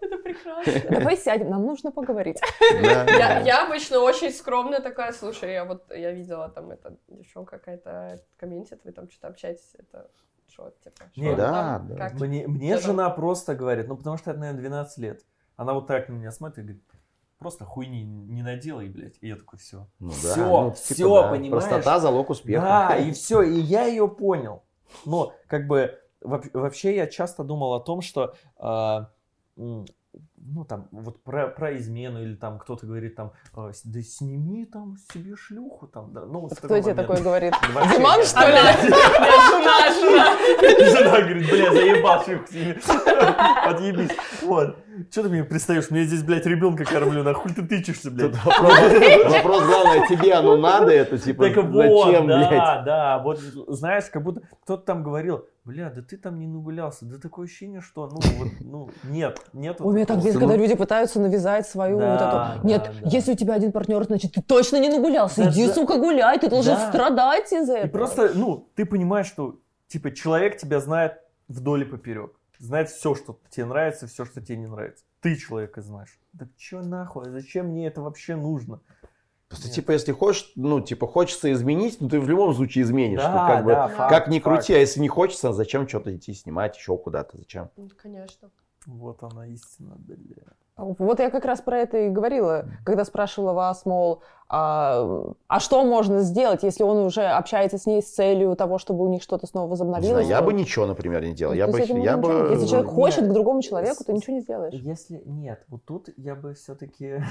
Это прекрасно. Давай сядем, нам нужно поговорить. Да. Я, я обычно очень скромная такая, слушай, я вот, я видела там, это, девчонка какая-то комментит, вы там что-то общаетесь, это что, типа, Не, да, там, да. Мне, мне Что жена просто говорит, ну потому что это, наверное, 12 лет. Она вот так на меня смотрит и говорит, просто хуйни не наделай, блядь. И я такой, все. Ну да, Всё, ну, типа, всё, да. понимаешь? Простота залог успеха. Да, и все, и я ее понял. Но как бы вообще я часто думал о том, что а, ну там вот про, про измену или там кто-то говорит там, а, да сними там себе шлюху там, да, ну в Кто такой тебе момент. такое говорит? (laughs) Диман, что ли? (laughs) Жена, жена. Жена говорит, бля, заебал шлюху сними. (laughs) Отъебись. Вот. Че ты мне пристаешь? Мне здесь, блядь, ребенка кормлю, нахуй ты тычешься, блядь. Тут вопрос, (laughs) вопрос главное, тебе оно надо, это типа, Так вот, зачем, да, блядь? да, вот знаешь, как будто кто-то там говорил, бля, да ты там не нагулялся, да такое ощущение, что, ну, вот, ну, нет, нет. Ой, мне так бесит, когда люди пытаются навязать свою Да, вот эту... Нет, да. если у тебя один партнер, значит, ты точно не нагулялся. Да, Иди, сука, гуляй, ты должен Да. страдать из-за И этого. просто, ну, ты понимаешь, что, типа, человек тебя знает вдоль и поперек. Знает все, что тебе нравится, все, что тебе не нравится. Ты человека знаешь. Да чё нахуй, зачем мне это вообще нужно? Просто, Нет. типа, если хочешь, ну, типа, хочется изменить, ну, ты в любом случае изменишь. Да, как бы, да, факт, как ни факт. крути, а если не хочется, зачем что-то идти снимать еще куда-то, зачем? Ну, Конечно. Вот она истина, бля. Вот я как раз про это и говорила, когда спрашивала вас, мол, а, а что можно сделать, если он уже общается с ней с целью того, чтобы у них что-то снова Не возобновилось? знаю, я бы ничего, например, не делал. то Я с бы, я бы... Если человек Нет. хочет к другому человеку, ты ничего не сделаешь. Если нет, вот тут я бы все-таки...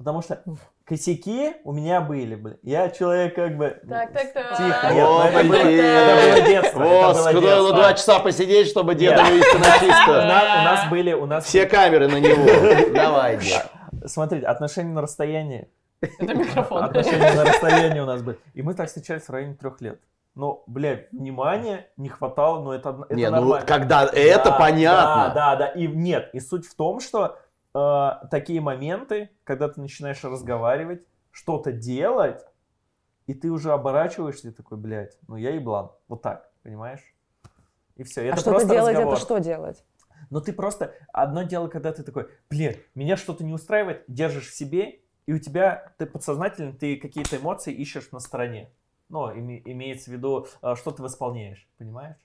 Потому что косяки у меня были, блин. Я человек как бы... Так, так, так. Тихо, нет, О, ну это было, это было детство. это Вот, было куда детство. надо два часа посидеть, чтобы деда вывести на чисто. у нас были, у нас... Все камеры на него. (laughs) Давай, дед. Смотрите, отношения на расстоянии. Это микрофон. Отношения на расстоянии у нас были. И мы так встречались в районе трех лет. Но, блядь, внимания не хватало, но это, одно- это Не, ну нормально. когда это Да, понятно. Да, да, да. И нет, и суть в том, что э, такие моменты, когда ты начинаешь разговаривать, что-то делать, и ты уже оборачиваешься и такой, блядь, ну я еблан. Вот так, понимаешь? И все. А Это что-то просто делать, разговор. это что делать? Но ты просто... Одно дело, когда ты такой, блин, меня что-то не устраивает, держишь в себе, и у тебя, ты подсознательно, ты какие-то эмоции ищешь на стороне. Ну, име- имеется в виду, э, что ты восполняешь, понимаешь?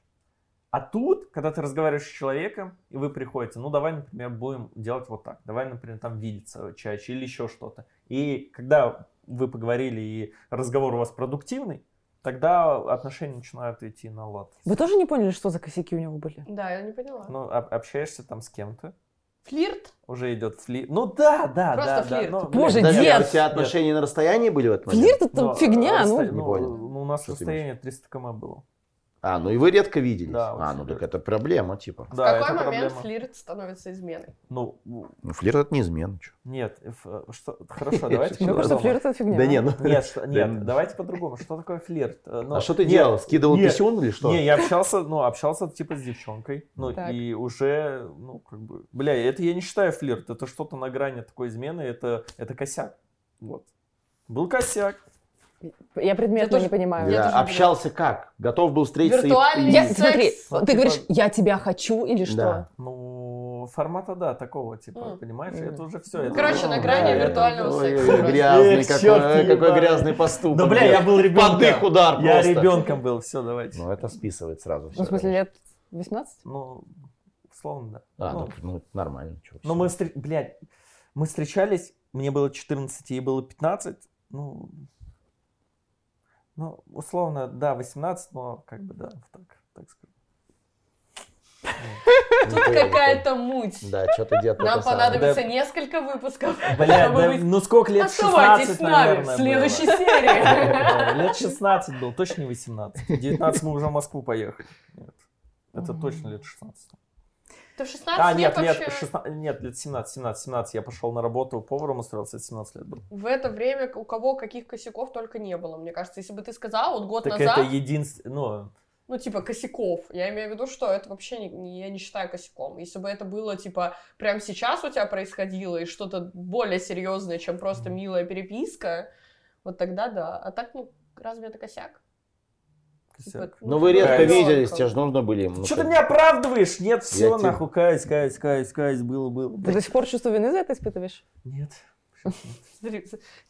А тут, когда ты разговариваешь с человеком, и вы приходите, ну, давай, например, будем делать вот так. Давай, например, там видеться чаще или еще что-то. И когда вы поговорили, и разговор у вас продуктивный, тогда отношения начинают идти на лад. Вы тоже не поняли, что за косяки у него были? Да, я не поняла. Ну, об- общаешься там с кем-то, Флирт? уже идет флирт. Ну да, да, Просто да, флирт. да. но, Боже, Подожди, дед! а у тебя отношения на расстоянии были в этот момент? Флирт это но, фигня, э, ну. Не понял. ну, у нас Что расстояние 300 км было. А, ну и вы редко виделись. Да, а, ну так это проблема, типа. В Да, какой это момент проблема. флирт становится изменой? Ну, Ну, флирт это не измена. чё. нет, ф- э, что, хорошо, давайте (laughs) Мне кажется, по-другому. флирт это фигня. Да не, ну... Нет, что- (laughs) Да. нет, давайте по-другому. Что такое флирт? Э, ну, А что ты нет, делал? Скидывал нет, писюн или что? Не, я общался, ну, общался типа с девчонкой. Ну, Так. и уже, ну, как бы, бля, это я не считаю флирт. Это что-то на грани такой измены, это, это косяк. Вот. Был косяк. Я предметно тоже- не понимаю. Я Я общался как? Готов был встретиться Виртуальный и... Я- секс. смотри, Ну, ты типа- говоришь, я тебя хочу или что? Да. Ну, формата, да, такого, типа, понимаешь? М. Это уже все. Короче, на грани виртуального секса. ой, грязный Эх, какой, грязный поступок. Да, бля, я был ребенком. Под их удар Я просто. ребенком был, все, давайте. Ну, это списывает сразу. Ну, в смысле, лет 18? Ну, условно, да. А, ну, ну, ну, нормально. чё, но мы, встр- блядь, мы встречались, мне было 14, ей было 15, ну, ну, условно, да, 18, но как бы, да, так, так скажем. Не Тут какая-то муть. Да, что-то где-то Нам понадобится несколько выпусков. Бля, ну сколько лет? Оставайтесь 16, с нами в наверное, следующей (laughs) серии. Лет 16 был, точно не 18. 19 мы уже в Москву поехали. Нет, это точно лет 16. Ты в 16 А, нет, лет лет, вообще... 16, нет, лет 17, 17, 17. Я пошел на работу поваром устроился, это 17 лет был. В это время у кого каких косяков только не было. Мне кажется, если бы ты сказал вот год Так назад, это единственное, ну, ну, типа, косяков, я имею в виду, что это вообще не, я не считаю косяком. Если бы это было, типа, прямо сейчас у тебя происходило, и что-то более серьезное, чем просто милая переписка, вот тогда да. А так, ну, разве это косяк? Типа, Ну, вы редко виделись, тебе же нужно были... ну, Что ты меня оправдываешь? Нет, все, нахуй, каюсь, каюсь, каюсь, каюсь, было, было. Ты до сих пор чувство вины за это испытываешь? Нет. Нет.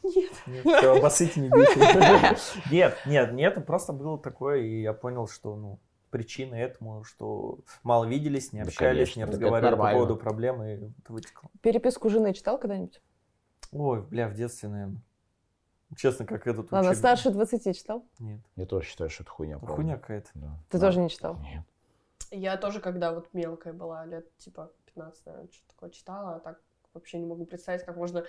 Нет, нет, все, обоссыте, не. (laughs) Нет, нет, нет, просто было такое, и я понял, что, ну, причина этому, что мало виделись, не Да, общались, конечно, не разговаривали по поводу проблемы, и это вытекло. Переписку жены читал когда-нибудь? Ой, бля, в детстве, наверное. Честно, как этот Ладно, учебник. старше 20 читал? Нет, Я тоже считаю, что это хуйня. правда. хуйня какая-то. Да. Ты Да. тоже не читал? Нет. Я тоже, когда вот мелкая была, лет типа 15, наверное, что-то такое читала, а так вообще не могу представить, как можно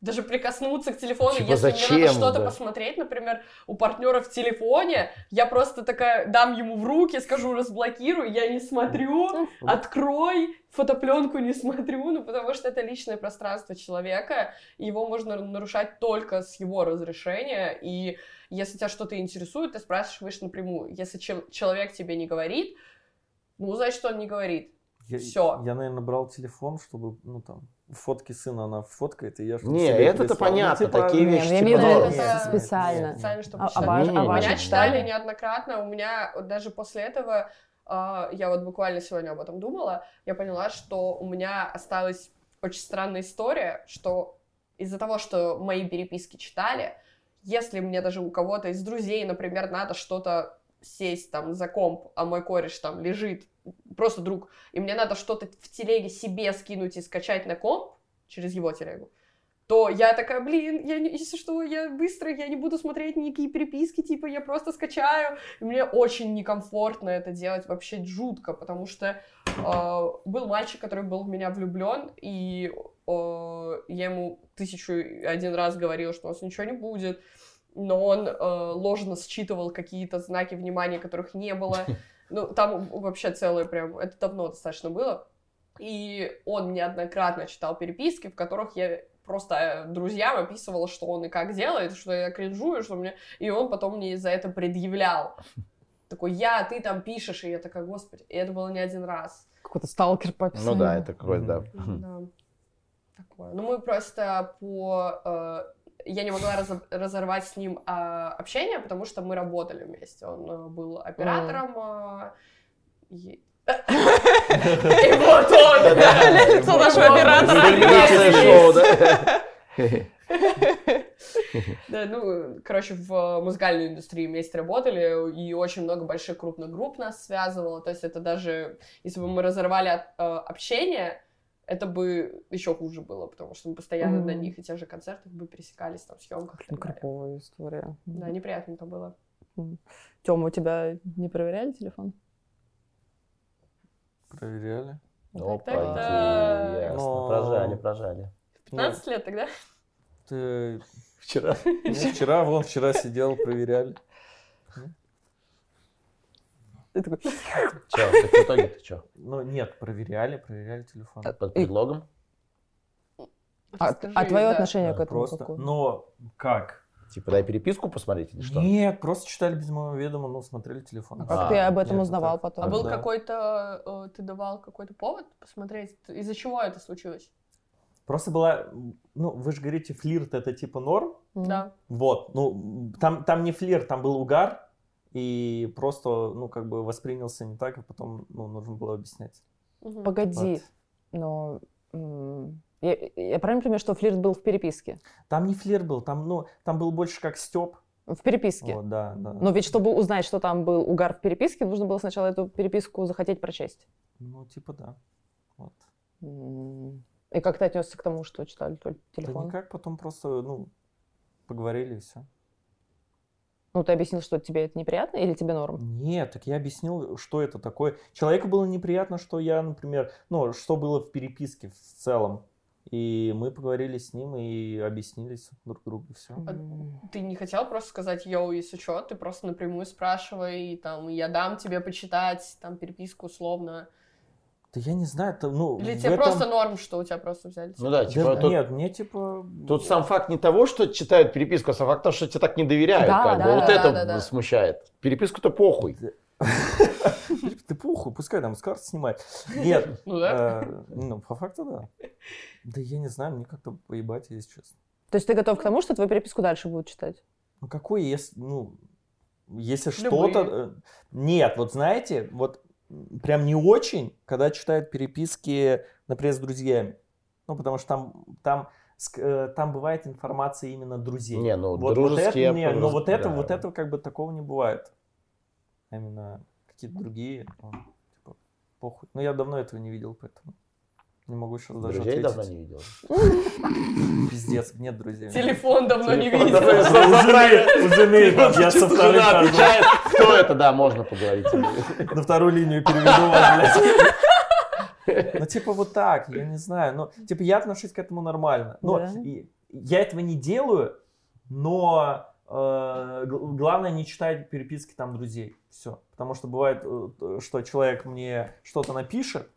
даже прикоснуться к телефону, Типа, если мне зачем, надо что-то да? посмотреть, например, у партнера в телефоне, я просто такая дам ему в руки, скажу разблокируй, я не смотрю, открой, фотопленку не смотрю, ну потому что это личное пространство человека, его можно нарушать только с его разрешения, и если тебя что-то интересует, ты спрашиваешь напрямую. Если чем- человек тебе не говорит, ну, значит, он не говорит. Я, Всё. Я, наверное, брал телефон, чтобы, ну, там, фотки сына она фоткает, и я чтобы Не, это-то. Ну, понятно, типа, такие Не, вещи. я типа, имею в виду, ну, это нет, специально. нет, Специально, чтобы А- а а ваши меня читали? неоднократно, у меня вот даже после этого, а, я вот буквально сегодня об этом думала, я поняла, что у меня осталась очень странная история, что из-за того, что мои переписки читали, если мне даже у кого-то из друзей, например, надо что-то сесть там за комп, а мой кореш там лежит, просто друг, и мне надо что-то в телеге себе скинуть и скачать на комп, через его телегу, то я такая, блин, я не, если что, я быстро, я не буду смотреть никакие переписки, типа, я просто скачаю. И мне очень некомфортно это делать, вообще жутко, потому что э, был мальчик, который был в меня влюблен, и э, я ему тысячу один раз говорила, что у нас ничего не будет, но он э, ложно считывал какие-то знаки внимания, которых не было. (laughs) Ну, там вообще целое прям, это давно достаточно было. И он неоднократно читал переписки, в которых я просто э, друзьям описывала, что он и как делает, что я кринжую, что мне... И он потом мне за это предъявлял. (laughs) Такой, я, ты там пишешь, и я такая, господи, и это было не один раз. Какой-то сталкер по описанию. Ну да, это какой-то, да. (laughs) Да. Такое. Ну, мы просто по... э, я не могла разо- разорвать с ним а, общение, потому что мы работали вместе. Он э, был оператором. а, и... (laughs) И вот он! (laughs) Лицо нашего оператора. (laughs) Да? Ну, короче, в музыкальной индустрии вместе работали, и очень много больших крупных групп нас связывало. То есть это даже, если бы мы разорвали э, общение, это бы еще хуже было, потому что мы постоянно Мгм. на них и тех же концертах бы пересекались, там, съемках так далее. криповая история. Да, неприятно это было. Тёма, у тебя не проверяли телефон? Проверяли. Опа, Так-так-так. интересно. Но- Прожали, прожали. 15 лет тогда? Ты... Вчера. ну, вчера, вон, вчера сидел, проверяли. (laughs) Ты такой, (laughs) Че, так в итоге ты что? Ну, нет, проверяли, проверяли телефон. Под предлогом? а, Расскажи, а твое да. отношение к этому Просто. какое? Но как? Типа, дай переписку посмотреть или что? Нет, просто читали без моего ведома, ну, смотрели телефон. А как А, ты об этом нет, узнавал так. потом? А был Да. какой-то, э, ты давал какой-то повод посмотреть? Из-за чего это случилось? Просто была, ну, вы же говорите, флирт это типа норм. Да. Вот, ну, там, там не флирт, там был угар. И просто, ну, как бы воспринялся не так, и потом, ну, нужно было объяснять. Погоди, Вот. но... Я, я правильно понимаю, что флирт был в переписке? Там не флирт был, там, ну, там был больше как степ. В переписке. Вот, да, да. Но ведь, чтобы узнать, что там был угар в переписке, нужно было сначала эту переписку захотеть прочесть. Ну, типа, да. Вот. И как ты отнесся к тому, что читали только Да телефон? никак, потом просто, ну, поговорили и все. Ну, ты объяснил, что тебе это неприятно или тебе норм? Нет, так я объяснил, что это такое. Человеку было неприятно, что я, например, ну, что было в переписке в целом. И мы поговорили с ним и объяснились друг другу, и все. М. Ты не хотел просто сказать, йоу, если что, ты просто напрямую спрашивай, и там, я дам тебе почитать, там, переписку условно. Да я не знаю, это, ну, Или тебе этом- просто норм, что у тебя просто взяли? Ну да, Да, типа, тут, Нет, мне типа... тут сам факт не того, что читают переписку, а сам факт того, что тебе так не доверяют. Да, как бы. да, вот да, это да, да. смущает. Переписку-то похуй. (laughs) Ты пухуй, пускай там с карты снимает. Нет, (laughs) Ну да. э, ну, по факту да. Да я не знаю, мне как-то поебать, если честно. То есть ты готов к тому, что твою переписку дальше будут читать? Ну какой, если, ну, если что-то... э, Нет, вот знаете, вот прям не очень, когда читают переписки, например, с друзьями. Ну, потому что там, там, э, там бывает информация именно друзей. Не, ну, вот, вот дружеские... это, не, ну, вот это, да. вот это как бы такого не бывает. А Именно какие-то другие, ну, типа, похуй. Но я давно этого не видел, поэтому не могу сейчас даже Друзей ответить. давно не видел. (laughs) Пиздец, нет друзей. Телефон давно не видел. У жены, я со хожу. отвечает, кто это, да, можно поговорить. На вторую линию переведу вас, блядь. (laughs) Ну, типа вот так, я не знаю. Ну, типа я отношусь к этому нормально. Но Да. я этого не делаю, но э, главное не читать переписки там друзей. Все. Потому что бывает, э, что человек мне что-то напишет,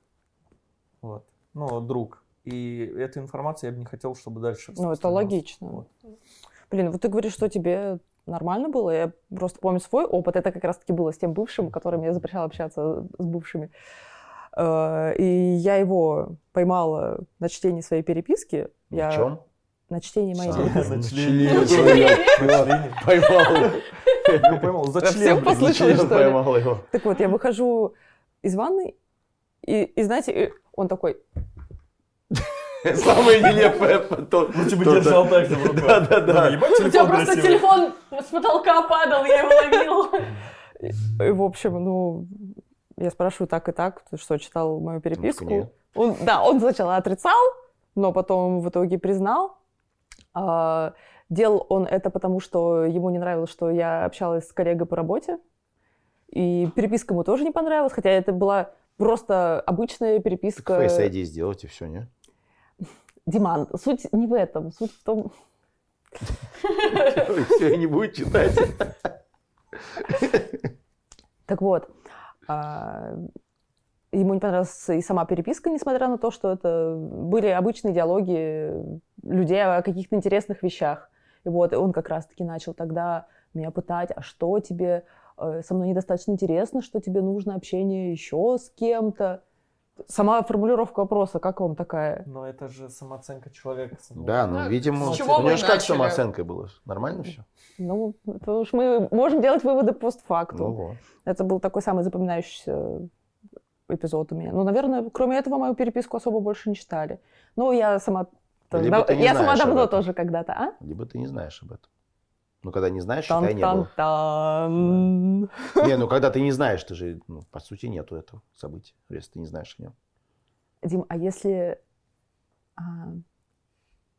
вот, ну, друг, и эту информацию я бы не хотел, чтобы дальше Ну, это логично. Вот. Блин, вот ты говоришь, что тебе нормально было. Я просто помню свой опыт. Это как раз-таки было с тем бывшим, которым я запрещала общаться с бывшими. Э, И я его поймала на чтении своей переписки. Я... В чем? На чтении моей переписки. На На члене. члене. На члене. Поймал. Ну, поймал, Член что ли? Поймал его. Так вот, я выхожу из ванной, и, и знаете, он такой, (laughs) Самое нелепое. то- Лучше бы то- держал так же в руках. Да-да-да. Ну, У тебя просто телефон с потолка падал, я его ловила. (laughs) и, в общем, ну, я спрашиваю так и так, ты что, читал мою переписку? нет. Он, да, он сначала отрицал, но потом в итоге признал. А, делал он это потому, что ему не нравилось, что я общалась с коллегой по работе. И переписка ему тоже не понравилась, хотя это была просто обычная переписка. Так Face ID сделать и все, не? Диман, суть не в этом, суть в том... (laughs) Все, не будет читать. Так вот, а, ему не понравилась и сама переписка, несмотря на то, что это были обычные диалоги людей о каких-то интересных вещах. И вот он как раз-таки начал тогда меня пытать, а что тебе со мной недостаточно интересно, что тебе нужно общение еще с кем-то. Сама формулировка вопроса, как вам такая? Но это же самооценка человека. Да, ну, Да, видимо, с чего у него же как самооценкой было? Нормально все? Ну, потому что мы можем делать выводы Ну постфактум. вот. Это был такой самый запоминающийся эпизод у меня. Ну, наверное, кроме этого, мою переписку особо больше не читали. Ну, я сама... Либо ты не я сама знаешь давно тоже когда-то, а? Либо ты не знаешь об этом. Ну, когда не знаешь, считай, не было. Тан-тан-тан. Не, ну, когда ты не (laughs) знаешь, ты же, ну, по сути, нету этого события, если ты не знаешь о нем. Дим, а если а,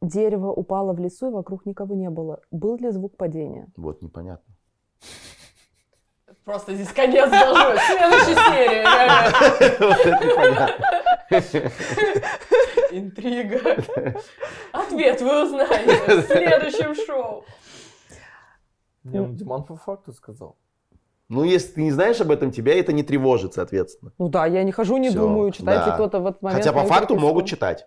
дерево упало в лесу и вокруг никого не было, был ли звук падения? Вот, непонятно. Просто здесь конец должен быть. Следующая серия. (laughs) реально. Вот это непонятно. Интрига. Ответ вы узнаете в следующем шоу. Не, ну Диман по факту сказал. Ну, если ты не знаешь об этом, тебя это не тревожит, соответственно. Ну да, я не хожу, не Всё, думаю, читает ли да. кто-то в этот момент. Хотя по мою факту переписку. могут читать.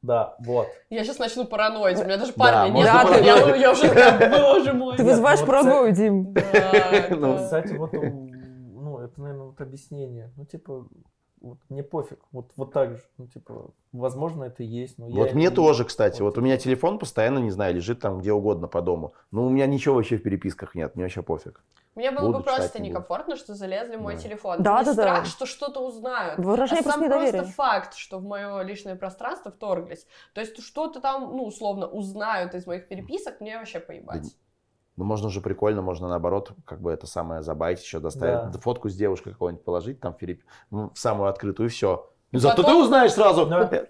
Да, вот. Я сейчас начну параноить. У меня даже Да, парня нет. можно я, параноить. я уже такая, боже мой. Ты вызываешь ну вот паранойю, Дим. Да, (laughs) Ну, да. Кстати, вот, ну, это, наверное, вот объяснение. Ну, типа, вот мне пофиг. Вот, вот так же. Ну, типа, возможно, это и есть, но я Вот это мне не- тоже, кстати. Вот. Вот у меня телефон постоянно, не знаю, лежит там где угодно по дому. Ну, у меня ничего вообще в переписках нет, мне вообще пофиг. Мне было Буду бы просто некомфортно, что залезли в мой Да. телефон. Да, Не да, да. страх, что что-то узнают. Выражение а просто сам недоверия. просто факт, что в мое личное пространство вторглись. То есть что-то там, ну, условно, узнают из моих переписок, мне вообще поебать. Ну, можно же прикольно, можно наоборот, как бы это самое забайтить, еще доставить Да. фотку с девушкой какого-нибудь положить там в, переп- в самую открытую, и все. И Зато потом- ты узнаешь сразу. Да. э,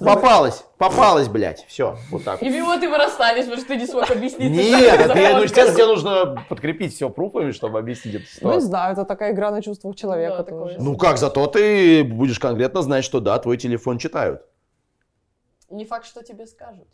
Попалась, попалась, блядь. Все, вот так. И вот и вы расстались, потому что ты не смог объяснить. Нет, что это я, ну, это естественно, тебе нужно подкрепить все пруфами, чтобы объяснить эту Ну, не знаю, это такая игра на чувствах человека Да, тоже. Ну как, зато ты будешь конкретно знать, что да, твой телефон читают. Не факт, что тебе скажут,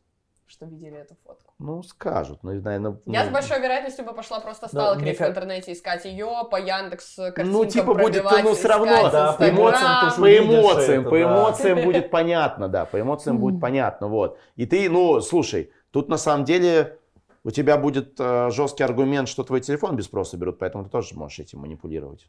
что видели эту фотку. Ну, скажут. Ну, наверное, Я ну, с большой вероятностью бы пошла просто Да, сталкерить в интернете, искать ее по Яндекс картинкам Ну, типа, будет, ну, всё равно, да, по эмоциям ты По эмоциям, это, по да. эмоциям будет (laughs) понятно, да, по эмоциям будет понятно, вот. И ты, ну, слушай, тут на самом деле у тебя будет э, жесткий аргумент, что твой телефон без спроса берут, поэтому ты тоже можешь этим манипулировать.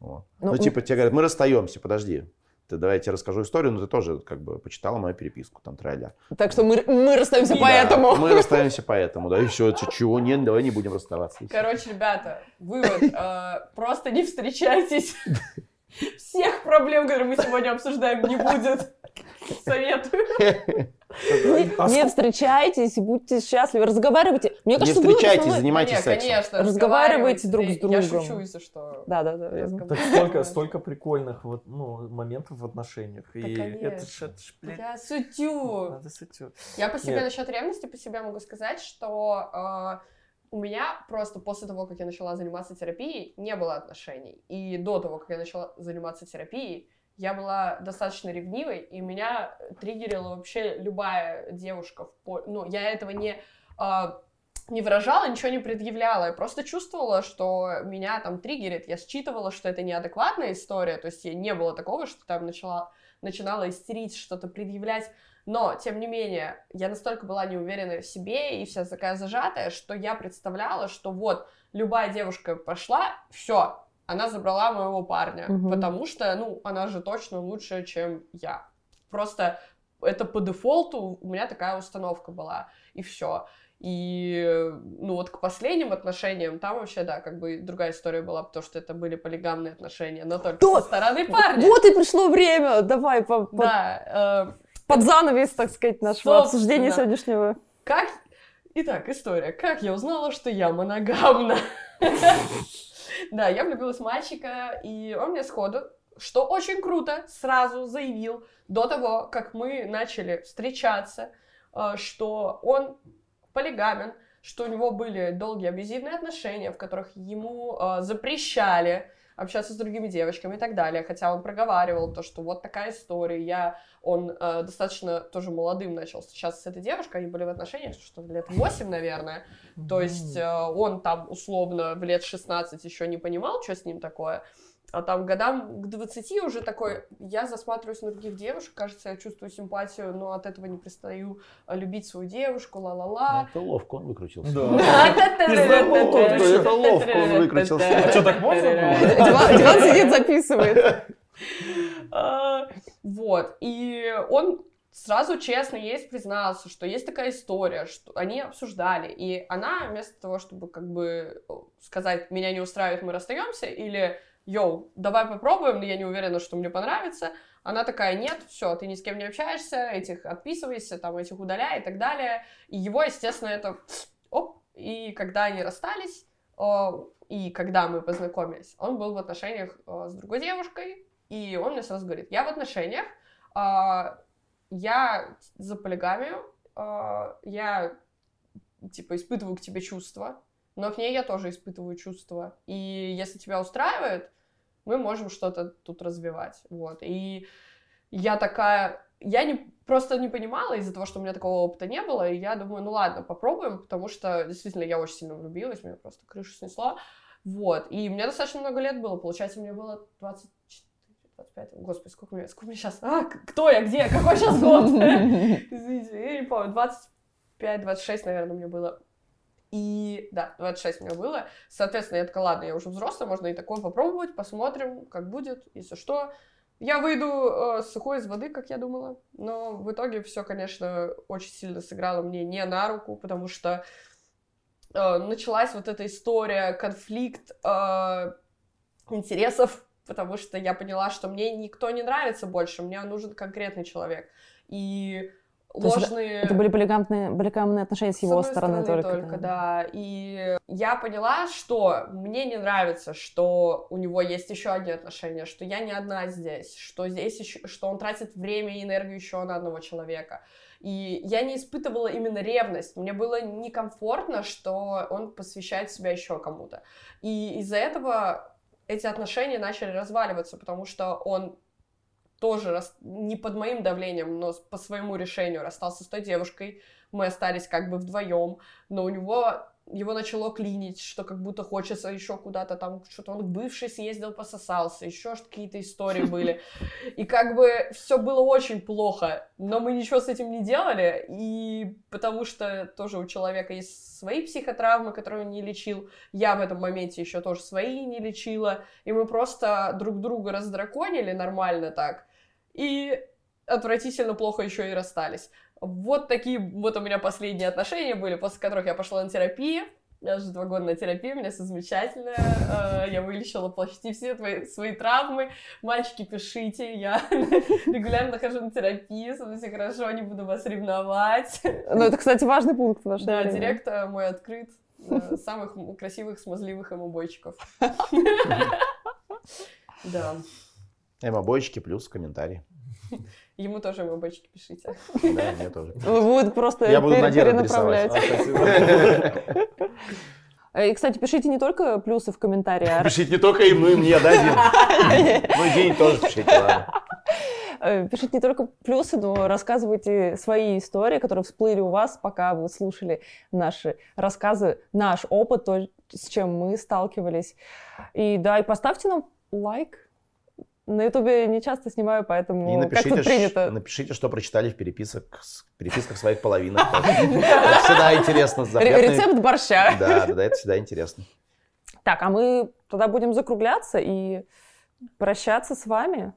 Вот. Ну, Ну, типа, тебе говорят, мы расстаемся, подожди. Ты, давай я тебе расскажу историю, но ты тоже как бы почитала мою переписку, там, тролля. Так что мы, мы расстаемся поэтому. мы расстаемся поэтому, да, и все, чего, нет, давай не будем расставаться. Короче, ребята, вывод. э, Просто не встречайтесь. (laughs) Всех проблем, которые мы сегодня обсуждаем, не будет. Советую. Не, А не встречайтесь, будьте счастливы, разговаривайте. Мне Не кажется, вывод встречайтесь, занимайтесь сексом. конечно. Разговаривайте друг с Я другом. шучу, если что. Да, да, да. я Я. Так столько, столько прикольных вот, ну, моментов в отношениях. И это ж, это ж, блядь, Я надо с этим- Я по себе насчет ревности по себе могу сказать, что э, у меня просто после того, как я начала заниматься терапией, не было отношений. И до того, как я начала заниматься терапией, я была достаточно ревнивой, и меня триггерила вообще любая девушка. В по... Ну, я этого не, а, не выражала, ничего не предъявляла. Я просто чувствовала, что меня там триггерит. Я считывала, что это неадекватная история. То есть не было такого, что там начала, начинала истерить, что-то предъявлять. Но, тем не менее, я настолько была неуверенная в себе и вся такая зажатая, что я представляла, что вот любая девушка пошла, все, она забрала моего парня, Мгм. потому что, ну, она же точно лучше, чем я. Просто это по дефолту у меня такая установка была, и все. И, ну, вот к последним отношениям, там вообще, да, как бы другая история была, потому что это были полигамные отношения, но только Да. со стороны парня. Вот и пришло время. Давай по- по- Да, э, под занавес, так сказать, нашего Собственно. обсуждения сегодняшнего. Как... Итак, история. Как я узнала, что я моногамна? (laughs) (laughs) Да, я влюбилась в мальчика, и он мне сходу что очень круто, сразу заявил до того, как мы начали встречаться, э, что он полигамен, что у него были долгие абьюзивные отношения, в которых ему э, запрещали общаться с другими девочками и так далее. Хотя он проговаривал то, что вот такая история. Я, он э, достаточно тоже молодым начал встречаться с этой девушкой. Они были в отношениях, что лет 8, наверное. То есть э, он там условно в лет 16 еще не понимал, что с ним такое. А там годам к 20 уже такой, я засматриваюсь на других девушек, кажется, я чувствую симпатию, но от этого не перестаю а, любить свою девушку, ла-ла-ла. Это ловко он выкрутился. Да. Это ловко он выкрутился. А что, так можно было? Диван сидит, (laughs) записывает. А, Вот, и он сразу честно ей признался, что есть такая история, что они обсуждали, и она вместо того, чтобы как бы сказать, меня не устраивает, мы расстаемся, или йоу, давай попробуем, но я не уверена, что мне понравится. Она такая, нет, все, ты ни с кем не общаешься, этих отписывайся, там, этих удаляй и так далее. И его, естественно, это (sniffs) оп. И когда они расстались, и когда мы познакомились, он был в отношениях с другой девушкой, и он мне сразу говорит, я в отношениях, а, я за полигамию, а, я, типа, испытываю к тебе чувства, но к ней я тоже испытываю чувства. И если тебя устраивает, мы можем что-то тут развивать. Вот. И я такая... Я не, просто не понимала из-за того, что у меня такого опыта не было, и я думаю, ну ладно, попробуем, потому что действительно я очень сильно влюбилась, меня просто крышу снесло. Вот. И мне достаточно много лет было. Получается, мне было 24 25, господи, сколько мне, сколько мне сейчас, а, кто я, где, какой сейчас год? (laughs) Извините, я не помню, 25-26, наверное, мне было. И, да, 26 мне было. Соответственно, я такая, ладно, я уже взрослая, можно и такое попробовать, посмотрим, как будет, если что. Я выйду э, сухой из воды, как я думала, но в итоге все, конечно, очень сильно сыграло мне не на руку, потому что э, началась вот эта история, конфликт э, интересов, потому что я поняла, что мне никто не нравится больше, мне нужен конкретный человек. И ложные... Это были полигамные, полигамные отношения с С его стороны, стороны только. да. И я поняла, что мне не нравится, что у него есть еще одни отношения, что я не одна здесь, что здесь еще, что он тратит время и энергию еще на одного человека. И я не испытывала именно ревность. Мне было некомфортно, что он посвящает себя еще кому-то. И из-за этого эти отношения начали разваливаться, потому что он тоже рас- не под моим давлением, но по своему решению расстался с той девушкой. Мы остались как бы вдвоем, но у него его начало клинить, что как будто хочется еще куда-то там, что-то он к бывшей съездил, пососался, еще какие-то истории (laughs) были. И как бы все было очень плохо, но мы ничего с этим не делали, и потому что тоже у человека есть свои психотравмы, которые он не лечил, я в этом моменте еще тоже свои не лечила, и мы просто друг друга раздраконили нормально так, и отвратительно плохо еще и расстались. Вот такие вот у меня последние отношения были, после которых я пошла на терапию. Я уже два года на терапии, у меня все замечательно. Э, Я вылечила почти все твои, свои травмы. Мальчики, пишите, я (laughs) регулярно хожу на терапию, со мной все хорошо, не буду вас ревновать. Ну, это, кстати, важный пункт в наше Да, время. директ э, мой открыт. э, Самых красивых, смазливых эмобойчиков. (laughs) Да. Эмо-бойчики плюс комментарий. (laughs) Ему тоже эмобойчики пишите. Да, мне тоже. (laughs) Будет просто Я буду перенаправлять. (laughs) Э, И, кстати, пишите не только плюсы в комментариях, а Пишите не только им, но и мне, да, Дим? Ну и День тоже пишите, ладно. Э, Пишите не только плюсы, но рассказывайте свои истории, которые всплыли у вас, пока вы слушали наши рассказы, наш опыт, то, с чем мы сталкивались. И да, и поставьте нам лайк. На Ютубе не часто снимаю, И поэтому как напишите, тут ш- принято. напишите, что прочитали в переписок, с- переписках своих половинок. (laughs) Это всегда интересно. Рецепт борща. Да, да, это всегда интересно. Так, а мы тогда будем закругляться и прощаться с вами.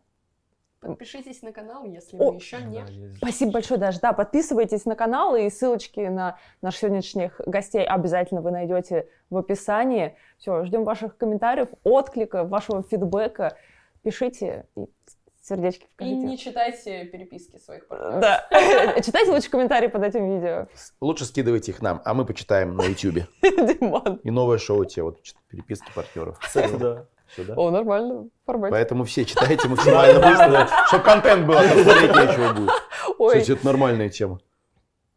Подпишитесь на канал, если О, вы еще не. Спасибо большое, Даш. Да, подписывайтесь на канал, и ссылочки на наших сегодняшних гостей обязательно вы найдете в описании. Все, ждем ваших комментариев, отклика, вашего фидбэка. Пишите и сердечки И вкажите. не читайте переписки своих партнеров. Да. (laughs) Читайте лучше комментарии под этим видео. Лучше скидывайте их нам, а мы почитаем на YouTube. (laughs) Димон. И новое шоу тебе, вот переписки партнеров. Кстати, да. О, нормально. Формат. Поэтому все читайте максимально быстро, (laughs) чтобы контент был, а то смотреть нечего будет. Ой. Кстати, это нормальная тема.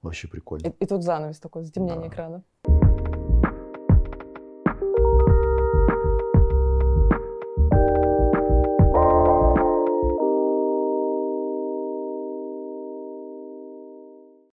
Вообще прикольно. И, и тут занавес такой, затемнение Да. экрана.